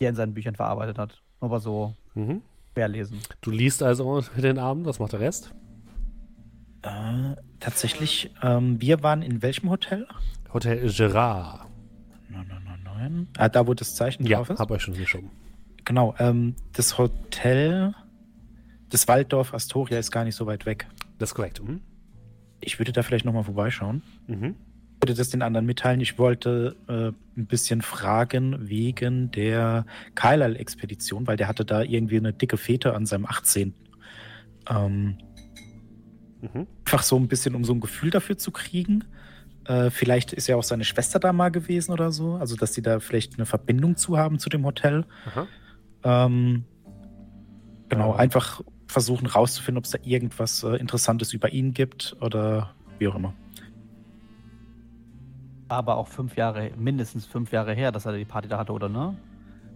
die er in seinen Büchern verarbeitet hat. Aber so Mhm. querlesen. Du liest also den Abend, was macht der Rest? Äh, tatsächlich, ähm, wir waren in welchem Hotel? Hotel Gerard. 999. Ah, da wo das Zeichen Ja, drauf ist? hab euch schon geschoben. Genau, ähm, das Hotel, das Walddorf Astoria ist gar nicht so weit weg. Das ist korrekt. Mhm. Ich würde da vielleicht nochmal vorbeischauen. Mhm. Ich würde das den anderen mitteilen. Ich wollte äh, ein bisschen fragen wegen der Carlyle-Expedition, weil der hatte da irgendwie eine dicke Fete an seinem 18. Ähm, Mhm. einfach so ein bisschen, um so ein Gefühl dafür zu kriegen. Äh, vielleicht ist ja auch seine Schwester da mal gewesen oder so. Also, dass sie da vielleicht eine Verbindung zu haben zu dem Hotel. Ähm, genau, Ja. einfach versuchen rauszufinden, ob es da irgendwas äh, Interessantes über ihn gibt oder wie auch immer. Aber auch fünf Jahre, mindestens fünf Jahre her, dass er die Party da hatte, oder ne?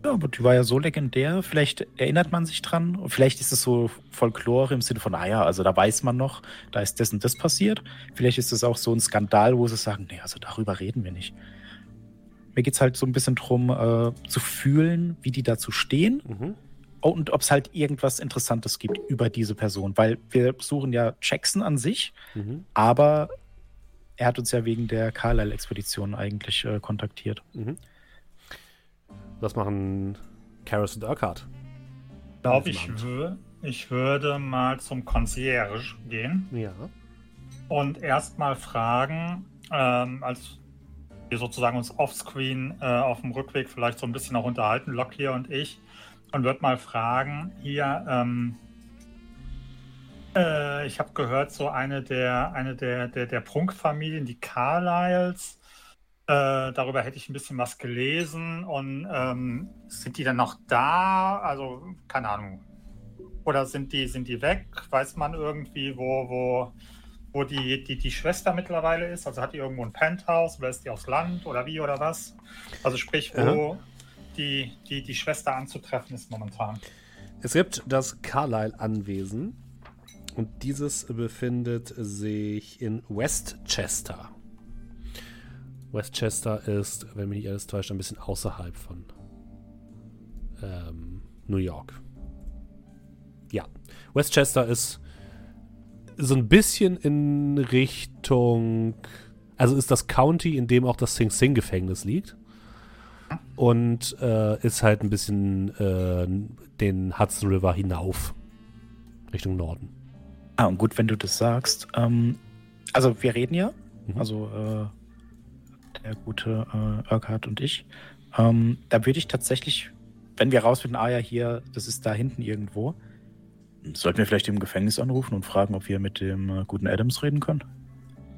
Ja, aber die war ja so legendär. Vielleicht erinnert man sich dran. Vielleicht ist es so Folklore im Sinne von, ah ja, also da weiß man noch, da ist das und das passiert. Vielleicht ist es auch so ein Skandal, wo sie sagen, nee, also darüber reden wir nicht. Mir geht es halt so ein bisschen drum, äh, zu fühlen, wie die dazu stehen Mhm. Oh, und ob es halt irgendwas Interessantes gibt über diese Person. Weil wir suchen ja Jackson an sich, Mhm. aber er hat uns ja wegen der Carlyle-Expedition eigentlich äh, kontaktiert. Mhm. Was machen Karis und Urquhart? Ich glaube, ich, würde mal zum Concierge gehen. Ja. und erstmal fragen, ähm, als wir sozusagen uns offscreen äh, auf dem Rückweg vielleicht so ein bisschen auch unterhalten, Locklear und ich, und würde mal fragen, hier, ähm, äh, ich habe gehört, so eine der, eine der, der, der Prunkfamilien, die Carlyles, äh, darüber hätte ich ein bisschen was gelesen und ähm, sind die dann noch da? Also, keine Ahnung. Oder sind die, sind die weg? Weiß man irgendwie, wo, wo, wo die, die, die Schwester mittlerweile ist? Also hat die irgendwo ein Penthouse oder ist die aufs Land oder wie oder was? Also sprich, wo, die, die, die Schwester anzutreffen ist momentan? Es gibt das Carlyle-Anwesen und dieses befindet sich in Westchester. Westchester ist, wenn mich nicht alles täuscht, ein bisschen außerhalb von ähm, New York. Ja, Westchester ist so ein bisschen in Richtung, also ist das County, in dem auch das Sing Sing Gefängnis liegt. Und äh, ist halt ein bisschen äh, den Hudson River hinauf, Richtung Norden. Ah, und gut, wenn du das sagst. Ähm, also wir reden ja, Mhm. also äh, der gute äh, Urquhart und ich. Ähm, da würde ich tatsächlich, wenn wir rausfinden, ah ja, hier, das ist da hinten irgendwo, sollten wir vielleicht im Gefängnis anrufen und fragen, ob wir mit dem äh, guten Adams reden können?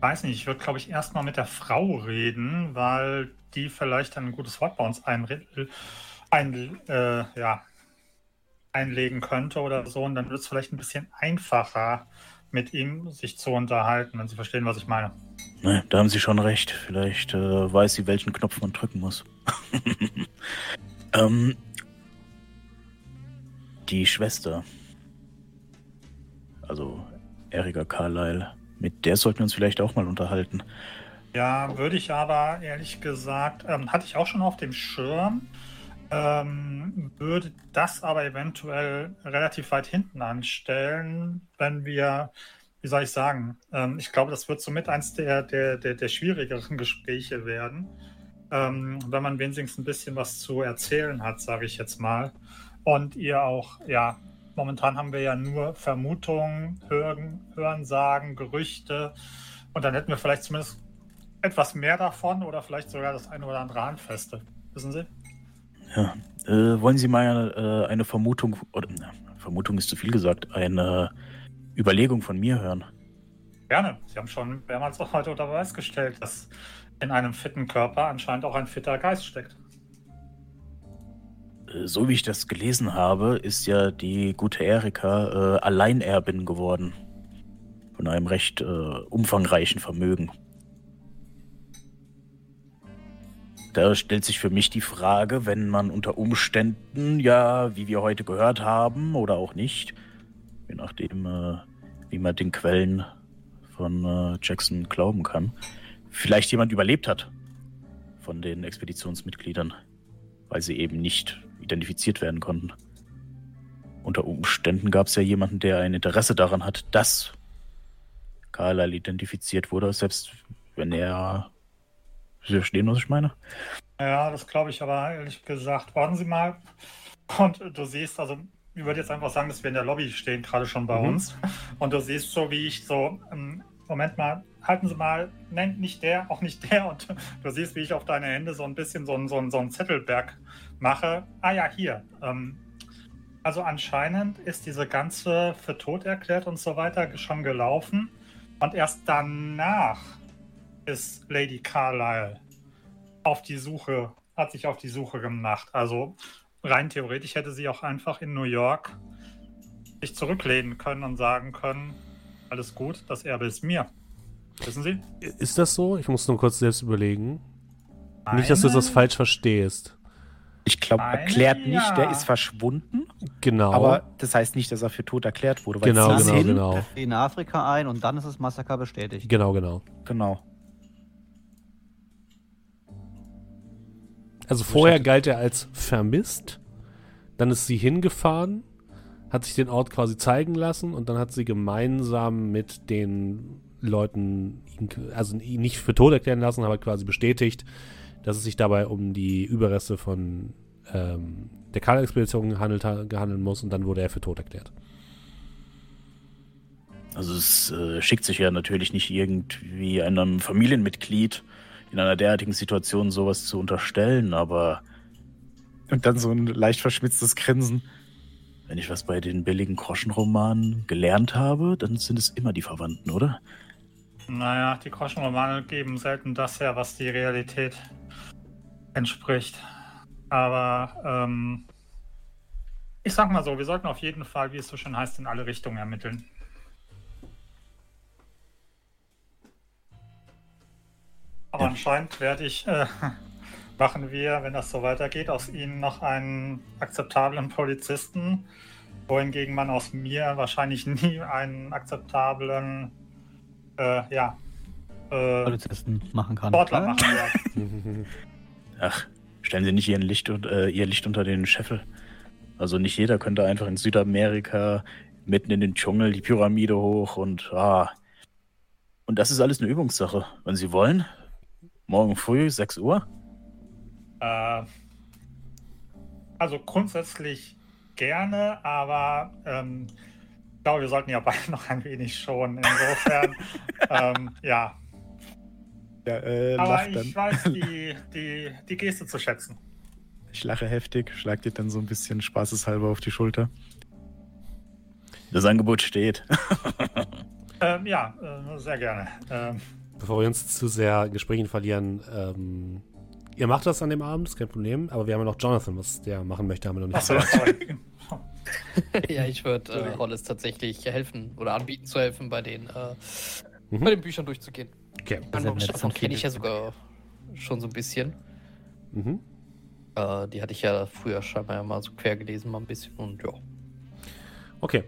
Weiß nicht, ich würde, glaube ich, erstmal mit der Frau reden, weil die vielleicht ein gutes Wort bei uns einre- ein, äh, ja, einlegen könnte oder so. Und dann wird es vielleicht ein bisschen einfacher, mit ihm sich zu unterhalten, wenn Sie verstehen, was ich meine. Ne, da haben Sie schon recht. Vielleicht äh, weiß sie, welchen Knopf man drücken muss. ähm, die Schwester. Also Erika Carlyle. Mit der sollten wir uns vielleicht auch mal unterhalten. Ja, würde ich aber ehrlich gesagt, ähm, hatte ich auch schon auf dem Schirm, ähm, würde das aber eventuell relativ weit hinten anstellen, wenn wir, wie soll ich sagen, ähm, ich glaube, das wird somit eins der, der, der, der schwierigeren Gespräche werden, ähm, wenn man wenigstens ein bisschen was zu erzählen hat, sage ich jetzt mal. Und ihr auch, ja, momentan haben wir ja nur Vermutungen, Hören, Hörensagen, Gerüchte. Und dann hätten wir vielleicht zumindest etwas mehr davon oder vielleicht sogar das eine oder andere Handfeste. Wissen Sie? Ja. Äh, wollen Sie mal äh, eine Vermutung, oder na, Vermutung ist zu viel gesagt, eine Überlegung von mir hören? Gerne. Sie haben schon mehrmals auch heute unter Beweis gestellt, dass in einem fitten Körper anscheinend auch ein fitter Geist steckt. Äh, So wie ich das gelesen habe, ist ja die gute Erika äh, Alleinerbin geworden. Von einem recht äh, umfangreichen Vermögen. Da stellt sich für mich die Frage, wenn man unter Umständen, ja, wie wir heute gehört haben, oder auch nicht, je nachdem, äh, wie man den Quellen von äh, Jackson glauben kann, vielleicht jemand überlebt hat von den Expeditionsmitgliedern, weil sie eben nicht identifiziert werden konnten. Unter Umständen gab es ja jemanden, der ein Interesse daran hat, dass Carlyle identifiziert wurde, selbst wenn er. Sie verstehen, was ich meine? Ja, das glaube ich aber ehrlich gesagt. Warten Sie mal. Und du siehst, also ich würde jetzt einfach sagen, dass wir in der Lobby stehen, gerade schon bei Mhm. uns. Und du siehst so, wie ich so, ähm, Moment mal, halten Sie mal, nennt nicht der, auch nicht der. Und du siehst, wie ich auf deine Hände so ein bisschen so ein, so ein, so ein Zettelberg mache. Ah ja, hier. Ähm, also anscheinend ist diese ganze für tot erklärt und so weiter schon gelaufen. Und erst danach ist Lady Carlyle auf die Suche, hat sich auf die Suche gemacht. Also rein theoretisch hätte sie auch einfach in New York sich zurücklehnen können und sagen können, alles gut, das Erbe ist mir. Wissen Sie? Ist das so? Ich muss nur kurz selbst überlegen. Nicht, dass du das falsch verstehst. Ich glaube, erklärt nicht, ja. der ist verschwunden. Genau. Aber das heißt nicht, dass er für tot erklärt wurde. weil genau, genau, hin- genau. in Afrika ein und dann ist das Massaker bestätigt. Genau, genau. Genau. Also vorher galt er als vermisst, dann ist sie hingefahren, hat sich den Ort quasi zeigen lassen und dann hat sie gemeinsam mit den Leuten, ihn, also ihn nicht für tot erklären lassen, aber quasi bestätigt, dass es sich dabei um die Überreste von ähm, der Karl-Expedition gehandelt, ha- gehandeln muss und dann wurde er für tot erklärt. Also es äh, schickt sich ja natürlich nicht irgendwie einem Familienmitglied in einer derartigen Situation sowas zu unterstellen, aber und dann so ein leicht verschmitztes Grinsen. Wenn ich was bei den billigen Groschenromanen gelernt habe, dann sind es immer die Verwandten, oder? Naja, die Groschenromane geben selten das her, was die Realität entspricht. Aber ähm, ich sag mal so, wir sollten auf jeden Fall, wie es so schön heißt, in alle Richtungen ermitteln. Aber Ja. anscheinend werde ich äh, machen wir, wenn das so weitergeht, aus Ihnen noch einen akzeptablen Polizisten, wohingegen man aus mir wahrscheinlich nie einen akzeptablen, äh, ja, äh, Polizisten machen kann. Sportler Ah, machen wird. Ach, stellen Sie nicht Ihren Licht, und- äh, Ihr Licht unter den Scheffel. Also nicht jeder könnte einfach in Südamerika mitten in den Dschungel die Pyramide hoch und ah. Und das ist alles eine Übungssache. Wenn Sie wollen, morgen früh, 6 Uhr. Äh, also grundsätzlich gerne, aber ähm, ich glaube, wir sollten ja beide noch ein wenig schonen. Insofern, ähm, ja. Ja, äh, Aber ich dann. weiß die, die, die Geste zu schätzen. Ich lache heftig, schlag dir dann so ein bisschen spaßeshalber auf die Schulter. Das Angebot steht. Ähm, ja, äh, sehr gerne. Ähm, Bevor wir uns zu sehr in Gesprächen verlieren, ähm, ihr macht das an dem Abend, ist kein Problem, aber wir haben ja noch Jonathan, was der machen möchte, haben wir noch nicht achso, ja, ich würde äh, Hollis tatsächlich helfen oder anbieten zu helfen, bei den, äh, Mhm. bei den Büchern durchzugehen. Okay. Davon von kenne ich ja sogar schon so ein bisschen. Mhm. Äh, die hatte ich ja früher scheinbar ja mal so quer gelesen, mal ein bisschen und ja. Okay.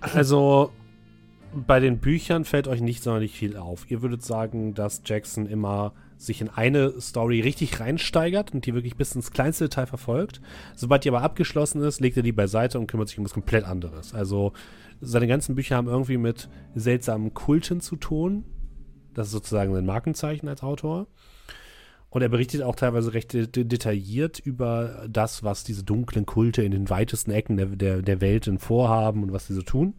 Also bei den Büchern fällt euch nicht sonderlich viel auf. Ihr würdet sagen, dass Jackson immer sich in eine Story richtig reinsteigert und die wirklich bis ins kleinste Detail verfolgt. Sobald die aber abgeschlossen ist, legt er die beiseite und kümmert sich um was komplett anderes. Also seine ganzen Bücher haben irgendwie mit seltsamen Kulten zu tun. Das ist sozusagen sein Markenzeichen als Autor. Und er berichtet auch teilweise recht de de- detailliert über das, was diese dunklen Kulte in den weitesten Ecken der, der, der Welt vorhaben und was sie so tun.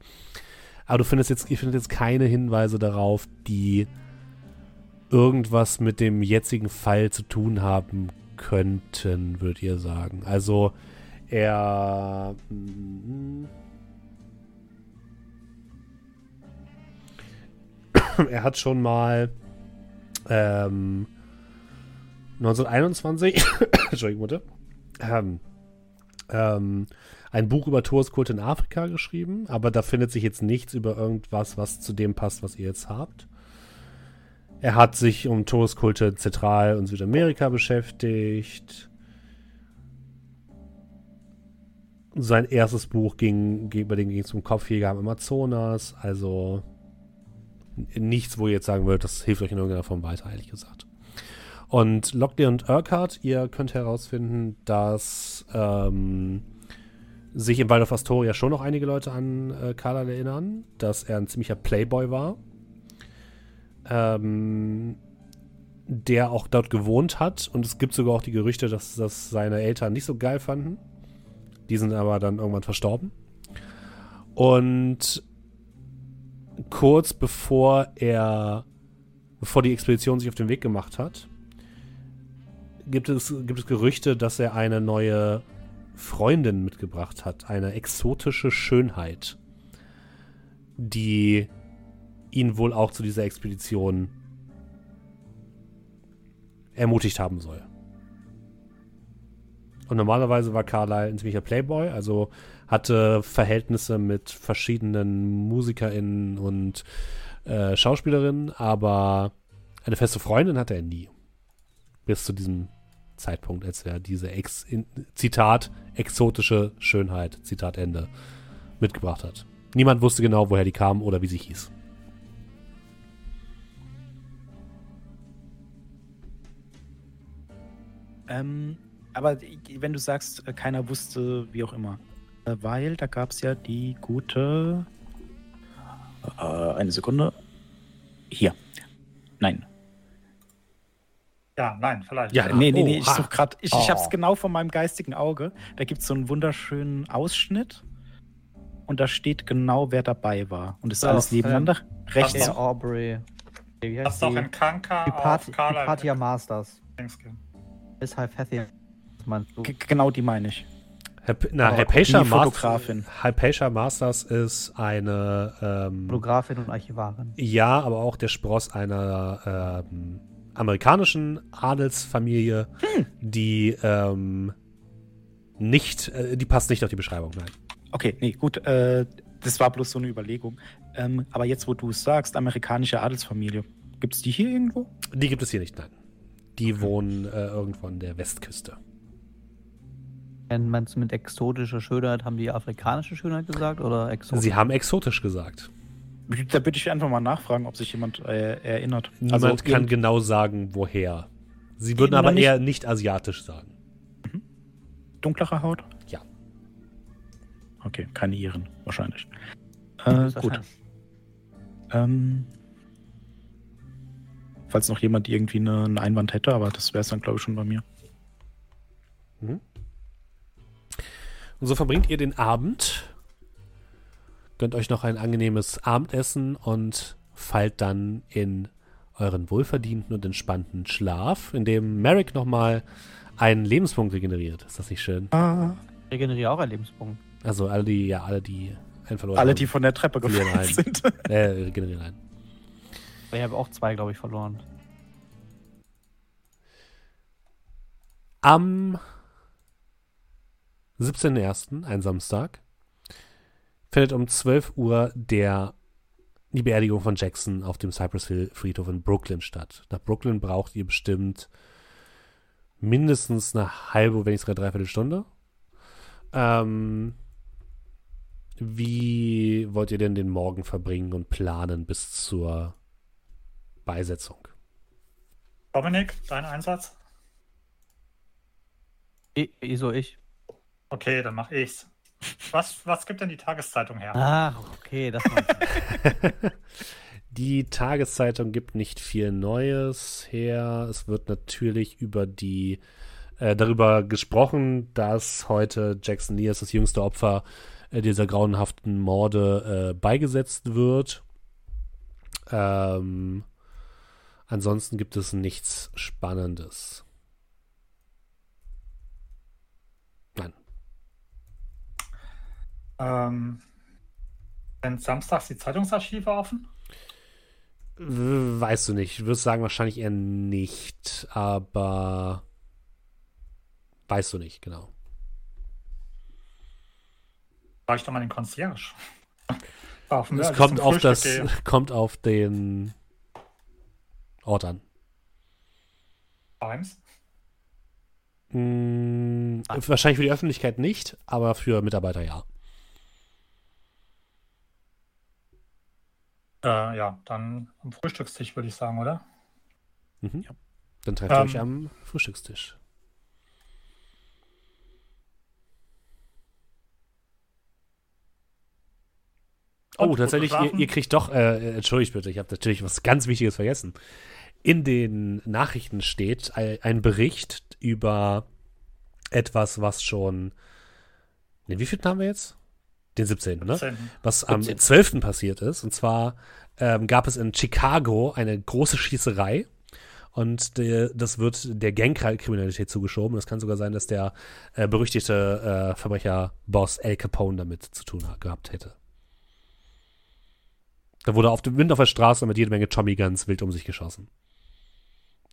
Aber du findest jetzt, ihr findet jetzt keine Hinweise darauf, die irgendwas mit dem jetzigen Fall zu tun haben könnten, würdet ihr sagen. Also er. mm, er hat schon mal ähm, 1921, Entschuldigung, Mutter, ähm, ähm, ein Buch über Touristkulte in Afrika geschrieben, aber da findet sich jetzt nichts über irgendwas, was zu dem passt, was ihr jetzt habt. Er hat sich um Touristkulte in Zentral- und Südamerika beschäftigt. Sein erstes Buch ging, bei dem ging es um Kopfjäger am Amazonas, also nichts, wo ihr jetzt sagen würdet, das hilft euch in irgendeiner Form weiter, ehrlich gesagt. Und Lockley und Urquhart, ihr könnt herausfinden, dass ähm, sich im Waldorf Astoria schon noch einige Leute an äh, Carlyle erinnern, dass er ein ziemlicher Playboy war, ähm, der auch dort gewohnt hat. Und es gibt sogar auch die Gerüchte, dass das seine Eltern nicht so geil fanden. Die sind aber dann irgendwann verstorben. Und kurz bevor er, bevor die Expedition sich auf den Weg gemacht hat, gibt es, gibt es Gerüchte, dass er eine neue Freundin mitgebracht hat. Eine exotische Schönheit, die ihn wohl auch zu dieser Expedition ermutigt haben soll. Und normalerweise war Carlyle ein ziemlicher Playboy, also hatte Verhältnisse mit verschiedenen MusikerInnen und äh, Schauspielerinnen, aber eine feste Freundin hatte er nie. Bis zu diesem Zeitpunkt, als er diese Ex in, Zitat exotische Schönheit, Zitat Ende, mitgebracht hat. Niemand wusste genau, woher die kam oder wie sie hieß. Ähm, aber wenn du sagst, äh, keiner wusste, wie auch immer. Äh, Weil da gab es ja die gute. Äh, eine Sekunde. Hier. Nein. Ja, nein, vielleicht. Ja, nee, nee, nee, ich suche gerade. Ich, ich hab's Oh. genau vor meinem geistigen Auge. Da gibt es so einen wunderschönen Ausschnitt. Und da steht genau, wer dabei war. Und es ist alles nebeneinander. Rechts. Ach Der Aubrey. Wie Das ist doch in Kanka Die, auf Party, Carla. die Partia Masters. Thanksgiving. Ist Hypatia. Meinst du? G- Genau die meine ich. Na, Aber Hypatia, Fotografin. Hypatia Masters ist eine ähm, Fotografin und Archivarin. Ja, aber auch der Spross einer ähm, amerikanischen Adelsfamilie, die ähm, nicht, äh, die passt nicht auf die Beschreibung, nein. Okay, nee, gut. Äh, das war bloß so eine Überlegung. Ähm, aber jetzt, wo du es sagst, amerikanische Adelsfamilie. Gibt es die hier irgendwo? Die gibt es hier nicht, nein. Die wohnen äh, irgendwo an der Westküste. Wenn man es mit exotischer Schönheit, haben die afrikanische Schönheit gesagt oder exotisch? Sie haben exotisch gesagt. Da bitte ich einfach mal nachfragen, ob sich jemand äh, erinnert. Niemand also, kann genau sagen, woher. Sie würden aber nicht- eher nicht asiatisch sagen. dunklere Haut? Ja. Okay, keine Iren, wahrscheinlich. Äh, gut. Ähm, falls noch jemand irgendwie eine, einen Einwand hätte, aber das wäre es dann, glaube ich, schon bei mir. Und so verbringt ihr den Abend, gönnt euch noch ein angenehmes Abendessen und fallt dann in euren wohlverdienten und entspannten Schlaf, in dem Merrick nochmal einen Lebenspunkt regeneriert. Ist das nicht schön? Regeneriere auch ein Lebenspunkt. Also alle, die, ja, alle, die einen verloren Alle, haben, die von der Treppe gefallen einen. sind. äh, regenerieren einen. Aber Ich habe auch zwei, glaube ich, verloren. Am 17.01., ein Samstag, findet um 12 Uhr der, die Beerdigung von Jackson auf dem Cypress Hill Friedhof in Brooklyn statt. Nach Brooklyn braucht ihr bestimmt mindestens eine halbe, wenn nicht sogar dreiviertel Stunde. Ähm, wie wollt ihr denn den Morgen verbringen und planen bis zur Beisetzung? Dominik, dein Einsatz? I- Wieso ich? Okay, dann mach ich's. Was, was gibt denn die Tageszeitung her? Ah, okay, das war. Die Tageszeitung gibt nicht viel Neues her. Es wird natürlich über die äh, darüber gesprochen, dass heute Jackson Lee als das jüngste Opfer äh, dieser grauenhaften Morde äh, beigesetzt wird. Ähm, ansonsten gibt es nichts Spannendes. Nein. Ähm, sind samstags die Zeitungsarchive offen? Weißt du nicht. Ich würde sagen, wahrscheinlich eher nicht, aber weißt du nicht, genau. War ich doch mal den Concierge. Auf, Es als ich kommt auf das, kommt auf den Ort an. Times. Hm, wahrscheinlich für die Öffentlichkeit nicht, aber für Mitarbeiter ja. Äh, ja, dann am Frühstückstisch würde ich sagen, oder? Mhm. Dann trefft ihr Ähm. euch am Frühstückstisch. Oh, tatsächlich, ihr, ihr kriegt doch, äh, entschuldigt bitte, ich habe natürlich was ganz Wichtiges vergessen. In den Nachrichten steht ein, ein Bericht über etwas, was schon. Ne, wie viel haben wir jetzt? Den 17. Ne? 17. was am 17.. 12. passiert ist. Und zwar ähm, gab es in Chicago eine große Schießerei. Und der, das wird der Gangkriminalität zugeschoben. Es kann sogar sein, dass der äh, berüchtigte äh, Verbrecherboss Al Capone damit zu tun ha- gehabt hätte. Da wurde auf dem Wind auf der Straße mit jede Menge Tommy Guns wild um sich geschossen.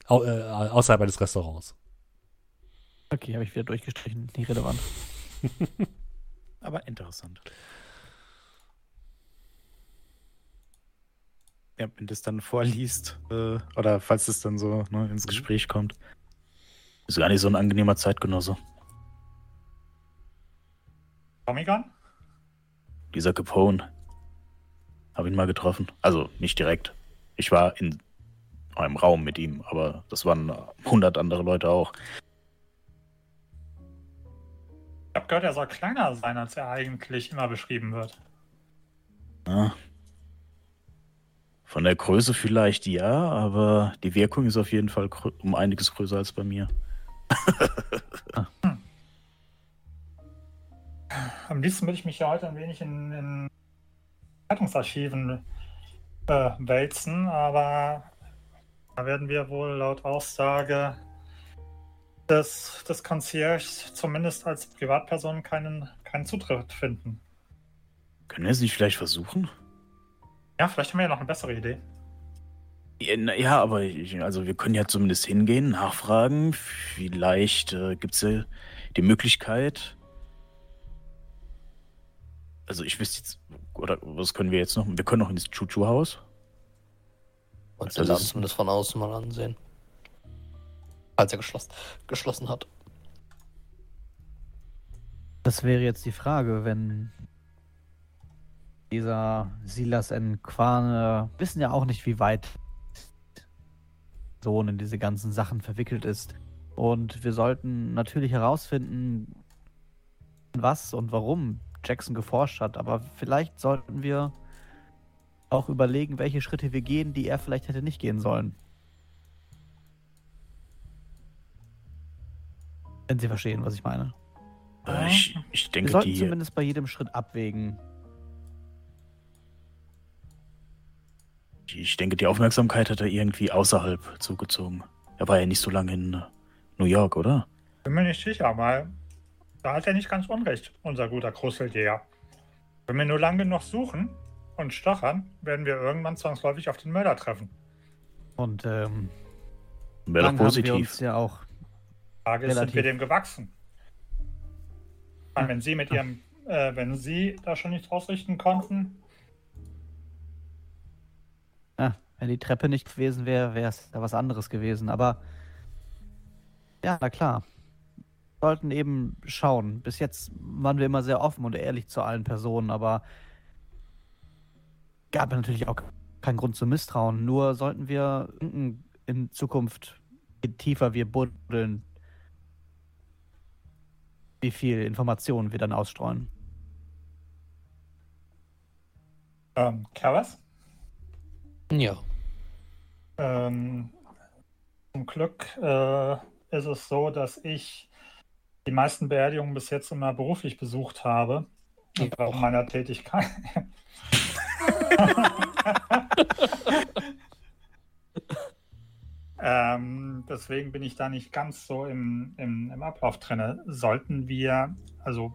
Au, äh, außerhalb eines Restaurants. Okay, habe ich wieder durchgestrichen. Nicht relevant. Aber interessant. Ja, wenn das dann vorliest, äh, oder falls es dann so ne, ins Mhm. Gespräch kommt, ist gar nicht so ein angenehmer Zeitgenosse. Gun? Dieser Capone. Habe ihn mal getroffen. Also nicht direkt. Ich war in einem Raum mit ihm, aber das waren 100 andere Leute auch. Ich habe gehört, er soll kleiner sein, als er eigentlich immer beschrieben wird. Ja. Von der Größe vielleicht ja, aber die Wirkung ist auf jeden Fall um einiges größer als bei mir. Am liebsten würde ich mich ja heute ein wenig in, in Zeitungsarchiven äh, wälzen, aber da werden wir wohl laut Aussage des, des Concierge zumindest als Privatperson keinen, keinen Zutritt finden. Können wir es nicht vielleicht versuchen? Ja, vielleicht haben wir ja noch eine bessere Idee. Ja, na ja, aber ich, also wir können ja zumindest hingehen, nachfragen. Vielleicht äh, gibt es ja die Möglichkeit. Also ich wüsste jetzt, oder was können wir jetzt noch? Wir können noch ins Chuchu-Haus. Und Also lassen das- zumindest von außen mal ansehen. Als er geschlossen, geschlossen hat. Das wäre jetzt die Frage, wenn dieser Silas N. Quane wissen ja auch nicht, wie weit Sohn in diese ganzen Sachen verwickelt ist. Und wir sollten natürlich herausfinden, was und warum Jackson geforscht hat. Aber vielleicht sollten wir auch überlegen, welche Schritte wir gehen, die er vielleicht hätte nicht gehen sollen. Wenn Sie verstehen, was ich meine. Äh, ich, ich Wir denke, sollten die, zumindest bei jedem Schritt abwägen. ich denke, die Aufmerksamkeit hat er irgendwie außerhalb zugezogen. Er war ja nicht so lange in New York, oder? Bin mir nicht sicher, weil da hat er nicht ganz unrecht, unser guter Krusseljäger. Wenn wir nur lange genug suchen und stochern, werden wir irgendwann zwangsläufig auf den Mörder treffen. Und ähm, Wäre doch lang haben wir positiv. uns ja auch Frage ist, sind wir dem gewachsen? Meine, Wenn Sie mit Ihrem, äh, wenn Sie da schon nichts ausrichten konnten, Ja, wenn die Treppe nicht gewesen wäre, wäre es da was anderes gewesen. Aber ja, na klar. Wir sollten eben schauen. Bis jetzt waren wir immer sehr offen und ehrlich zu allen Personen, aber gab natürlich auch keinen Grund zum Misstrauen. Nur sollten wir in Zukunft, je tiefer wir buddeln, wie viel Informationen wir dann ausstreuen. ähm, Karas, Ja. ähm, zum Glück äh, ist es so, dass ich die meisten Beerdigungen bis jetzt immer beruflich besucht habe. Bei auch. meiner Tätigkeit. ähm, deswegen bin ich da nicht ganz so im, im, im Ablauf drin. Sollten wir, also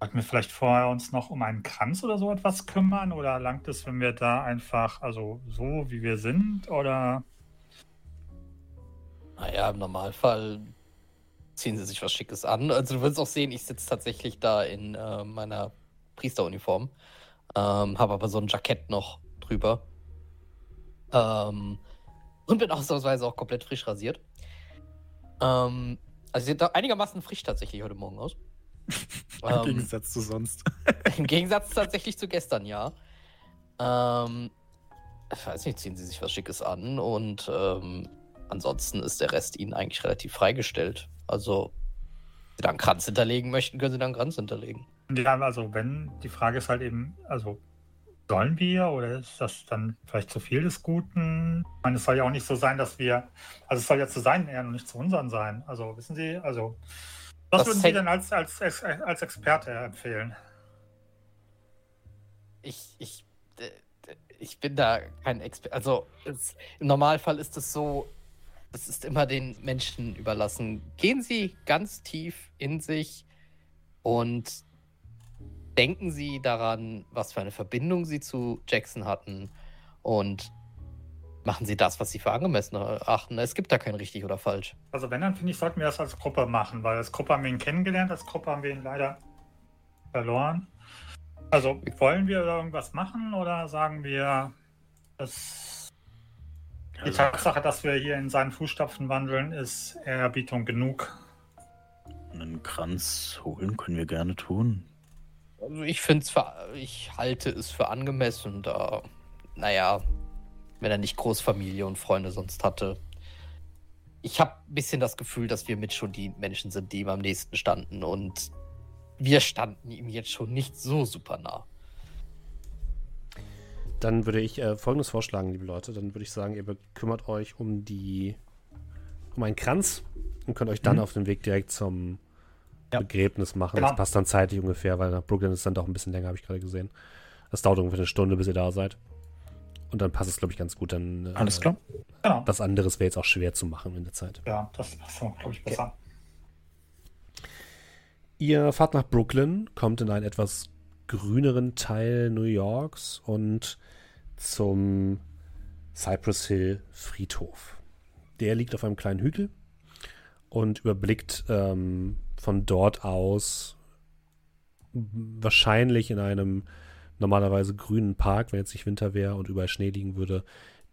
sollten wir vielleicht vorher uns noch um einen Kranz oder so etwas kümmern? Oder langt es, wenn wir da einfach, also so wie wir sind? Oder Naja, im Normalfall ziehen sie sich was Schickes an. Also du wirst auch sehen, ich sitze tatsächlich da in äh, meiner Priesteruniform, ähm, habe aber so ein Jackett noch drüber. Ähm, und bin ausnahmsweise auch komplett frisch rasiert. Ähm, also sieht da einigermaßen frisch tatsächlich heute Morgen aus. Im Ähm, Gegensatz zu sonst. Im Gegensatz tatsächlich zu gestern, ja. Ähm, ich weiß nicht, ziehen sie sich was Schickes an und ähm, ansonsten ist der Rest ihnen eigentlich relativ freigestellt. Also, wenn sie da einen Kranz hinterlegen möchten, können sie da einen Kranz hinterlegen. Ja, also wenn, die Frage ist halt eben, also sollen wir oder ist das dann vielleicht zu viel des Guten? Ich meine, es soll ja auch nicht so sein, dass wir, also es soll ja zu seinen Ehren und nicht zu unseren sein. Also wissen Sie, also was Das würden Sie denn als, als, als, als Experte empfehlen? Ich, ich, äh, ich bin da kein Experte. Also, es, im Normalfall ist es so, es ist immer den Menschen überlassen. Gehen Sie ganz tief in sich und denken Sie daran, was für eine Verbindung Sie zu Jackson hatten und machen Sie das, was Sie für angemessen erachten. Es gibt da kein richtig oder falsch. Also wenn, dann finde ich, sollten wir das als Gruppe machen, weil als Gruppe haben wir ihn kennengelernt, als Gruppe haben wir ihn leider verloren. Also wollen wir irgendwas machen oder sagen wir, dass die Also, Tatsache, dass wir hier in seinen Fußstapfen wandeln, ist Ehrerbietung genug? einen Kranz holen können wir gerne tun. Also ich finde es, ich halte es für angemessen, da, naja, wenn er nicht Großfamilie und Freunde sonst hatte. Ich habe ein bisschen das Gefühl, dass wir mit schon die Menschen sind, die ihm am nächsten standen und wir standen ihm jetzt schon nicht so super nah. Dann würde ich äh, folgendes vorschlagen, liebe Leute. Dann würde ich sagen, ihr kümmert euch um die um einen Kranz und könnt euch dann Mhm. auf den Weg direkt zum Ja. Begräbnis machen. Genau. Das passt dann zeitlich ungefähr, weil nach Brooklyn ist dann doch ein bisschen länger, habe ich gerade gesehen. Das dauert ungefähr eine Stunde, bis ihr da seid. Und dann passt es, glaube ich, ganz gut. Dann, äh, Alles klar? Genau. Das andere wäre jetzt auch schwer zu machen in der Zeit. Ja, das passt, glaube ich, besser. Ihr fahrt nach Brooklyn, kommt in einen etwas grüneren Teil New Yorks und zum Cypress Hill Friedhof. Der liegt auf einem kleinen Hügel und überblickt ähm, von dort aus wahrscheinlich in einem normalerweise grünen Park, wenn jetzt nicht Winter wäre und überall Schnee liegen würde,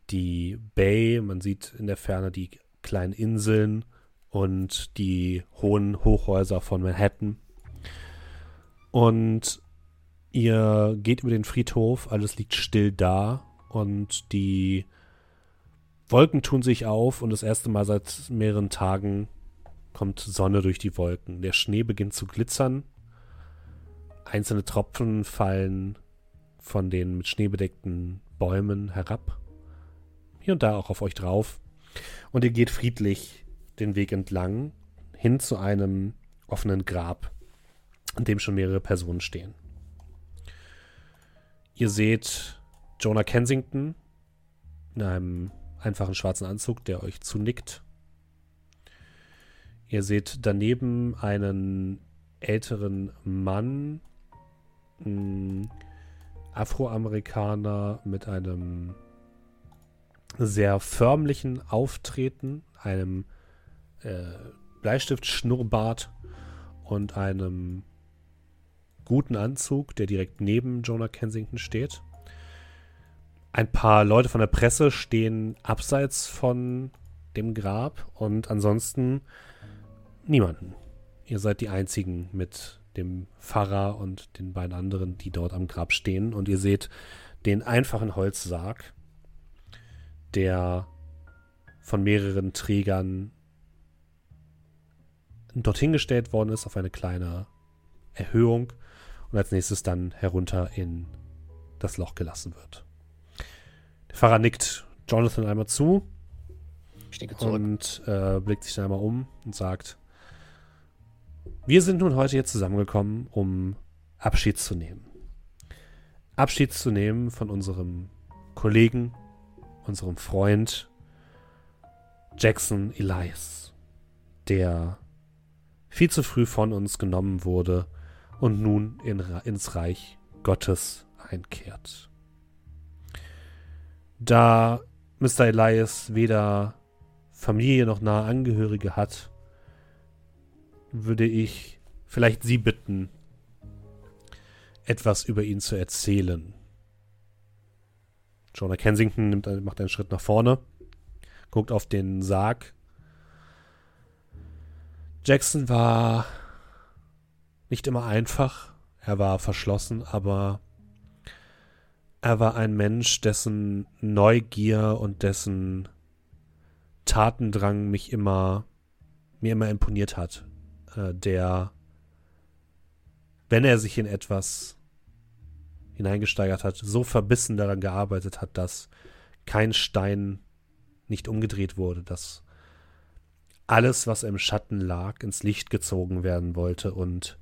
die Bay. Man sieht in der Ferne die kleinen Inseln und die hohen Hochhäuser von Manhattan. Und ihr geht über den Friedhof, alles liegt still da und die Wolken tun sich auf und das erste Mal seit mehreren Tagen kommt Sonne durch die Wolken. Der Schnee beginnt zu glitzern. Einzelne Tropfen fallen von den mit Schnee bedeckten Bäumen herab. Hier und da auch auf euch drauf. Und ihr geht friedlich den Weg entlang hin zu einem offenen Grab, an dem schon mehrere Personen stehen. Ihr seht Jonah Kensington in einem einfachen schwarzen Anzug, der euch zunickt. Ihr seht daneben einen älteren Mann, Afroamerikaner mit einem sehr förmlichen Auftreten, einem äh, Bleistift-Schnurrbart und einem guten Anzug, der direkt neben Jonah Kensington steht. Ein paar Leute von der Presse stehen abseits von dem Grab und ansonsten niemanden. Ihr seid die einzigen mit dem Pfarrer und den beiden anderen, die dort am Grab stehen. Und ihr seht den einfachen Holzsarg, der von mehreren Trägern dorthin gestellt worden ist auf eine kleine Erhöhung und als nächstes dann herunter in das Loch gelassen wird. Der Pfarrer nickt Jonathan einmal zu und äh, blickt sich dann einmal um und sagt, wir sind nun heute hier zusammengekommen, um Abschied zu nehmen. Abschied zu nehmen von unserem Kollegen, unserem Freund Jackson Elias, der viel zu früh von uns genommen wurde und nun in, ins Reich Gottes einkehrt. Da Mr. Elias weder Familie noch nahe Angehörige hat, würde ich vielleicht Sie bitten, etwas über ihn zu erzählen. Jonah Kensington nimmt, macht einen Schritt nach vorne, guckt auf den Sarg. Jackson war nicht immer einfach, er war verschlossen, aber er war ein Mensch, dessen Neugier und dessen Tatendrang mich immer mir immer imponiert hat äh, der, wenn er sich in etwas hineingesteigert hat, so verbissen daran gearbeitet hat, dass kein Stein nicht umgedreht wurde, dass alles, was im Schatten lag, ins Licht gezogen werden wollte und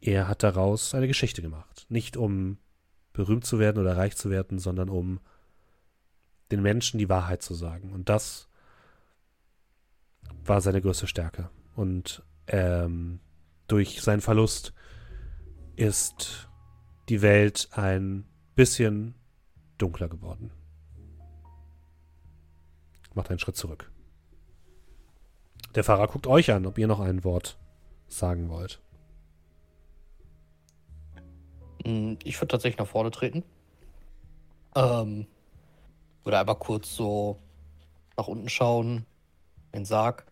er hat daraus eine Geschichte gemacht. Nicht um berühmt zu werden oder reich zu werden, sondern um den Menschen die Wahrheit zu sagen. Und das war seine größte Stärke. Und ähm, durch seinen Verlust ist die Welt ein bisschen dunkler geworden. Macht einen Schritt zurück. Der Fahrer guckt euch an, ob ihr noch ein Wort sagen wollt. Hm, ich würde tatsächlich nach vorne treten. Ähm, würde einfach kurz so nach unten schauen, den Sarg.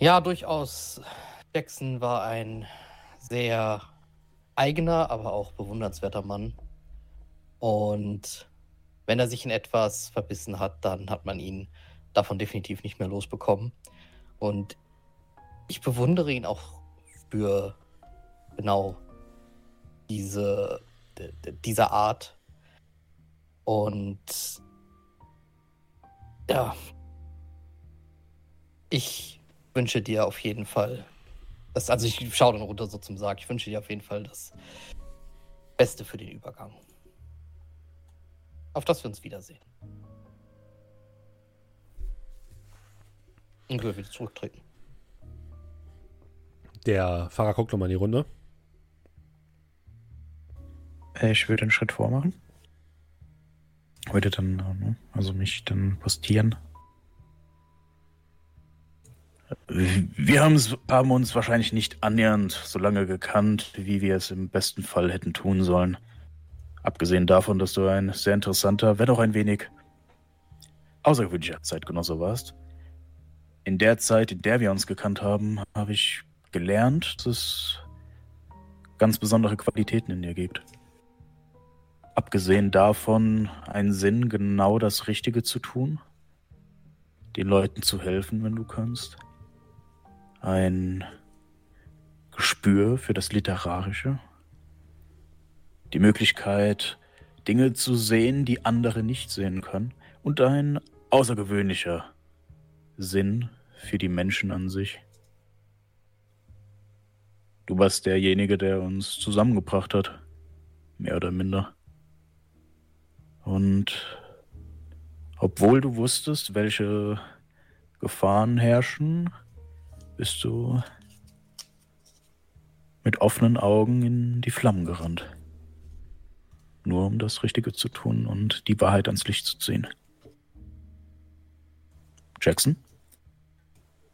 Ja, durchaus. Jackson war ein sehr eigener, aber auch bewundernswerter Mann. Und wenn er sich in etwas verbissen hat, dann hat man ihn davon definitiv nicht mehr losbekommen. Und ich bewundere ihn auch für genau diese, diese Art. Und ja, ich wünsche dir auf jeden Fall, das, also ich schaue dann runter so zum Sarg, ich wünsche dir auf jeden Fall das Beste für den Übergang. Auf dass wir uns wiedersehen. Und wir wieder zurücktreten. Der Fahrer guckt nochmal in die Runde. Äh, ich würde einen Schritt vormachen. Würde dann, äh, also mich dann postieren wir haben uns wahrscheinlich nicht annähernd so lange gekannt, wie wir es im besten Fall hätten tun sollen. Abgesehen davon, dass du ein sehr interessanter, wenn auch ein wenig außergewöhnlicher Zeitgenosse warst. In der Zeit, in der wir uns gekannt haben, habe ich gelernt, dass es ganz besondere Qualitäten in dir gibt. Abgesehen davon, einen Sinn, genau das Richtige zu tun, den Leuten zu helfen, wenn du kannst. Ein Gespür für das Literarische. Die Möglichkeit, Dinge zu sehen, die andere nicht sehen können. Und ein außergewöhnlicher Sinn für die Menschen an sich. Du warst derjenige, der uns zusammengebracht hat. Mehr oder minder. Und obwohl du wusstest, welche Gefahren herrschen, bist du mit offenen Augen in die Flammen gerannt. Nur um das Richtige zu tun und die Wahrheit ans Licht zu ziehen. Jackson?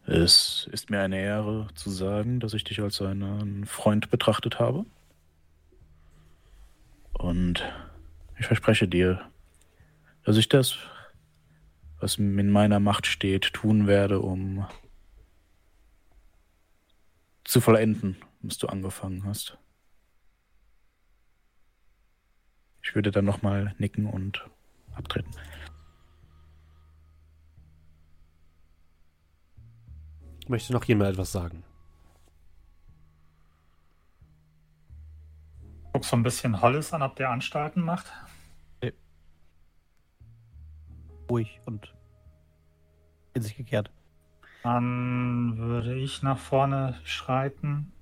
Es ist mir eine Ehre zu sagen, dass ich dich als einen Freund betrachtet habe. Und ich verspreche dir, dass ich das, was in meiner Macht steht, tun werde, um zu vollenden, was du angefangen hast. Ich würde dann nochmal nicken und abtreten. Möchte noch jemand etwas sagen? Guck so ein bisschen Hollis an, ob der Anstalten macht. Nee. Ruhig und in sich gekehrt. Dann würde ich nach vorne schreiten.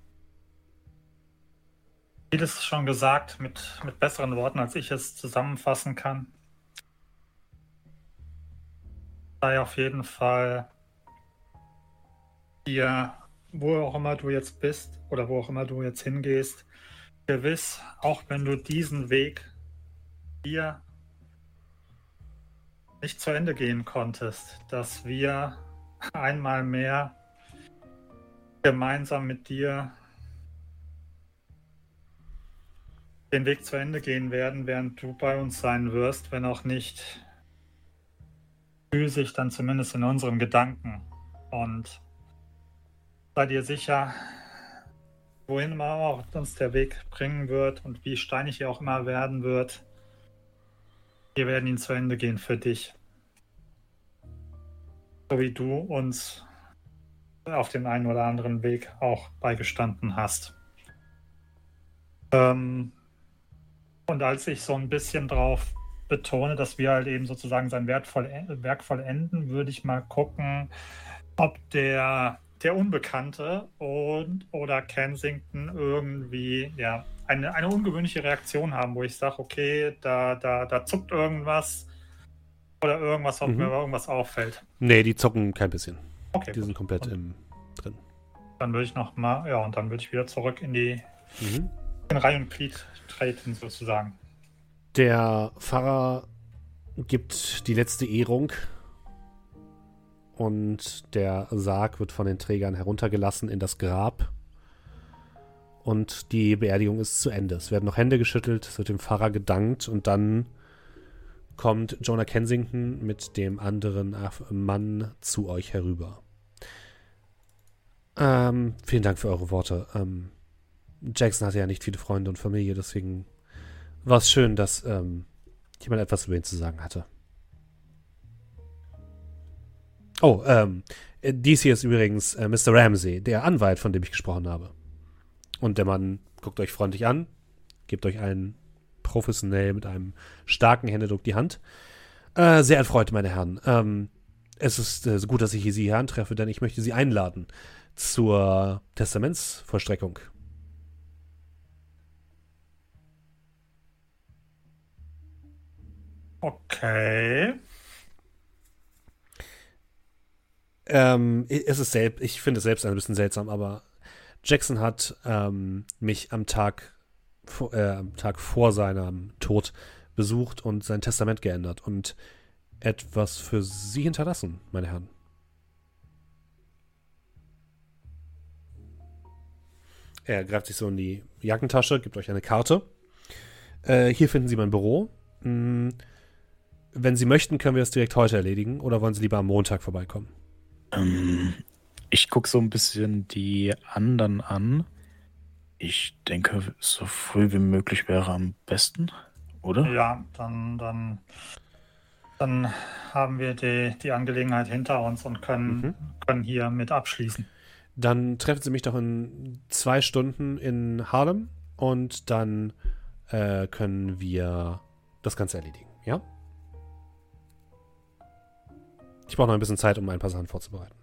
Vieles schon gesagt mit, mit besseren Worten, als ich es zusammenfassen kann. Sei auf jeden Fall dir, wo auch immer du jetzt bist oder wo auch immer du jetzt hingehst, gewiss, auch wenn du diesen Weg hier nicht zu Ende gehen konntest, dass wir einmal mehr gemeinsam mit dir den Weg zu Ende gehen werden, während du bei uns sein wirst, wenn auch nicht physisch, dann zumindest in unseren Gedanken. Und sei dir sicher, wohin immer auch uns der Weg bringen wird und wie steinig er auch immer werden wird, wir werden ihn zu Ende gehen für dich. So wie du uns auf den einen oder anderen Weg auch beigestanden hast. Ähm, und als ich so ein bisschen drauf betone, dass wir halt eben sozusagen sein Werk, vollenden, würde ich mal gucken, ob der der Unbekannte und oder Kensington irgendwie ja eine, eine ungewöhnliche Reaktion haben, wo ich sage, okay, da, da, da zuckt irgendwas oder irgendwas, ob mhm. mir irgendwas auffällt. Nee, die zucken kein bisschen. Okay. Die gut. sind komplett im, drin. Dann würde ich noch mal, ja, und dann würde ich wieder zurück in die mhm. in Reihe und Glied treten, sozusagen. Der Pfarrer gibt die letzte Ehrung und der Sarg wird von den Trägern heruntergelassen in das Grab. Und die Beerdigung ist zu Ende. Es werden noch Hände geschüttelt, es wird dem Pfarrer gedankt und dann kommt Jonah Kensington mit dem anderen Mann zu euch herüber. Ähm, vielen Dank für eure Worte. Ähm, Jackson hatte ja nicht viele Freunde und Familie, deswegen war es schön, dass ähm, jemand etwas über ihn zu sagen hatte. Oh, ähm, dies hier ist übrigens äh, Mr. Ramsey, der Anwalt, von dem ich gesprochen habe. Und der Mann guckt euch freundlich an, gibt euch einen professionell mit einem starken Händedruck die Hand. Äh, sehr erfreut, meine Herren. Ähm, es ist äh, gut, dass ich Sie hier antreffe, denn ich möchte Sie einladen zur Testamentsvollstreckung. Okay. Ähm, es ist selbst, ich finde es selbst ein bisschen seltsam, aber Jackson hat ähm, mich am Tag, vor, äh, am Tag vor seinem Tod besucht und sein Testament geändert und etwas für Sie hinterlassen, meine Herren. Er greift sich so in die Jackentasche, gibt euch eine Karte. Äh, hier finden Sie mein Büro. Hm, wenn Sie möchten, können wir das direkt heute erledigen oder wollen Sie lieber am Montag vorbeikommen? Ähm, ich gucke so ein bisschen die anderen an. Ich denke, so früh wie möglich wäre am besten, oder? Ja, dann, dann, dann haben wir die, die Angelegenheit hinter uns und können, Mhm. können hier mit abschließen. Dann treffen Sie mich doch in zwei Stunden in Harlem und dann äh, können wir das Ganze erledigen, ja? Ich brauche noch ein bisschen Zeit, um ein paar Sachen vorzubereiten.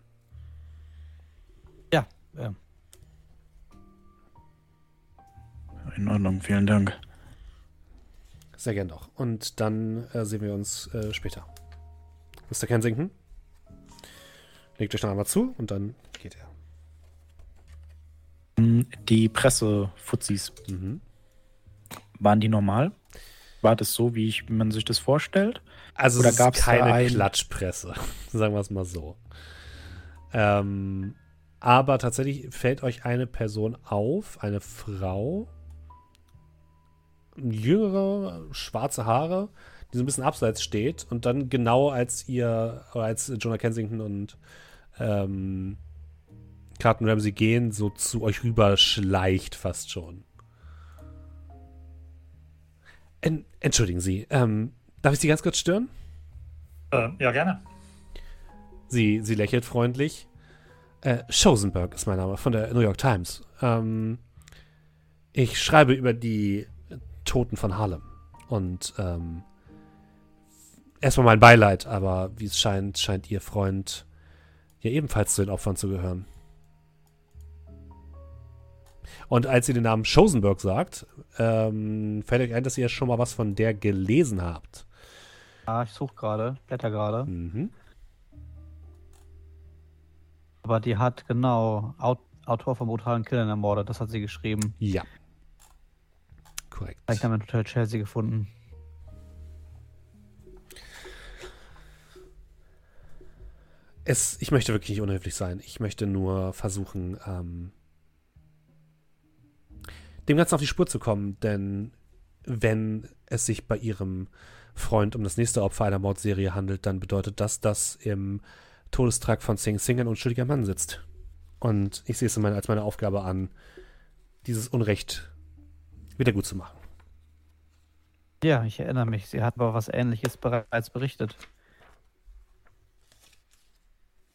Ja, äh, In Ordnung, vielen Dank. Sehr gern doch. Und dann äh, sehen wir uns äh, später. Mr. Kensington, legt euch noch einmal zu und dann geht er. Die Pressefuzis, Mhm. waren die normal? War das so, wie, ich, wie man sich das vorstellt? Also Oder es da keine ein- Klatschpresse, sagen wir es mal so. Ähm, aber tatsächlich fällt euch eine Person auf, eine Frau, jüngere, schwarze Haare, die so ein bisschen abseits steht und dann genau als ihr, oder als Jonah Kensington und ähm, Carton Ramsey gehen, so zu euch rüber schleicht fast schon. En Entschuldigen Sie, ähm, darf ich Sie ganz kurz stören? Äh, ja, gerne. Sie, sie lächelt freundlich. Äh, Schosenberg ist mein Name von der New York Times. Ähm, ich schreibe über die Toten von Harlem. Und ähm, erstmal mein Beileid, aber wie es scheint, scheint Ihr Freund ja ebenfalls zu den Opfern zu gehören. Und als sie den Namen Schosenberg sagt, ähm, fällt euch ein, dass ihr ja schon mal was von der gelesen habt. ah, ich suche gerade, blätter gerade. Mhm. Aber die hat genau Aut Autor von brutalen Killern ermordet. Das hat sie geschrieben. Ja. Korrekt. Ich habe in Hotel Chelsea gefunden. Es, ich möchte wirklich nicht unhöflich sein. Ich möchte nur versuchen, ähm, dem Ganzen auf die Spur zu kommen, denn wenn es sich bei ihrem Freund um das nächste Opfer einer Mordserie handelt, dann bedeutet das, dass im Todestrakt von Sing Sing ein unschuldiger Mann sitzt. Und ich sehe es als meine Aufgabe an, dieses Unrecht wieder gut zu machen. Ja, ich erinnere mich. Sie hat aber was Ähnliches bereits berichtet.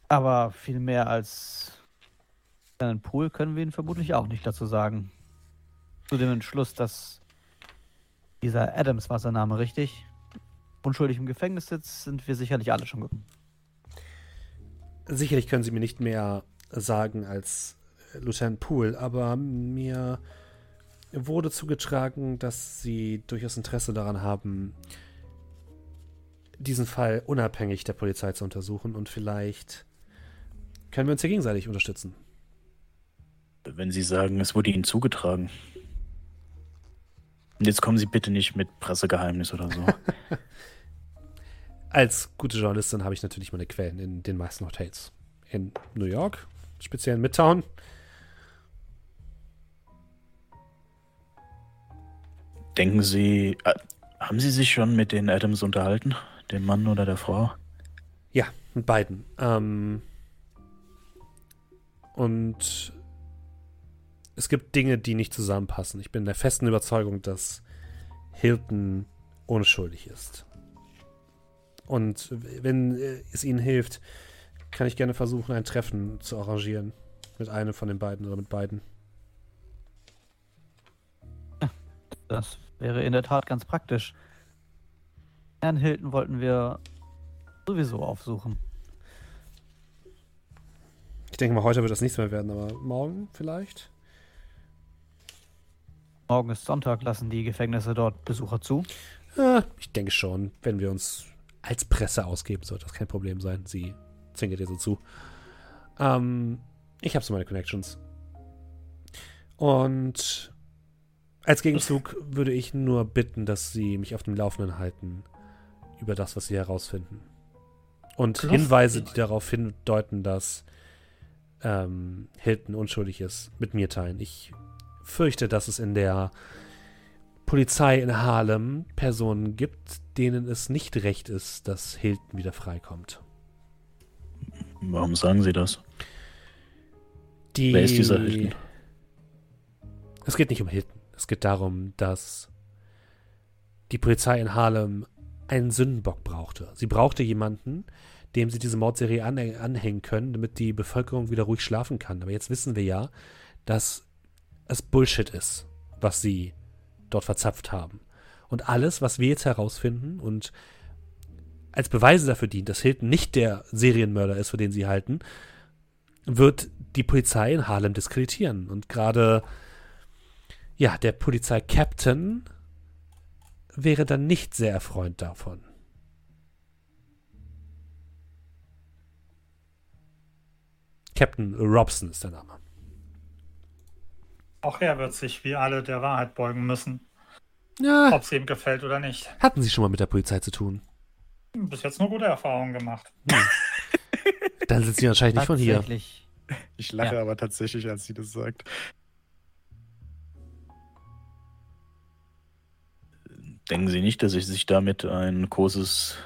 Aber viel mehr als einen Pool können wir Ihnen vermutlich auch nicht dazu sagen. Zu dem Entschluss, dass dieser Adams war sein Name, richtig? Unschuldig im Gefängnis sitzt, sind wir sicherlich alle schon gekommen. Sicherlich können Sie mir nicht mehr sagen als Lieutenant Poole, aber mir wurde zugetragen, dass Sie durchaus Interesse daran haben, diesen Fall unabhängig der Polizei zu untersuchen und vielleicht können wir uns ja gegenseitig unterstützen. Wenn Sie sagen, es wurde Ihnen zugetragen. Und jetzt kommen Sie bitte nicht mit Pressegeheimnis oder so. Als gute Journalistin habe ich natürlich meine Quellen in den meisten Hotels. In New York, speziell in Midtown. Denken Sie, äh, haben Sie sich schon mit den Adams unterhalten? Dem Mann oder der Frau? Ja, mit beiden. Ähm, und es gibt Dinge, die nicht zusammenpassen. Ich bin der festen Überzeugung, dass Hilton unschuldig ist. Und wenn es Ihnen hilft, kann ich gerne versuchen, ein Treffen zu arrangieren. Mit einem von den beiden oder mit beiden. Das wäre in der Tat ganz praktisch. Herrn Hilton wollten wir sowieso aufsuchen. Ich denke mal, heute wird das nichts mehr werden, aber morgen vielleicht? Morgen ist Sonntag, lassen die Gefängnisse dort Besucher zu. Äh, ich denke schon, wenn wir uns als Presse ausgeben, sollte das kein Problem sein. Sie zwinkert dir so zu. Ähm, ich habe so meine Connections. Und als Gegenzug würde ich nur bitten, dass Sie mich auf dem Laufenden halten über das, was Sie herausfinden. Und Klar. Hinweise, die darauf hindeuten, dass ähm, Hilton unschuldig ist, mit mir teilen. Ich fürchte, dass es in der Polizei in Harlem Personen gibt, denen es nicht recht ist, dass Hilton wieder freikommt. Warum sagen Sie das? Die, Wer ist dieser Hilton? Es geht nicht um Hilton. Es geht darum, dass die Polizei in Harlem einen Sündenbock brauchte. Sie brauchte jemanden, dem sie diese Mordserie anhäng anhängen können, damit die Bevölkerung wieder ruhig schlafen kann. Aber jetzt wissen wir ja, dass es Bullshit ist, was sie dort verzapft haben. Und alles, was wir jetzt herausfinden und als Beweise dafür dient, dass Hilton nicht der Serienmörder ist, für den sie halten, wird die Polizei in Harlem diskreditieren. Und gerade, ja, der Polizeikapitän wäre dann nicht sehr erfreut davon. Captain Robson ist der Name. Auch er wird sich wie alle der Wahrheit beugen müssen, Ja, ob es ihm gefällt oder nicht. hatten Sie schon mal mit der Polizei zu tun? Bis jetzt nur gute Erfahrungen gemacht. Dann sind Sie wahrscheinlich nicht von hier. Ich lache aber tatsächlich, als sie das sagt. Denken Sie nicht, dass Sie sich damit ein großes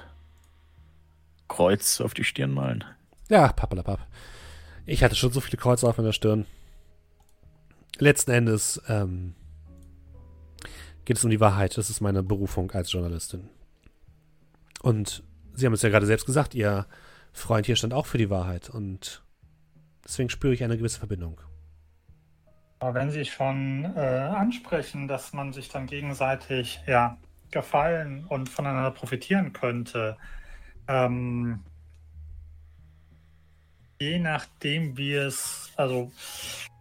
Kreuz auf die Stirn malen? Ja, pappalapapp. Ich hatte schon so viele Kreuze auf meiner Stirn. Letzten Endes ähm, geht es um die Wahrheit. Das ist meine Berufung als Journalistin. Und Sie haben es ja gerade selbst gesagt, Ihr Freund hier stand auch für die Wahrheit. Und deswegen spüre ich eine gewisse Verbindung. Aber wenn Sie schon äh, ansprechen, dass man sich dann gegenseitig ja, gefallen und voneinander profitieren könnte, ähm, je nachdem, wie es, also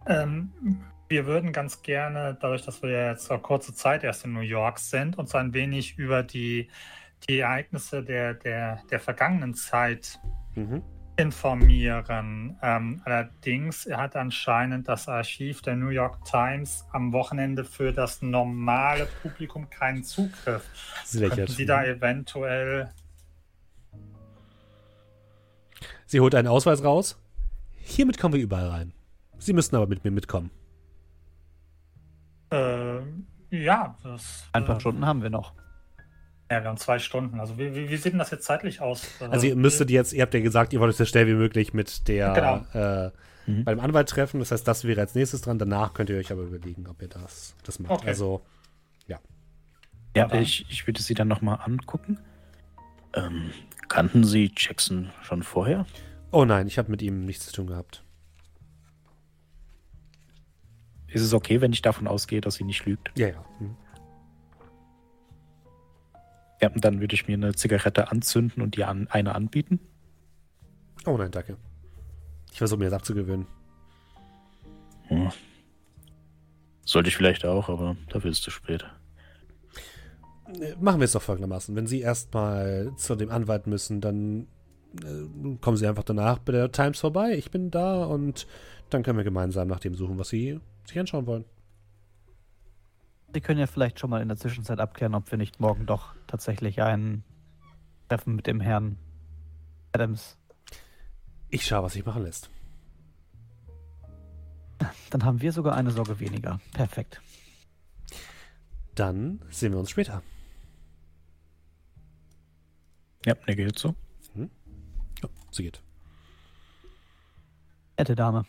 ähm, wir würden ganz gerne, dadurch, dass wir ja jetzt eine kurze Zeit erst in New York sind, uns ein wenig über die, die Ereignisse der, der, der vergangenen Zeit Mhm. Informieren. Ähm, allerdings hat anscheinend das Archiv der New York Times am Wochenende für das normale Publikum keinen Zugriff. Sie Könnten lächelt. Sie da eventuell Sie holt einen Ausweis raus. Hiermit kommen wir überall rein. Sie müssen aber mit mir mitkommen. äh, ja, das Ein paar äh, Stunden haben wir noch. Ja, wir haben zwei Stunden. Also wie, wie, wie sieht denn das jetzt zeitlich aus? Also ihr müsstet jetzt, ihr habt ja gesagt, ihr wollt euch so schnell wie möglich mit der Genau. äh, Mhm. beim Anwalt treffen. Das heißt, das wäre als nächstes dran. Danach könnt ihr euch aber überlegen, ob ihr das, das macht. Okay. Also, Ja, dann. ich, ich würde sie dann nochmal angucken. Ähm, kannten Sie Jackson schon vorher? oh nein, ich habe mit ihm nichts zu tun gehabt. Ist es okay, wenn ich davon ausgehe, dass sie nicht lügt? Ja, ja. Mhm. Ja, und dann würde ich mir eine Zigarette anzünden und ihr an, eine anbieten. Oh nein, danke. Ich versuche mir das abzugewöhnen. Hm. Sollte ich vielleicht auch, aber dafür ist es zu spät. Äh, Machen wir es doch folgendermaßen. Wenn Sie erstmal zu dem Anwalt müssen, dann äh, kommen Sie einfach danach bei der Times vorbei. Ich bin da und dann können wir gemeinsam nach dem suchen, was Sie sich anschauen wollen. Sie können ja vielleicht schon mal in der Zwischenzeit abklären, ob wir nicht morgen doch tatsächlich ein Treffen mit dem Herrn Adams. Ich schaue, was sich machen lässt. Dann haben wir sogar eine Sorge weniger. Perfekt. Dann sehen wir uns später. Ja, der geht so. Ja, sie geht. Nette Dame.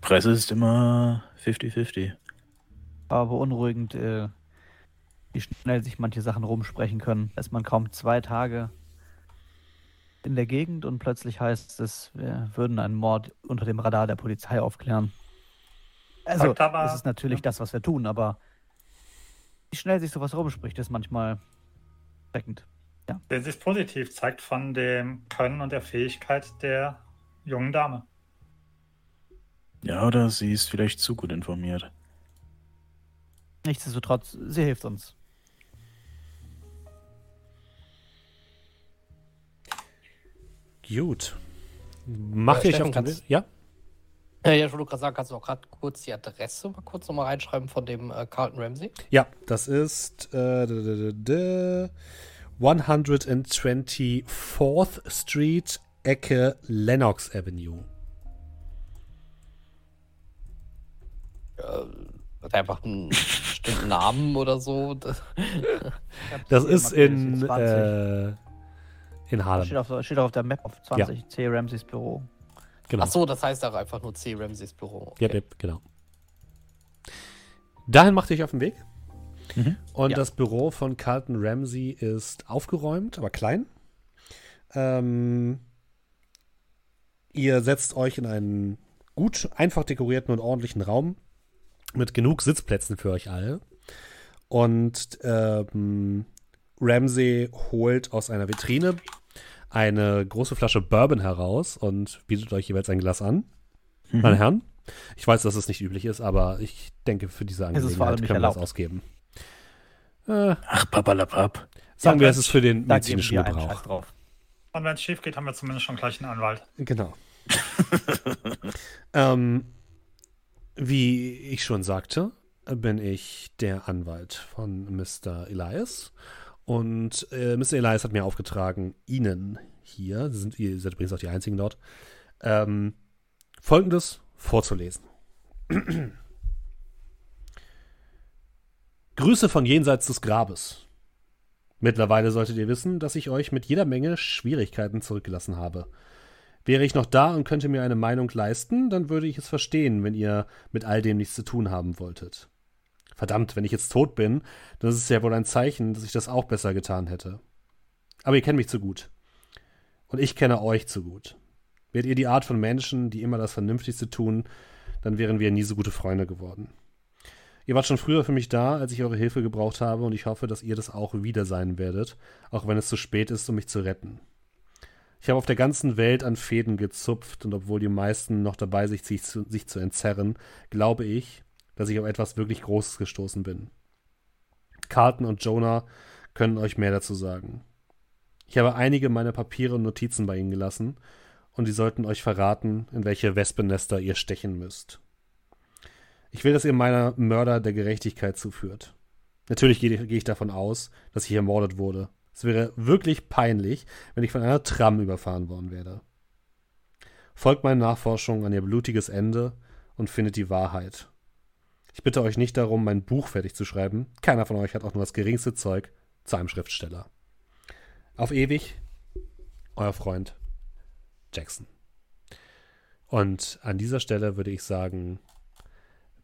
Presse ist immer 50-50. Aber beunruhigend, äh, wie schnell sich manche Sachen rumsprechen können. Da ist man kaum zwei Tage in der Gegend und plötzlich heißt es, wir würden einen Mord unter dem Radar der Polizei aufklären. Also, aber- das ist natürlich ja. das, was wir tun, aber wie schnell sich sowas rumspricht, ist manchmal schreckend. Sehen Sie es positiv, zeigt von dem Können und der Fähigkeit der jungen Dame. Ja, oder sie ist vielleicht zu gut informiert. Nichtsdestotrotz, sie hilft uns. Gut. Äh, euch Steffen, auf den kannst-? Ja? Ja, ja, ich wollte gerade sagen, kannst du auch gerade kurz die Adresse mal kurz nochmal reinschreiben von dem äh, Carlton Ramsey? Ja, das ist äh, d- d- d- d- 124th Street, Ecke Lennox Avenue. Ja, Hat er einfach einen bestimmten Namen oder so? Das- Das ist in, 20. äh, in steht, Harlem. auf, steht auf der Map auf 20. C. Ramseys Büro. Genau. Ach so, das heißt auch einfach nur C. Ramseys Büro. Yep, yep, genau. Dahin macht ihr euch auf den Weg. Mhm. Und Ja. das Büro von Carlton Ramsey ist aufgeräumt, aber klein. Ähm, ihr setzt euch in einen gut, einfach dekorierten und ordentlichen Raum mit genug Sitzplätzen für euch alle. Und ähm, Ramsey holt aus einer Vitrine eine große Flasche Bourbon heraus und bietet euch jeweils ein Glas an. Mhm. Meine Herren, ich weiß, dass es nicht üblich ist, aber ich denke, für diese Angelegenheit können wir das ausgeben. Äh, Ach, papalapap. sagen wir, Ja, es ist für den medizinischen wir Gebrauch. Und wenn es schief geht, haben wir zumindest schon gleich einen Anwalt. Genau. ähm, wie ich schon sagte, bin ich der Anwalt von Mr. Elias. Und äh, Mr. Elias hat mir aufgetragen, Ihnen hier, sind, ihr seid übrigens auch die Einzigen dort, ähm, Folgendes vorzulesen. Grüße von jenseits des Grabes. Mittlerweile solltet ihr wissen, dass ich euch mit jeder Menge Schwierigkeiten zurückgelassen habe. Wäre ich noch da und könnte mir eine Meinung leisten, dann würde ich es verstehen, wenn ihr mit all dem nichts zu tun haben wolltet. Verdammt, wenn ich jetzt tot bin, dann ist es ja wohl ein Zeichen, dass ich das auch besser getan hätte. Aber ihr kennt mich zu gut. Und ich kenne euch zu gut. Wärt ihr die Art von Menschen, die immer das Vernünftigste tun, dann wären wir nie so gute Freunde geworden. Ihr wart schon früher für mich da, als ich eure Hilfe gebraucht habe, und ich hoffe, dass ihr das auch wieder sein werdet, auch wenn es zu spät ist, um mich zu retten. Ich habe auf der ganzen Welt an Fäden gezupft, und obwohl die meisten noch dabei sind, sich zu, sich zu entzerren, glaube ich, dass ich auf etwas wirklich Großes gestoßen bin. Carlton und Jonah können euch mehr dazu sagen. Ich habe einige meiner Papiere und Notizen bei ihnen gelassen, und die sollten euch verraten, in welche Wespennester ihr stechen müsst. Ich will, dass ihr meiner Mörder der Gerechtigkeit zuführt. Natürlich gehe ich davon aus, dass ich ermordet wurde. Es wäre wirklich peinlich, wenn ich von einer Tram überfahren worden wäre. Folgt meinen Nachforschungen an ihr blutiges Ende und findet die Wahrheit. Ich bitte euch nicht darum, mein Buch fertig zu schreiben. Keiner von euch hat auch nur das geringste Zeug zu einem Schriftsteller. Auf ewig, euer Freund Jackson. Und an dieser Stelle würde ich sagen,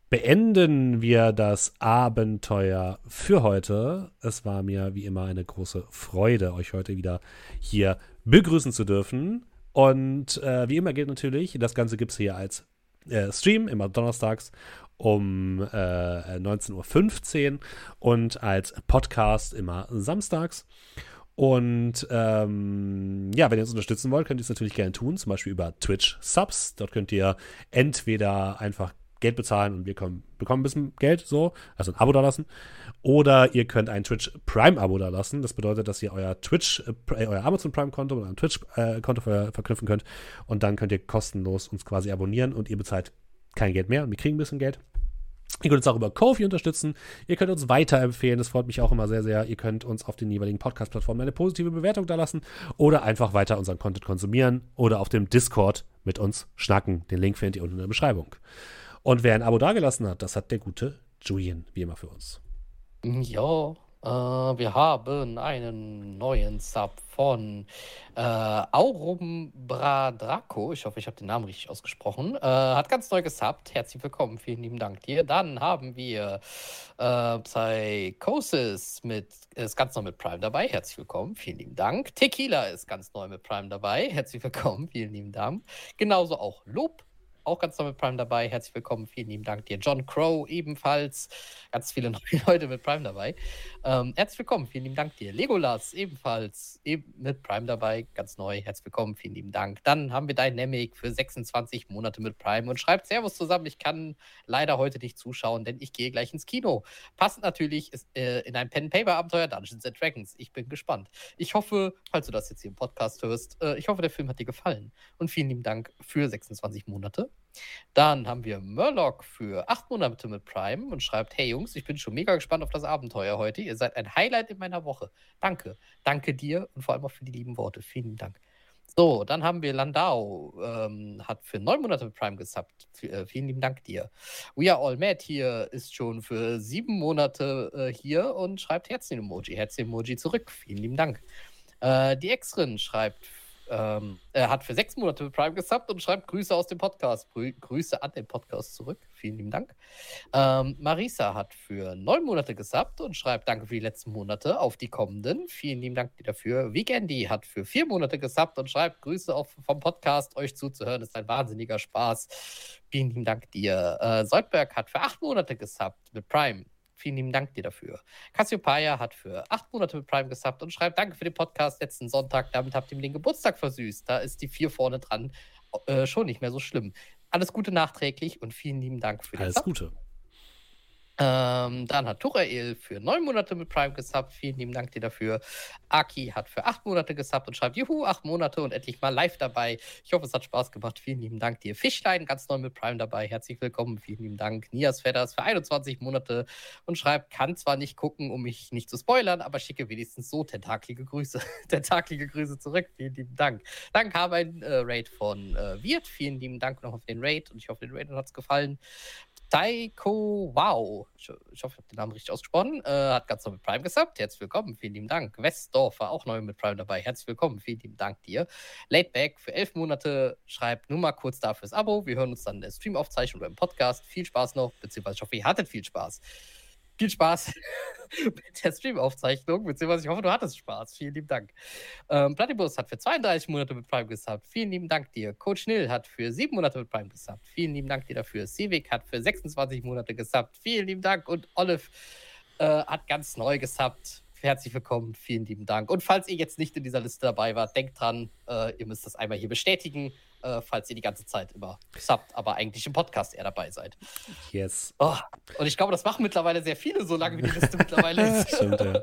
beenden wir das Abenteuer für heute. Es war mir wie immer eine große Freude, euch heute wieder hier begrüßen zu dürfen. Und äh, wie immer gilt natürlich, das Ganze gibt es hier als äh, Stream, immer donnerstags um äh, 19.15 Uhr und als Podcast immer samstags. Und ähm, ja, wenn ihr uns unterstützen wollt, könnt ihr es natürlich gerne tun, zum Beispiel über Twitch Subs. Dort könnt ihr entweder einfach Geld bezahlen und wir kommen, bekommen ein bisschen Geld, so, also ein Abo da lassen. Oder ihr könnt ein Twitch Prime-Abo da lassen. Das bedeutet, dass ihr euer Twitch, äh, euer Amazon Prime-Konto mit einem Twitch-Konto ver verknüpfen könnt. Und dann könnt ihr kostenlos uns quasi abonnieren und ihr bezahlt kein Geld mehr und wir kriegen ein bisschen Geld. Ihr könnt uns auch über Kofi unterstützen. Ihr könnt uns weiterempfehlen. Das freut mich auch immer sehr, sehr. Ihr könnt uns auf den jeweiligen Podcast-Plattformen eine positive Bewertung da lassen oder einfach weiter unseren Content konsumieren oder auf dem Discord mit uns schnacken. Den Link findet ihr unten in der Beschreibung. Und wer ein Abo dagelassen hat, das hat der gute Julian, wie immer für uns. Ja, äh, wir haben einen neuen Sub von äh, Aurum Bradraco. Ich hoffe, ich habe den Namen richtig ausgesprochen. Äh, hat ganz neu gesubbt. Herzlich willkommen. Vielen lieben Dank dir. Dann haben wir äh, Psychosis mit, ist ganz neu mit Prime dabei. Herzlich willkommen. Vielen lieben Dank. Tequila ist ganz neu mit Prime dabei. Herzlich willkommen. Vielen lieben Dank. Genauso auch Lob auch ganz neu mit Prime dabei. Herzlich willkommen, vielen lieben Dank dir. John Crow ebenfalls, ganz viele neue Leute mit Prime dabei. Ähm, herzlich willkommen, vielen lieben Dank dir. Legolas ebenfalls eben mit Prime dabei, ganz neu. Herzlich willkommen, vielen lieben Dank. Dann haben wir Dynamic für 26 Monate mit Prime und schreibt Servus zusammen. Ich kann leider heute nicht zuschauen, denn ich gehe gleich ins Kino. Passend natürlich ist, äh, in ein Pen-Paper-Abenteuer Dungeons and Dragons. Ich bin gespannt. Ich hoffe, falls du das jetzt hier im Podcast hörst, äh, ich hoffe, der Film hat dir gefallen. Und vielen lieben Dank für 26 Monate. Dann haben wir Murloc für acht Monate mit Prime und schreibt: Hey Jungs, ich bin schon mega gespannt auf das Abenteuer heute. Ihr seid ein Highlight in meiner Woche. Danke. Danke dir und vor allem auch für die lieben Worte. Vielen Dank. So, dann haben wir Landau, ähm, hat für neun Monate mit Prime gesubbt. V äh, vielen lieben Dank dir. We are all mad hier ist schon für sieben Monate äh, hier und schreibt Herzchen-Emoji. Herzchen-Emoji zurück. Vielen lieben Dank. Äh, die Exrin schreibt ähm, er hat für sechs Monate Prime gesubbt und schreibt Grüße aus dem Podcast. Grü Grüße an den Podcast zurück. Vielen lieben Dank. Ähm, Marisa hat für neun Monate gesubbt und schreibt Danke für die letzten Monate auf die kommenden. Vielen lieben Dank dafür. Weekendy hat für vier Monate gesubbt und schreibt Grüße auf, vom Podcast. Euch zuzuhören ist ein wahnsinniger Spaß. Vielen lieben Dank dir. Äh, Soldberg hat für acht Monate gesubbt mit Prime. Vielen lieben Dank dir dafür. Cassiopeia hat für acht Monate mit Prime gesubbt und schreibt Danke für den Podcast letzten Sonntag. Damit habt ihr mir den Geburtstag versüßt. Da ist die vier vorne dran äh, schon nicht mehr so schlimm. Alles Gute nachträglich und vielen lieben Dank für den Alles Sub. Gute. Ähm, dann hat Turael für neun Monate mit Prime gesubbt. Vielen lieben Dank dir dafür. Aki hat für acht Monate gesubbt und schreibt, juhu, acht Monate und endlich mal live dabei. Ich hoffe, es hat Spaß gemacht. Vielen lieben Dank dir. Fischlein, ganz neu mit Prime dabei. Herzlich willkommen. Vielen lieben Dank. Nias Fedders für 21 Monate und schreibt, kann zwar nicht gucken, um mich nicht zu spoilern, aber schicke wenigstens so tentakelige Grüße. tentakelige Grüße zurück. Vielen lieben Dank. Dann kam ein äh, Raid von äh, Wirt. Vielen lieben Dank noch auf den Raid und ich hoffe, den Raid hat es gefallen. Taiko Wow, ich, ich hoffe, ich habe den Namen richtig ausgesprochen, äh, hat ganz neu mit Prime gesubbt. Herzlich willkommen, vielen lieben Dank. Westdorf war auch neu mit Prime dabei. Herzlich willkommen, vielen lieben Dank dir. Laidback für elf Monate schreibt nur mal kurz da fürs Abo. Wir hören uns dann in der Streamaufzeichnung oder im Podcast. Viel Spaß noch, beziehungsweise ich hoffe, ihr hattet viel Spaß. Viel Spaß mit der Streamaufzeichnung, beziehungsweise ich hoffe, du hattest Spaß. Vielen lieben Dank. Ähm, Platypus hat für 32 Monate mit Prime gesubbt. Vielen lieben Dank dir. Coach Nil hat für sieben Monate mit Prime gesubbt. Vielen lieben Dank dir dafür. Civic hat für 26 Monate gesubbt. Vielen lieben Dank. Und Olive äh, hat ganz neu gesubbt. Herzlich willkommen, vielen lieben Dank. Und falls ihr jetzt nicht in dieser Liste dabei wart, denkt dran, äh, ihr müsst das einmal hier bestätigen, äh, falls ihr die ganze Zeit immer subbt, aber eigentlich im Podcast eher dabei seid. Yes. Oh, und ich glaube, das machen mittlerweile sehr viele, so lange wie die Liste mittlerweile ist. Stimmt, ja.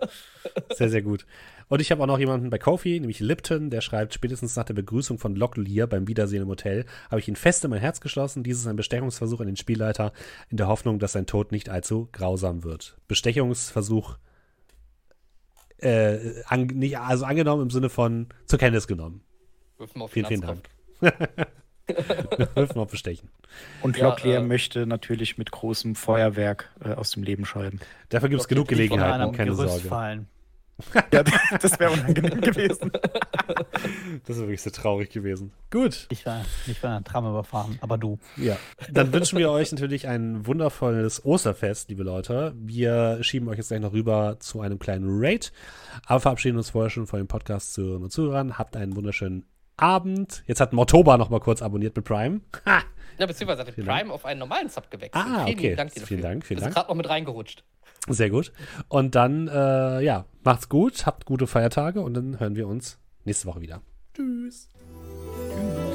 Sehr, sehr gut. Und ich habe auch noch jemanden bei Kofi, nämlich Lipton, der schreibt, spätestens nach der Begrüßung von Locklear beim Wiedersehen im Hotel habe ich ihn fest in mein Herz geschlossen. Dies ist ein Bestechungsversuch an den Spielleiter in der Hoffnung, dass sein Tod nicht allzu grausam wird. Bestechungsversuch äh, an, nicht, also angenommen im Sinne von zur Kenntnis genommen. Auf Vielen, vielen. Dank. Wirfen auf Bestechen. Und Ja, Locklear äh, möchte natürlich mit großem Feuerwerk äh, aus dem Leben scheiden. Dafür gibt es genug Gelegenheiten, keine Gerüst Sorge. fallen. Ja, das wäre unangenehm gewesen. Das ist wirklich so traurig gewesen. Gut. Ich war, ich war Tram überfahren, aber du. Ja, dann wünschen wir euch natürlich ein wundervolles Osterfest, liebe Leute. Wir schieben euch jetzt gleich noch rüber zu einem kleinen Raid, aber verabschieden uns vorher schon von dem Podcast zu und Zuhörern. Habt einen wunderschönen Abend. Jetzt hat Motoba noch mal kurz abonniert mit Prime. Ha! Ja, beziehungsweise hat Vielen Prime auf einen normalen Sub gewechselt. Ah, vielen okay. lieben Dank dir Vielen dafür. Dank, vielen Wir sind Dank. gerade noch mit reingerutscht. Sehr gut. Und dann, äh, ja, macht's gut, habt gute Feiertage und dann hören wir uns nächste Woche wieder. Tschüss. Tschüss.